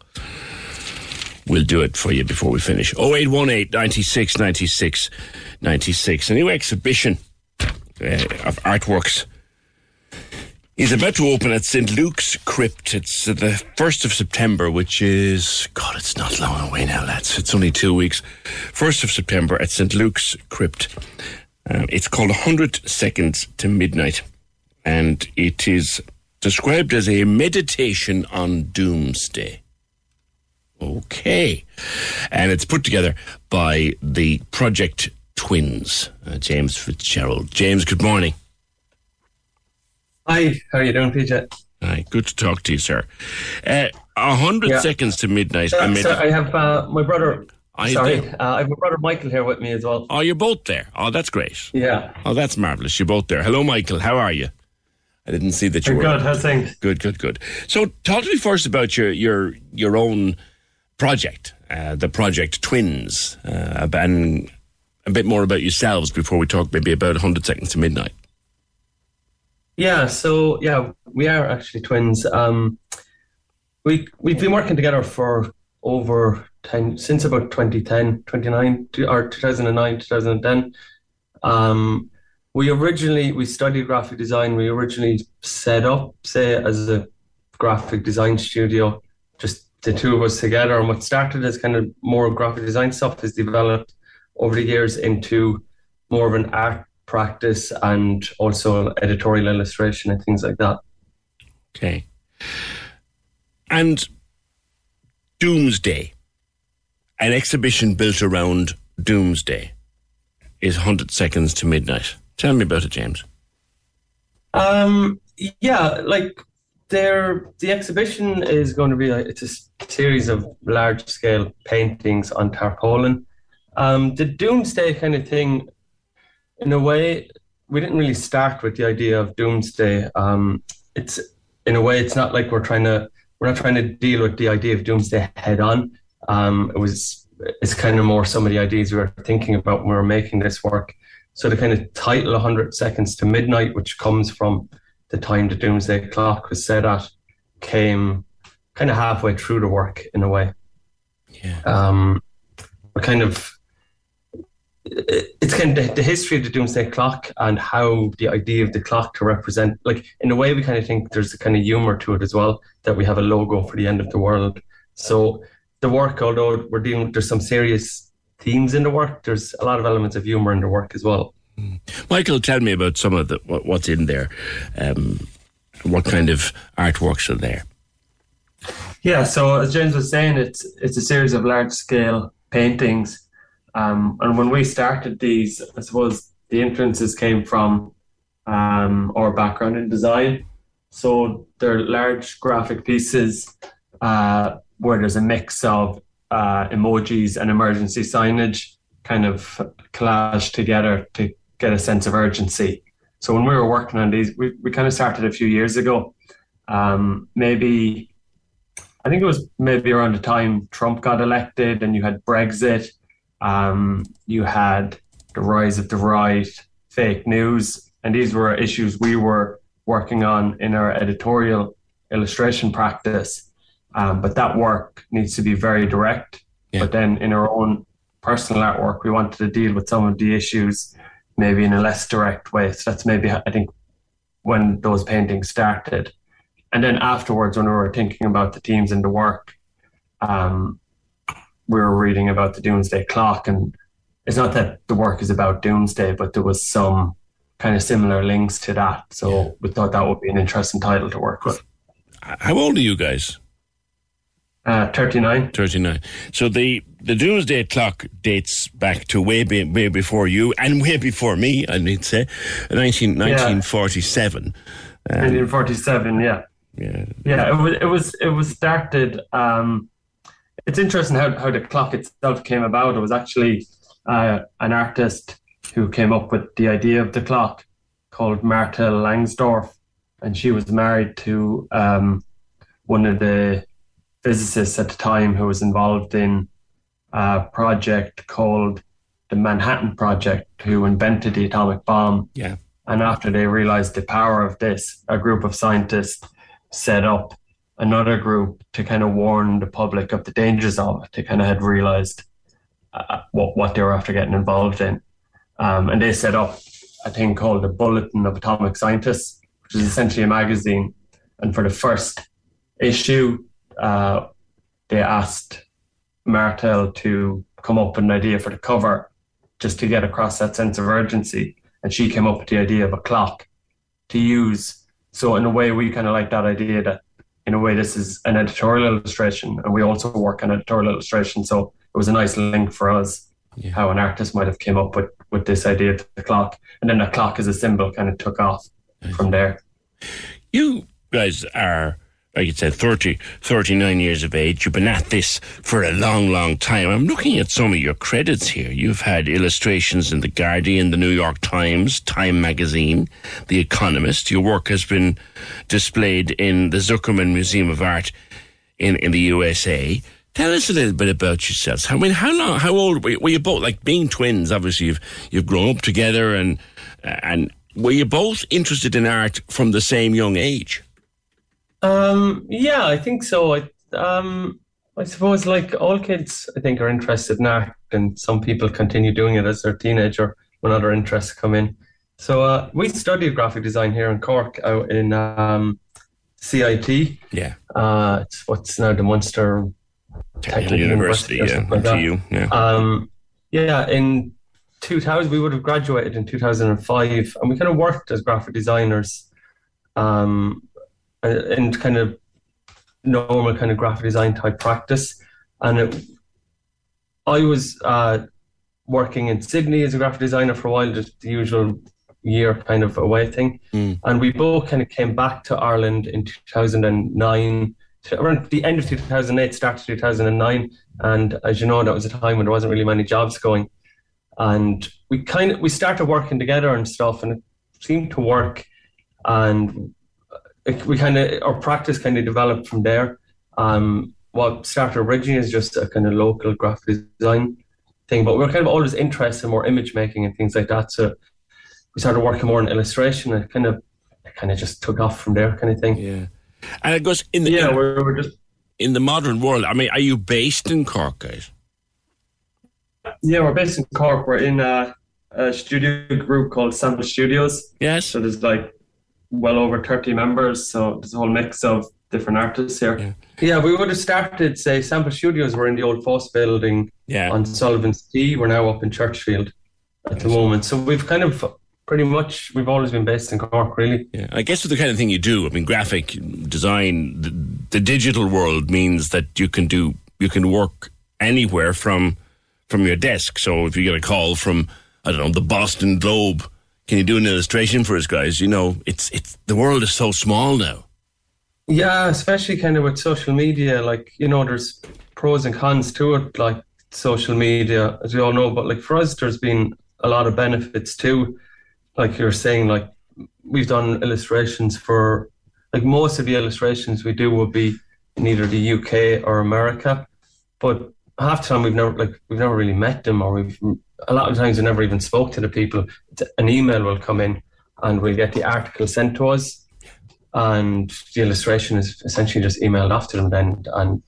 We'll do it for you before we finish. 0818 96 96 96. A new exhibition uh, of artworks is about to open at St. Luke's Crypt. It's uh, the 1st of September, which is, God, it's not long away now, lads. It's only two weeks. 1st of September at St. Luke's Crypt. Uh, it's called 100 Seconds to Midnight. And it is described as a meditation on doomsday. Okay. And it's put together by the Project Twins, uh, James Fitzgerald. James, good morning. Hi, how are you doing, PJ? Hi, good to talk to you, sir. Uh, A hundred Yeah. seconds to midnight. So, I made so I have uh, my brother. I sorry, uh, I have my brother Michael here with me as well. Oh, you're both there. Oh, that's great. Yeah. Oh, that's marvelous. You're both there. Hello, Michael. How are you? I didn't see that you Very were. good. How's things? Good, good, good. So, talk to me first about your your your own project, uh, the project Twins, uh, and a bit more about yourselves before we talk maybe about 100 seconds to midnight. Yeah, so yeah, we are actually twins. Um, we we've been working together for over ten since about 2010, 29 or 2009, 2010. Um, we originally we studied graphic design. We originally set up, say, as a graphic design studio, just the two of us together. And what started as kind of more graphic design stuff has developed over the years into more of an art practice and also editorial illustration and things like that. Okay. And Doomsday, an exhibition built around Doomsday, is 100 Seconds to Midnight. Tell me about it, James. Um, yeah, like there, the exhibition is going to be like it's a series of large scale paintings on tarpaulin. Um, the doomsday kind of thing, in a way, we didn't really start with the idea of doomsday. Um, it's in a way, it's not like we're trying to we're not trying to deal with the idea of doomsday head on. Um, it was it's kind of more some of the ideas we were thinking about when we were making this work. So the kind of title 100 seconds to midnight, which comes from the time the doomsday clock was set at, came kind of halfway through the work in a way. Yeah. Um, we're kind of it's kind of the, the, history of the doomsday clock and how the idea of the clock to represent like in a way we kind of think there's a kind of humor to it as well that we have a logo for the end of the world so the work although we're dealing there's some serious themes in the work there's a lot of elements of humor in the work as well michael tell me about some of the what, what's in there. Um, what kind of artworks are there? Yeah so as james was saying it's it's a series of large scale paintings. Um, and when we started these, I suppose the influences came from um, our background in design. So they're large graphic pieces uh, where there's a mix of uh, emojis and emergency signage kind of collaged together to get a sense of urgency. So when we were working on these, we, we kind of started a few years ago. Um, maybe, I think it was maybe around the time Trump got elected and you had Brexit um, you had the rise of the right, fake news, and these were issues we were working on in our editorial illustration practice. Um, but that work needs to be very direct. Yeah. But then in our own personal artwork, we wanted to deal with some of the issues maybe in a less direct way. So that's maybe, I think, when those paintings started. And then afterwards, when we were thinking about the themes in the work, um, we were reading about the doomsday clock and it's not that the work is about doomsday but there was some kind of similar links to that so yeah. we thought that would be an interesting title to work with how old are you guys uh, 39 39 so the the doomsday clock dates back to way, be, way before you and way before me i need to say 19, 1947 um, 1947 yeah. yeah. Yeah it was it was it was started um it's interesting how, how the clock itself came about. It was actually uh, an artist who came up with the idea of the clock called Martyl Langsdorf, and she was married to um, one of the physicists at the time who was involved in a project called the Manhattan Project, who invented the atomic bomb. Yeah. And after they realized the power of this, a group of scientists set up another group to kind of warn the public of the dangers of it. They kind of had realized uh, what what they were after getting involved in, um, and they set up a thing called the Bulletin of Atomic Scientists, which is essentially a magazine. And for the first issue, uh, they asked Martyl to come up with an idea for the cover, just to get across that sense of urgency. And she came up with the idea of a clock to use. So in a way, we kind of like that idea that in a way, this is an editorial illustration, and we also work on editorial illustration. So it was a nice link for us yeah. how an artist might have came up with with this idea of the clock, and then the clock as a symbol kind of took off nice. from there. You guys are like you said, 30, 39 years of age. You've been at this for a long, long time. I'm looking at some of your credits here. You've had illustrations in The Guardian, The New York Times, Time Magazine, The Economist. Your work has been displayed in the Zuckerman Museum of Art in, in the USA. Tell us a little bit about yourselves. I mean, how long, how old were you, were you both? Like being twins, obviously you've you've grown up together, and and were you both interested in art from the same young age? Um, yeah, I think so. I, um, I suppose, like all kids, I think are interested in art, and some people continue doing it as they're teenager when other interests come in. So uh, we studied graphic design here in Cork, out in um, CIT. Yeah, uh, it's what's now the Munster Technical University. University yeah, like. Yeah. Um, yeah, in 2000, we would have graduated in 2005, and we kind of worked as graphic designers um, in kind of normal kind of graphic design type practice. And it, I was uh, working in Sydney as a graphic designer for a while, just the usual year kind of away thing. Mm. And we both kind of came back to Ireland in 2009, around the end of 2008, start of 2009. And as you know, that was a time when there wasn't really many jobs going. And we kind of we started working together and stuff, and it seemed to work. And it, we kind of our practice kind of developed from there. Um, what started originally as just a kind of local graphic design thing, but we were kind of always interested in more image making and things like that. So we started working more in illustration, and it kind of it kind of just took off from there, kind of thing. Yeah, and it goes in the yeah, in, we're, we're just in the modern world. I mean, are you based in Cork, guys? yeah, we're based in Cork. We're in a, a studio group called Sample Studios. Yes. So there's like well over thirty members. So there's a whole mix of different artists here. Yeah, we would have started, say, Sample Studios were in the old FÁS building yeah. on Sullivan's Quay. We're now up in Churchfield at the moment. So we've kind of pretty much, we've always been based in Cork, really. Yeah, I guess with the kind of thing you do, I mean, graphic design, the, the digital world means that you can do, you can work anywhere from from your desk. So if you get a call from, I don't know, the Boston Globe, can you do an illustration for us, guys? You know, it's it's the world is so small now. Yeah, especially kind of with social media, like, you know, there's pros and cons to it, like social media, as we all know. But like for us, there's been a lot of benefits too. Like you're saying, like we've done illustrations for, like most of the illustrations we do will be in either the UK or America. But half the time we've never, like, we've never really met them or we've, a lot of times we never even spoke to the people. An email will come in and we'll get the article sent to us and the illustration is essentially just emailed off to them then and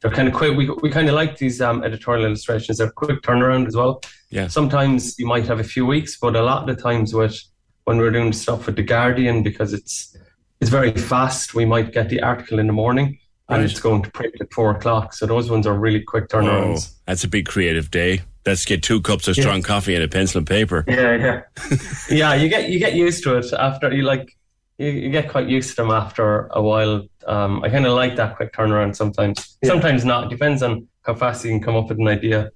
they're kind of quick we, we kind of like these um, editorial illustrations they're quick turnaround as well Yeah. sometimes you might have a few weeks but a lot of the times with when we're doing stuff with the guardian because it's it's very fast we might get the article in the morning and Right. it's going to print at four o'clock so those ones are really quick turnarounds Oh, that's a big creative day. Let's get two cups of strong coffee and a pencil and paper. Yeah, yeah, yeah. You get you get used to it after you like you, you get quite used to them after a while. Um, I kind of like that quick turnaround sometimes. Sometimes not. It depends on how fast you can come up with an idea.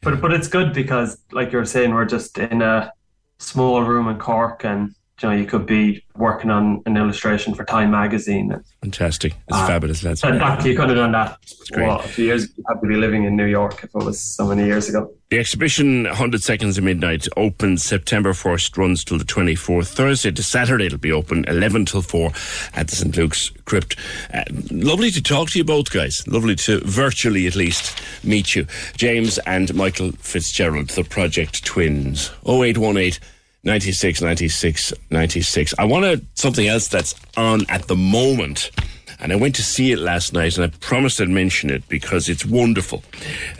But but it's good because, like you were saying, we're just in a small room in Cork, and you know you could be working on an illustration for Time magazine. Fantastic. It's Ah. fabulous, lads. in fact, you could have done that great. what, a few years. ago. You have to be living in New York if it was so many years ago. The exhibition 100 Seconds of Midnight opens September 1st, runs till the 24th. Thursday to Saturday it'll be open 11 till 4 at the St. Luke's Crypt. Uh, lovely to talk to you both, guys. Lovely to virtually at least meet you. James and Michael Fitzgerald, the Project Twins. 0818 96 96 96. I wanted something else that's on at the moment. And I went to see it last night, and I promised I'd mention it because it's wonderful.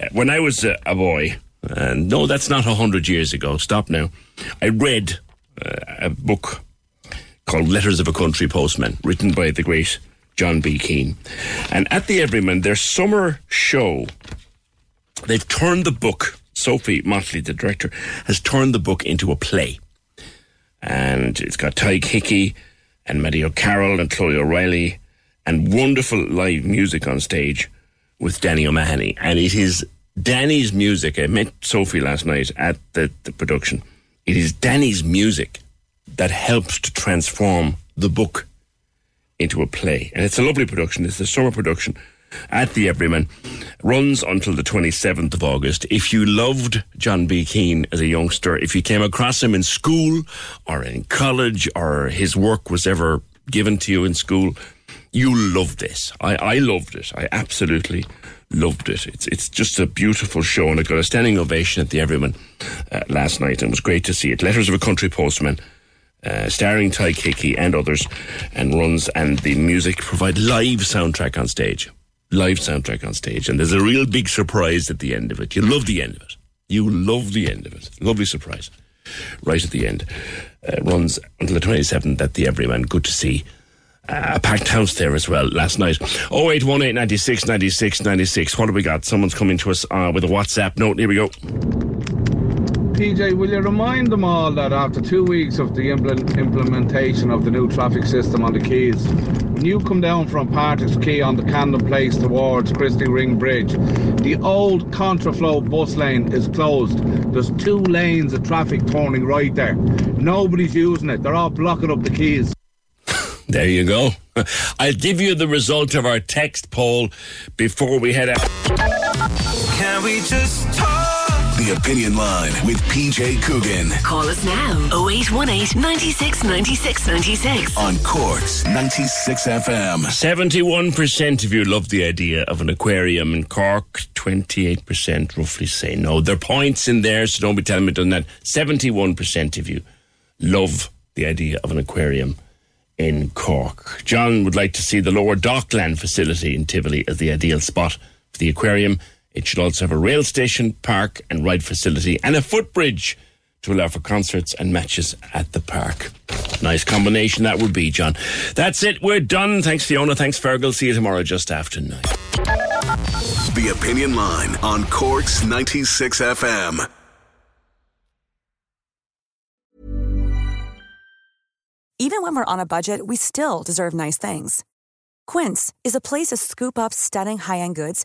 Uh, when I was a, a boy, and no, that's not a hundred years ago. Stop now. I read uh, a book called Letters of a Country Postman, written by the great John B. Keane. And at the Everyman, their summer show, they've turned the book. Sophie Motley, the director, has turned the book into a play and it's got Ty Hickey and Maddie O'Carroll and Chloe O'Reilly and wonderful live music on stage with Danny O'Mahony. And it is Danny's music. I met Sophie last night at the, the production. It is Danny's music that helps to transform the book into a play. And it's a lovely production. It's the summer production at the Everyman. Runs until the 27th of August. If you loved John B. Keane as a youngster, if you came across him in school or in college or his work was ever given to you in school, you love this. I, I loved it. I absolutely loved it. It's it's just a beautiful show, and I got a standing ovation at the Everyman uh, last night, and it was great to see it. Letters of a Country Postman, uh, starring Ty Hickey and others, and runs and the music provide live soundtrack on stage, live soundtrack on stage, and there's a real big surprise at the end of it. You love the end of it. You love the end of it. Lovely surprise, right at the end. Uh, runs until the 27th at the Everyman. Good to see uh, a packed house there as well last night. 0818 96 96 96. What have we got? Someone's coming to us uh, with a WhatsApp note. Here we go. PJ, will you remind them all that after two weeks of the impl- implementation of the new traffic system on the Quays, when you come down from Patrick's Quay on the Camden Place towards Christy Ring Bridge, the old contraflow bus lane is closed. There's two lanes of traffic turning right there. Nobody's using it. They're all blocking up the Quays. There you go. I'll give you the result of our text poll before we head out. Can we just talk? The Opinion Line with PJ Coogan Call us now 0818 96 96 96. on Cork's 96 FM. 71% of you love the idea of an aquarium in Cork. 28% roughly say no. There are points in there, so don't be telling me done that. 71% of you love the idea of an aquarium in Cork. John would like to see the lower Dockland facility in Tivoli as the ideal spot for the aquarium. It should also have a rail station, park and ride facility and a footbridge to allow for concerts and matches at the park. Nice combination that would be, John. That's it. We're done. Thanks, Fiona. Thanks, Fergal. See you tomorrow just after nine. The Opinion Line on Cork's 96 FM. Even when we're on a budget, we still deserve nice things. Quince is a place to scoop up stunning high-end goods